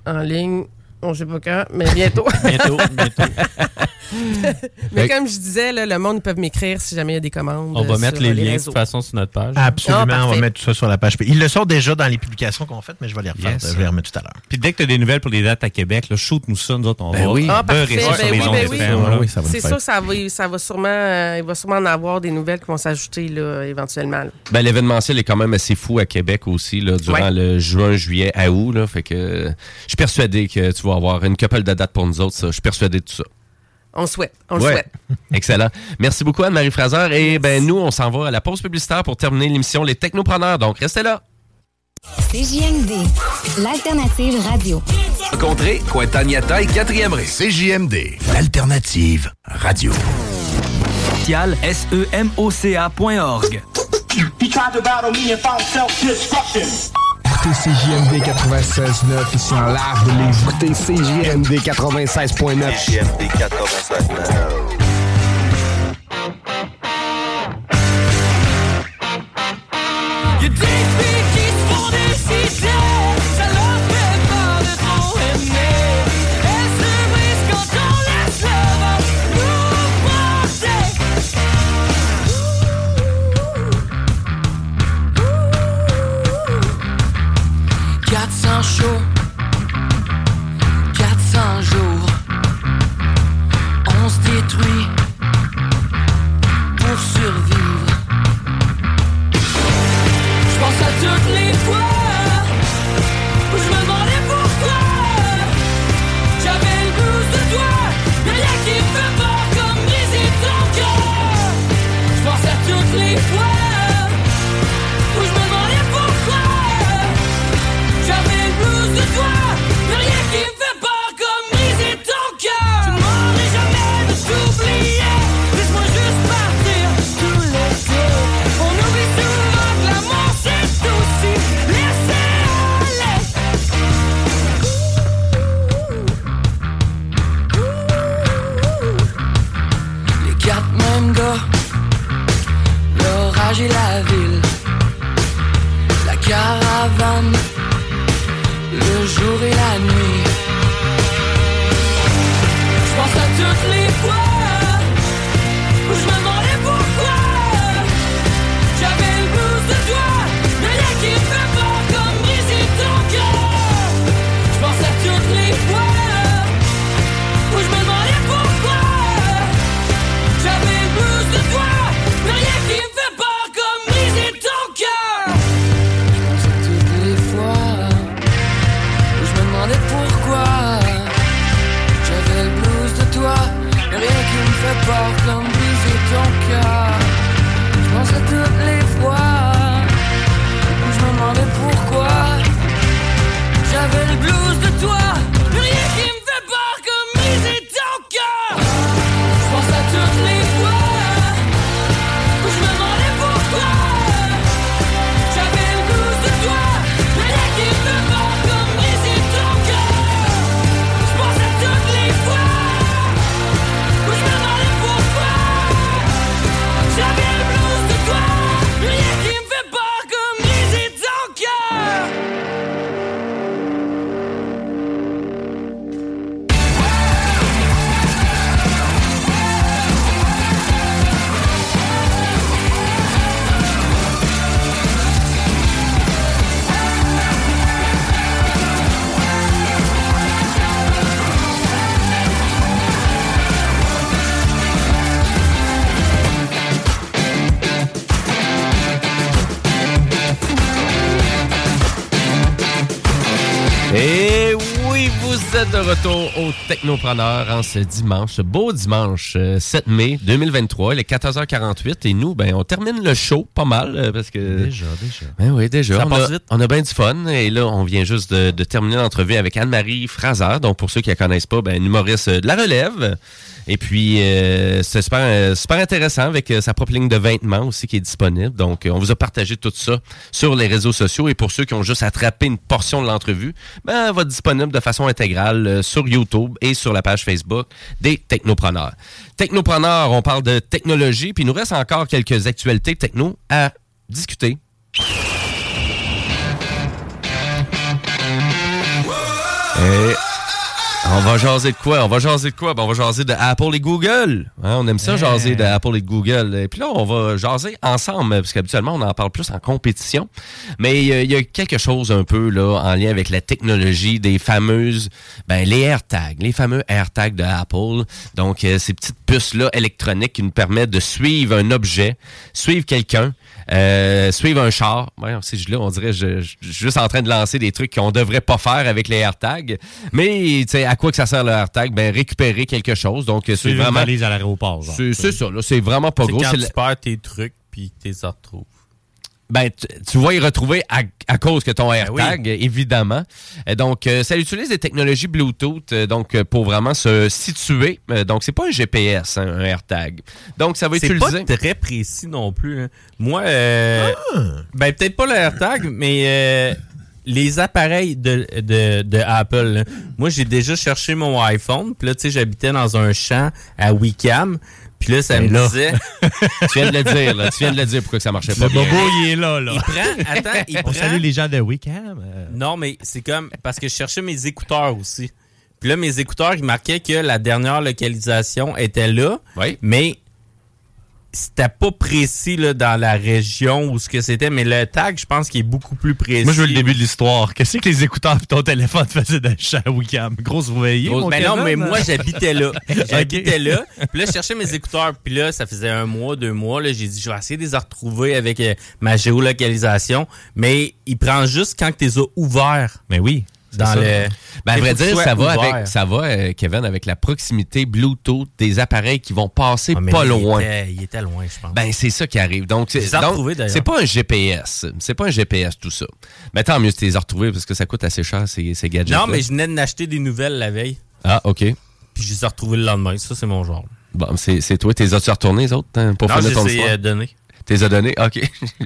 en ligne. On ne sait pas quand, mais bientôt. Bientôt, bientôt. mais comme je disais, là, le monde, peuvent m'écrire si jamais il y a des commandes. On va euh, mettre sur, les liens de toute façon sur notre page. Absolument, Ah, on va mettre tout ça sur la page. Ils le sortent déjà dans les publications qu'on fait, mais je vais les refaire. Yes. Je vais les remettre tout à l'heure. Puis dès que tu as des nouvelles pour les dates à Québec, là, shoot-nous ça, nous autres, on Ben va oui. Ah, beurrer parfait. ça sur Ben les oui, ben oui. Oui, va C'est sûr, ça va, ça va sûrement, euh, il va sûrement en avoir des nouvelles qui vont s'ajouter là, éventuellement. là. Ben, l'événementiel est quand même assez fou à Québec aussi, là, durant Ouais. le juin, juillet, à août. Là, fait que euh, je suis persuadé que tu vas avoir une couple de dates pour nous autres. ça. Je suis persuadé de tout ça. On le souhaite. On le Ouais. souhaite. Excellent. Merci beaucoup, Anne-Marie Fraser. Et ben, nous, on s'en va à la pause publicitaire pour terminer l'émission Les Technopreneurs. Donc, restez là. CJMD, l'alternative radio. Rencontrez Cointagnata et 4e ré. CJMD, l'alternative radio. semoca.org. Écoutez CJMD 96.9 ici en live de Lévis. Écoutez CJMD 96.9. CJMD 96.9. Il y caravane, le jour et la nuit. Au Technopreneur en ce dimanche, ce beau dimanche euh, 7 mai 2023. Il est 14h48 et nous, ben, on termine le show pas mal euh, parce que... Déjà, déjà. Ben oui, déjà. Ça on, passe a, vite. on a bien du fun. Et là, on vient juste de, de terminer l'entrevue avec Anne-Marie Fraser. Donc, pour ceux qui la connaissent pas, ben, une humoriste euh, de la relève. Et puis, euh, c'est super, euh, super intéressant avec euh, sa propre ligne de vêtements aussi qui est disponible. Donc, euh, on vous a partagé tout ça sur les réseaux sociaux. Et pour ceux qui ont juste attrapé une portion de l'entrevue, ben, elle va être disponible de façon intégrale sur YouTube et sur la page Facebook des Technopreneurs. Technopreneurs, on parle de technologie. Puis, il nous reste encore quelques actualités techno à discuter. On va jaser de quoi? On va jaser de quoi? Ben, on va jaser de Apple et Google. Hein, on aime ça, jaser de Apple et de Google. Et puis là, on va jaser ensemble, parce qu'habituellement, on en parle plus en compétition. Mais il y a- il y, a quelque chose un peu là en lien avec la technologie des fameuses, ben, les AirTags, les fameux AirTags de Apple. Donc, euh, ces petites puces-là électroniques qui nous permettent de suivre un objet, suivre quelqu'un, euh, suivre un char. Ouais, si je là, on dirait je, je, je suis juste en train de lancer des trucs qu'on devrait pas faire avec les AirTags. Mais tu sais, à quoi que ça sert le AirTag? Ben récupérer quelque chose. Donc c'est Suivre une vraiment valise à l'aéroport, genre. C'est ça. là, C'est vraiment pas gros. quand tu perds tes trucs puis tu les retrouves. Ben, tu, tu vas y retrouver à, à cause que Ben ton AirTag, évidemment. Euh, donc, euh, ça utilise des technologies Bluetooth, euh, donc euh, pour vraiment se situer. Euh, donc, c'est pas un GPS, hein, un AirTag. Donc, ça va C'est utiliser. pas très précis non plus. hein. Moi, euh, ben peut-être pas le AirTag, mais euh, les appareils de, de, de Apple. là. Moi, j'ai déjà cherché mon iPhone. Puis là, tu sais, j'habitais dans un champ à Wicam. Puis là, ça me là. disait... tu viens de le dire, là. Tu viens de le dire pourquoi que ça marchait pas Le bien. bobo, il est là, là. Il prend... Attends, il On prend... salue les gens de Wicam. euh. Non, mais c'est comme parce que je cherchais mes écouteurs aussi. Puis là, mes écouteurs, ils marquaient que la dernière localisation était là. Mais c'était pas précis là, dans la région où ce que c'était. Mais le tag, je pense qu'il est beaucoup plus précis. Moi, je veux le début de l'histoire. Qu'est-ce que les écouteurs et ton téléphone faisaient d'un chat à Wicam? Grosse veillée, mon mais non, Kevin? mais moi, j'habitais là. J'habitais là. Puis là, je cherchais mes écouteurs. Puis là, ça faisait un mois, deux mois. J'ai dit, je vais essayer de les retrouver avec euh, ma géolocalisation. Mais il prend juste quand tu les as ouverts. Mais oui. Dans le. Ben, à vrai dire, ça va, ouvert. avec, ça va euh, Kevin, avec la proximité Bluetooth des appareils qui vont passer Ah, pas loin. était- il était loin, je pense. Ben, c'est ça qui arrive. Donc, c'est retrouvés, pas un GPS. C'est pas un GPS, tout ça. Mais tant mieux si tu les as retrouvés parce que ça coûte assez cher, ces, ces gadgets. Non, mais je venais de des nouvelles la veille. Ah, OK. Puis je les ai retrouvées le lendemain. Ça, c'est mon genre. Bon, c'est toi. T'es as-tu retourné, les autres, hein, pour non, finir ton histoire? euh, donnés. T'es as donné? OK.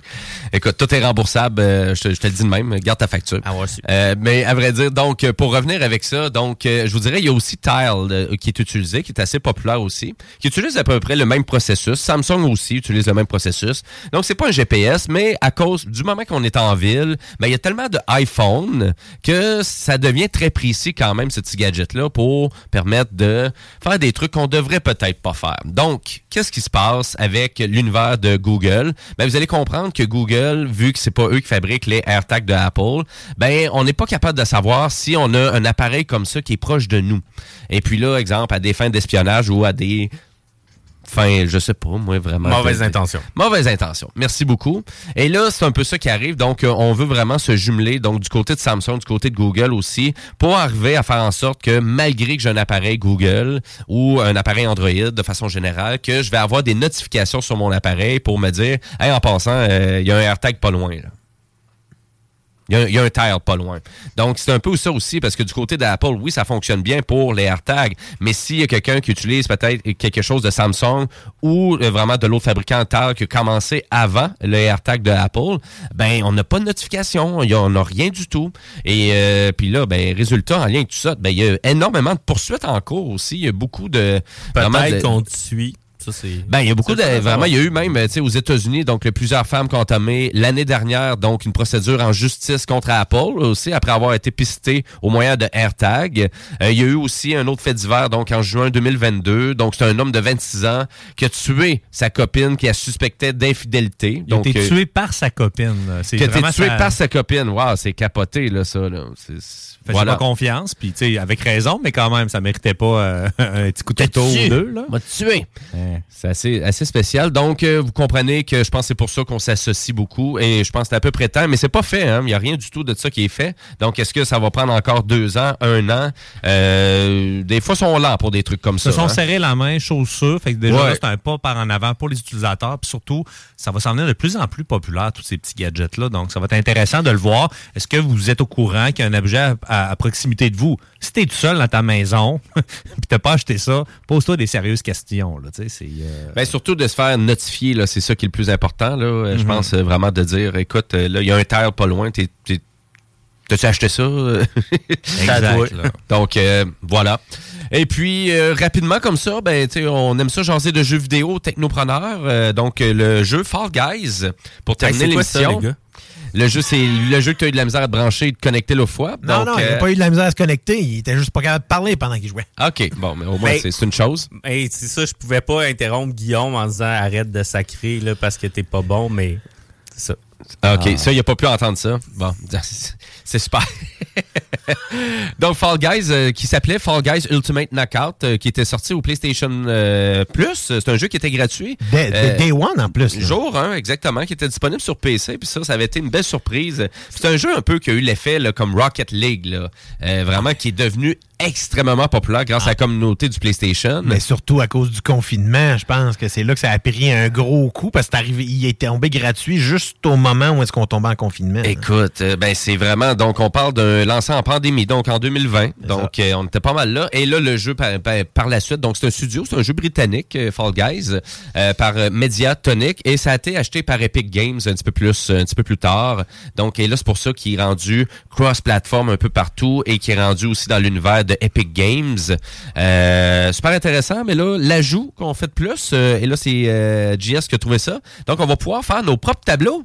Écoute, tout est remboursable. euh, je, te, je te le dis de même. Garde ta facture. Ah ouais. Euh, mais à vrai dire, donc, euh, pour revenir avec ça, donc, euh, je vous dirais, il y a aussi Tile qui est utilisé, qui est assez populaire aussi, qui utilise à peu près le même processus. Samsung aussi utilise le même processus. Donc, c'est pas un GPS, mais à cause du moment qu'on est en ville, ben, il y a tellement de iPhone que ça devient très précis quand même, ce petit gadget-là, pour permettre de faire des trucs qu'on devrait peut-être pas faire. Donc, qu'est-ce qui se passe avec l'univers de Google? Ben, vous allez comprendre que Google, vu que c'est pas eux qui fabriquent les AirTags de Apple, ben, on n'est pas capable de savoir si on a un appareil comme ça qui est proche de nous. Et puis là, exemple, à des fins d'espionnage ou à des Enfin, je sais pas, moi vraiment. Mauvaise intention. Mauvaise intention. Merci beaucoup. Et là, c'est un peu ça qui arrive. Donc, euh, on veut vraiment se jumeler, donc du côté de Samsung, du côté de Google aussi, pour arriver à faire en sorte que malgré que j'ai un appareil Google ou un appareil Android de façon générale, que je vais avoir des notifications sur mon appareil pour me dire, hey, en passant, euh, il y a un AirTag pas loin. Là. Il y, a, il y a un tile pas loin. Donc, c'est un peu ça aussi, parce que du côté d'Apple, oui, ça fonctionne bien pour les AirTags, mais s'il y a quelqu'un qui utilise peut-être quelque chose de Samsung ou euh, vraiment de l'autre fabricant tile qui a commencé avant le AirTag de Apple, ben, on n'a pas de notification, il y a- on n'a rien du tout. Et euh, puis là, ben, résultat, en lien avec tout ça, ben, il y a énormément de poursuites en cours aussi. Il y a beaucoup de... de- Peut-être qu'on te suit. Ça, ben, il y a beaucoup de. Vraiment, il y a eu même, euh, tu sais, aux États-Unis, donc, plusieurs femmes qui ont entamé l'année dernière, donc, une procédure en justice contre Apple aussi, après avoir été pistées au moyen de AirTag. Euh, il y a eu aussi un autre fait divers, donc, en juin 2022. Donc, c'est un homme de 26 ans qui a tué sa copine qui a suspecté d'infidélité. Il a été euh, tué par sa copine. qui a été tué sa- par sa copine. Wow, c'est capoté, là, ça, là. C'est- voilà. pas confiance, puis tu sais, avec raison, mais quand même, ça méritait pas euh, un petit coup de couteau ou deux. Là. M'a tué. C'est assez, assez spécial. Donc, euh, vous comprenez que je pense que c'est pour ça qu'on s'associe beaucoup. Et je pense que c'est à peu près temps. Mais c'est pas fait. hein. Il n'y a rien du tout de ça qui est fait. Donc, est-ce que ça va prendre encore deux ans, un an? Euh, des fois, ils sont lents pour des trucs comme Ils ça. se sont hein. serrés la main, chose sûre. Fait que déjà, Ouais. là, c'est un pas par en avant pour les utilisateurs. Puis surtout, ça va s'en venir de plus en plus populaire, tous ces petits gadgets-là. Donc, ça va être intéressant de le voir. Est-ce que vous êtes au courant qu'il y a un objet à, à- à proximité de vous? Si t'es tout seul dans ta maison, puis t'as pas acheté ça, pose-toi des sérieuses questions. Là, c'est, euh, Ben, surtout de se faire notifier, là, c'est ça qui est le plus important. Là. Euh, Je Mhm. pense euh, vraiment de dire, écoute, là, il y a un terre pas loin, t'es, t'es- T'as-tu acheté ça? Exact, là. Donc, euh, voilà. Et puis, euh, rapidement comme ça, ben, on aime ça jaser de jeux vidéo technopreneur. Euh, donc, le jeu Fall Guys, pour terminer l'émission. Le jeu, c'est le jeu que tu as eu de la misère à te brancher et de connecter l'autre fois. Non, Donc, non, il n'a euh, pas eu de la misère à se connecter. Il était juste pas capable de parler pendant qu'il jouait. OK, bon, mais au moins, c'est une chose. Hey, c'est ça, je pouvais pas interrompre Guillaume en disant arrête de sacrer là, parce que t'es pas bon, mais c'est ça. Ah, OK, Ah. ça, il a pas pu entendre ça. Bon, c'est super. Donc, Fall Guys, euh, qui s'appelait Fall Guys Ultimate Knockout, euh, qui était sorti au PlayStation euh, Plus. C'est un jeu qui était gratuit. Day- Day One en plus. là. Jour 1, exactement, qui était disponible sur PC. Puis ça, ça avait été une belle surprise. C'est un jeu un peu qui a eu l'effet comme Rocket League, là. Vraiment qui est devenu extrêmement populaire grâce à la communauté du PlayStation. Mais surtout à cause du confinement, je pense que c'est là que ça a pris un gros coup parce que c'est arrivé, il est tombé gratuit juste au moment où est-ce qu'on tombait en confinement. Écoute, ben c'est vraiment donc on parle d'un lancé en pandémie donc en 2020. Donc euh, on était pas mal là et là le jeu par, par- par la suite donc c'est un studio, c'est un jeu britannique euh, Fall Guys euh, par euh, Mediatonic et ça a été acheté par Epic Games un petit peu plus un petit peu plus tard. Donc et là c'est pour ça qu'il est rendu cross-platform un peu partout et qui est rendu aussi dans l'univers de Epic Games. Euh, super intéressant mais là l'ajout qu'on fait de plus euh, et là c'est euh, JS qui a trouvé ça. Donc on va pouvoir faire nos propres tableaux.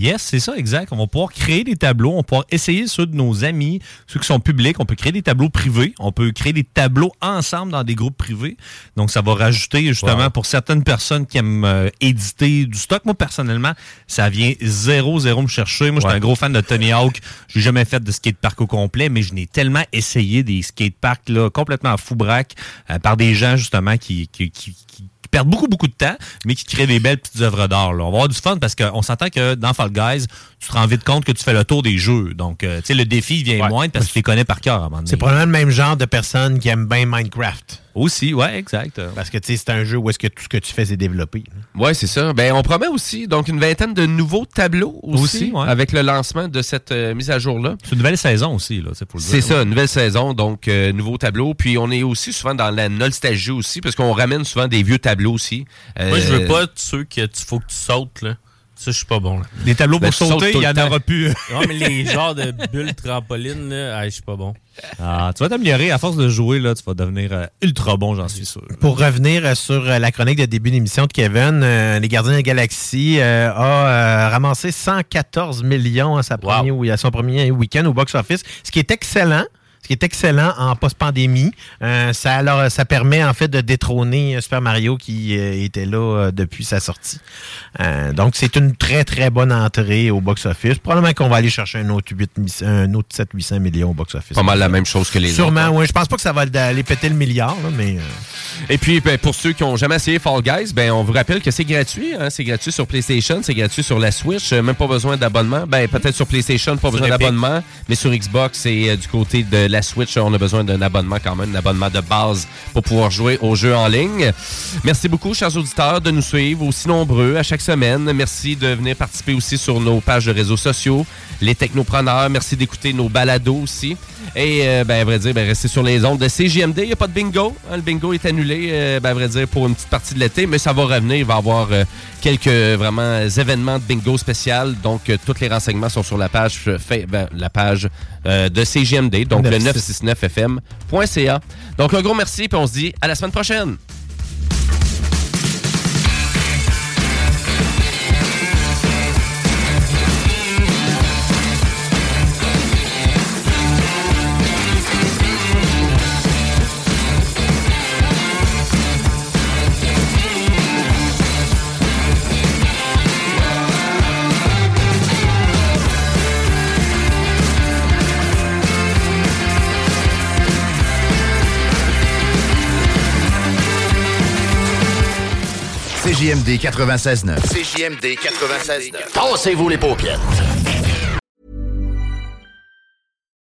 Yes, c'est ça, exact. On va pouvoir créer des tableaux, on va pouvoir essayer ceux de nos amis, ceux qui sont publics. On peut créer des tableaux privés, on peut créer des tableaux ensemble dans des groupes privés. Donc, ça va rajouter justement Wow. pour certaines personnes qui aiment euh, éditer du stock. Moi, personnellement, ça vient zéro, zéro me chercher. Moi, je suis un gros fan de Tony Hawk. J'ai jamais fait de skatepark au complet, mais je n'ai tellement essayé des skateparks là, complètement à fou braque euh, par des gens justement qui, qui, qui- qui- qui perdent beaucoup, beaucoup de temps, mais qui créent des belles petites œuvres d'art. là. On va avoir du fun parce qu'on s'entend que dans Fall Guys, tu te rends vite compte que tu fais le tour des jeux. Donc, euh, tu sais, le défi vient moins parce que tu les connais par cœur à un moment donné. C'est probablement le même genre de personnes qui aiment bien Minecraft. Aussi, ouais, exact. Parce que c'est un jeu où est-ce que tout ce que tu fais, c'est développé. Ouais, c'est ça. Ben, on promet aussi donc une vingtaine de nouveaux tableaux aussi, Aussi, ouais. avec le lancement de cette euh, mise à jour-là. C'est une nouvelle saison aussi, là, c'est pour le. C'est ça, nouvelle saison, donc euh, nouveau tableau. Puis on est aussi souvent dans la nostalgie aussi, parce qu'on ramène souvent des vieux tableaux aussi. Moi, je veux Euh, pas ceux que tu faut que tu sautes, là. Ça, je suis pas bon, là. Des tableaux Ben, pour sauter, il y le en aura plus. Non, mais les genres de bulles trampoline, là, je suis pas bon. Ah, tu vas t'améliorer. À force de jouer, là, tu vas devenir euh, ultra bon, j'en suis sûr. Pour revenir euh, sur euh, la chronique de début d'émission de Kevin, euh, les Gardiens de la Galaxie euh, a ramassé 114 millions à, sa premier, à son premier week-end au box-office, ce qui est excellent. Qui est excellent en post-pandémie. Euh, ça, alors, ça permet en fait de détrôner euh, Super Mario qui euh, était là depuis sa sortie. Donc, c'est une très, très bonne entrée au box-office. Probablement qu'on va aller chercher un autre, 8, un autre 700-800 millions au box-office. Pas mal la même chose que les Sûrement, autres. oui. Je pense pas que ça va aller péter le milliard, là, mais... Et puis, ben, pour ceux qui ont jamais essayé Fall Guys, ben, on vous rappelle que c'est gratuit. hein. C'est gratuit sur PlayStation, c'est gratuit sur la Switch. Même pas besoin d'abonnement. Ben, peut-être sur PlayStation, pas besoin d'abonnement. Mais sur Xbox et euh, du côté de la Switch, on a besoin d'un abonnement quand même, un abonnement de base pour pouvoir jouer aux jeux en ligne. Merci beaucoup, chers auditeurs, de nous suivre aussi nombreux à chaque semaine. Merci de venir participer aussi sur nos pages de réseaux sociaux, les technopreneurs. Merci d'écouter nos balados aussi. Et, euh, ben, à vrai dire, ben, restez sur les ondes de CJMD. Il n'y a pas de bingo. hein. le bingo est annulé, euh, ben, à vrai dire, pour une petite partie de l'été, mais ça va revenir. Il va y avoir euh, quelques vraiment événements de bingo spécial. Donc, euh, tous les renseignements sont sur la page, fait- ben, la page euh, de CJMD, donc le 969fm.ca. Donc, un gros merci, puis on se dit à la semaine prochaine. CJMD 96.9. CJMD 96.9. Tassez-vous les paupières.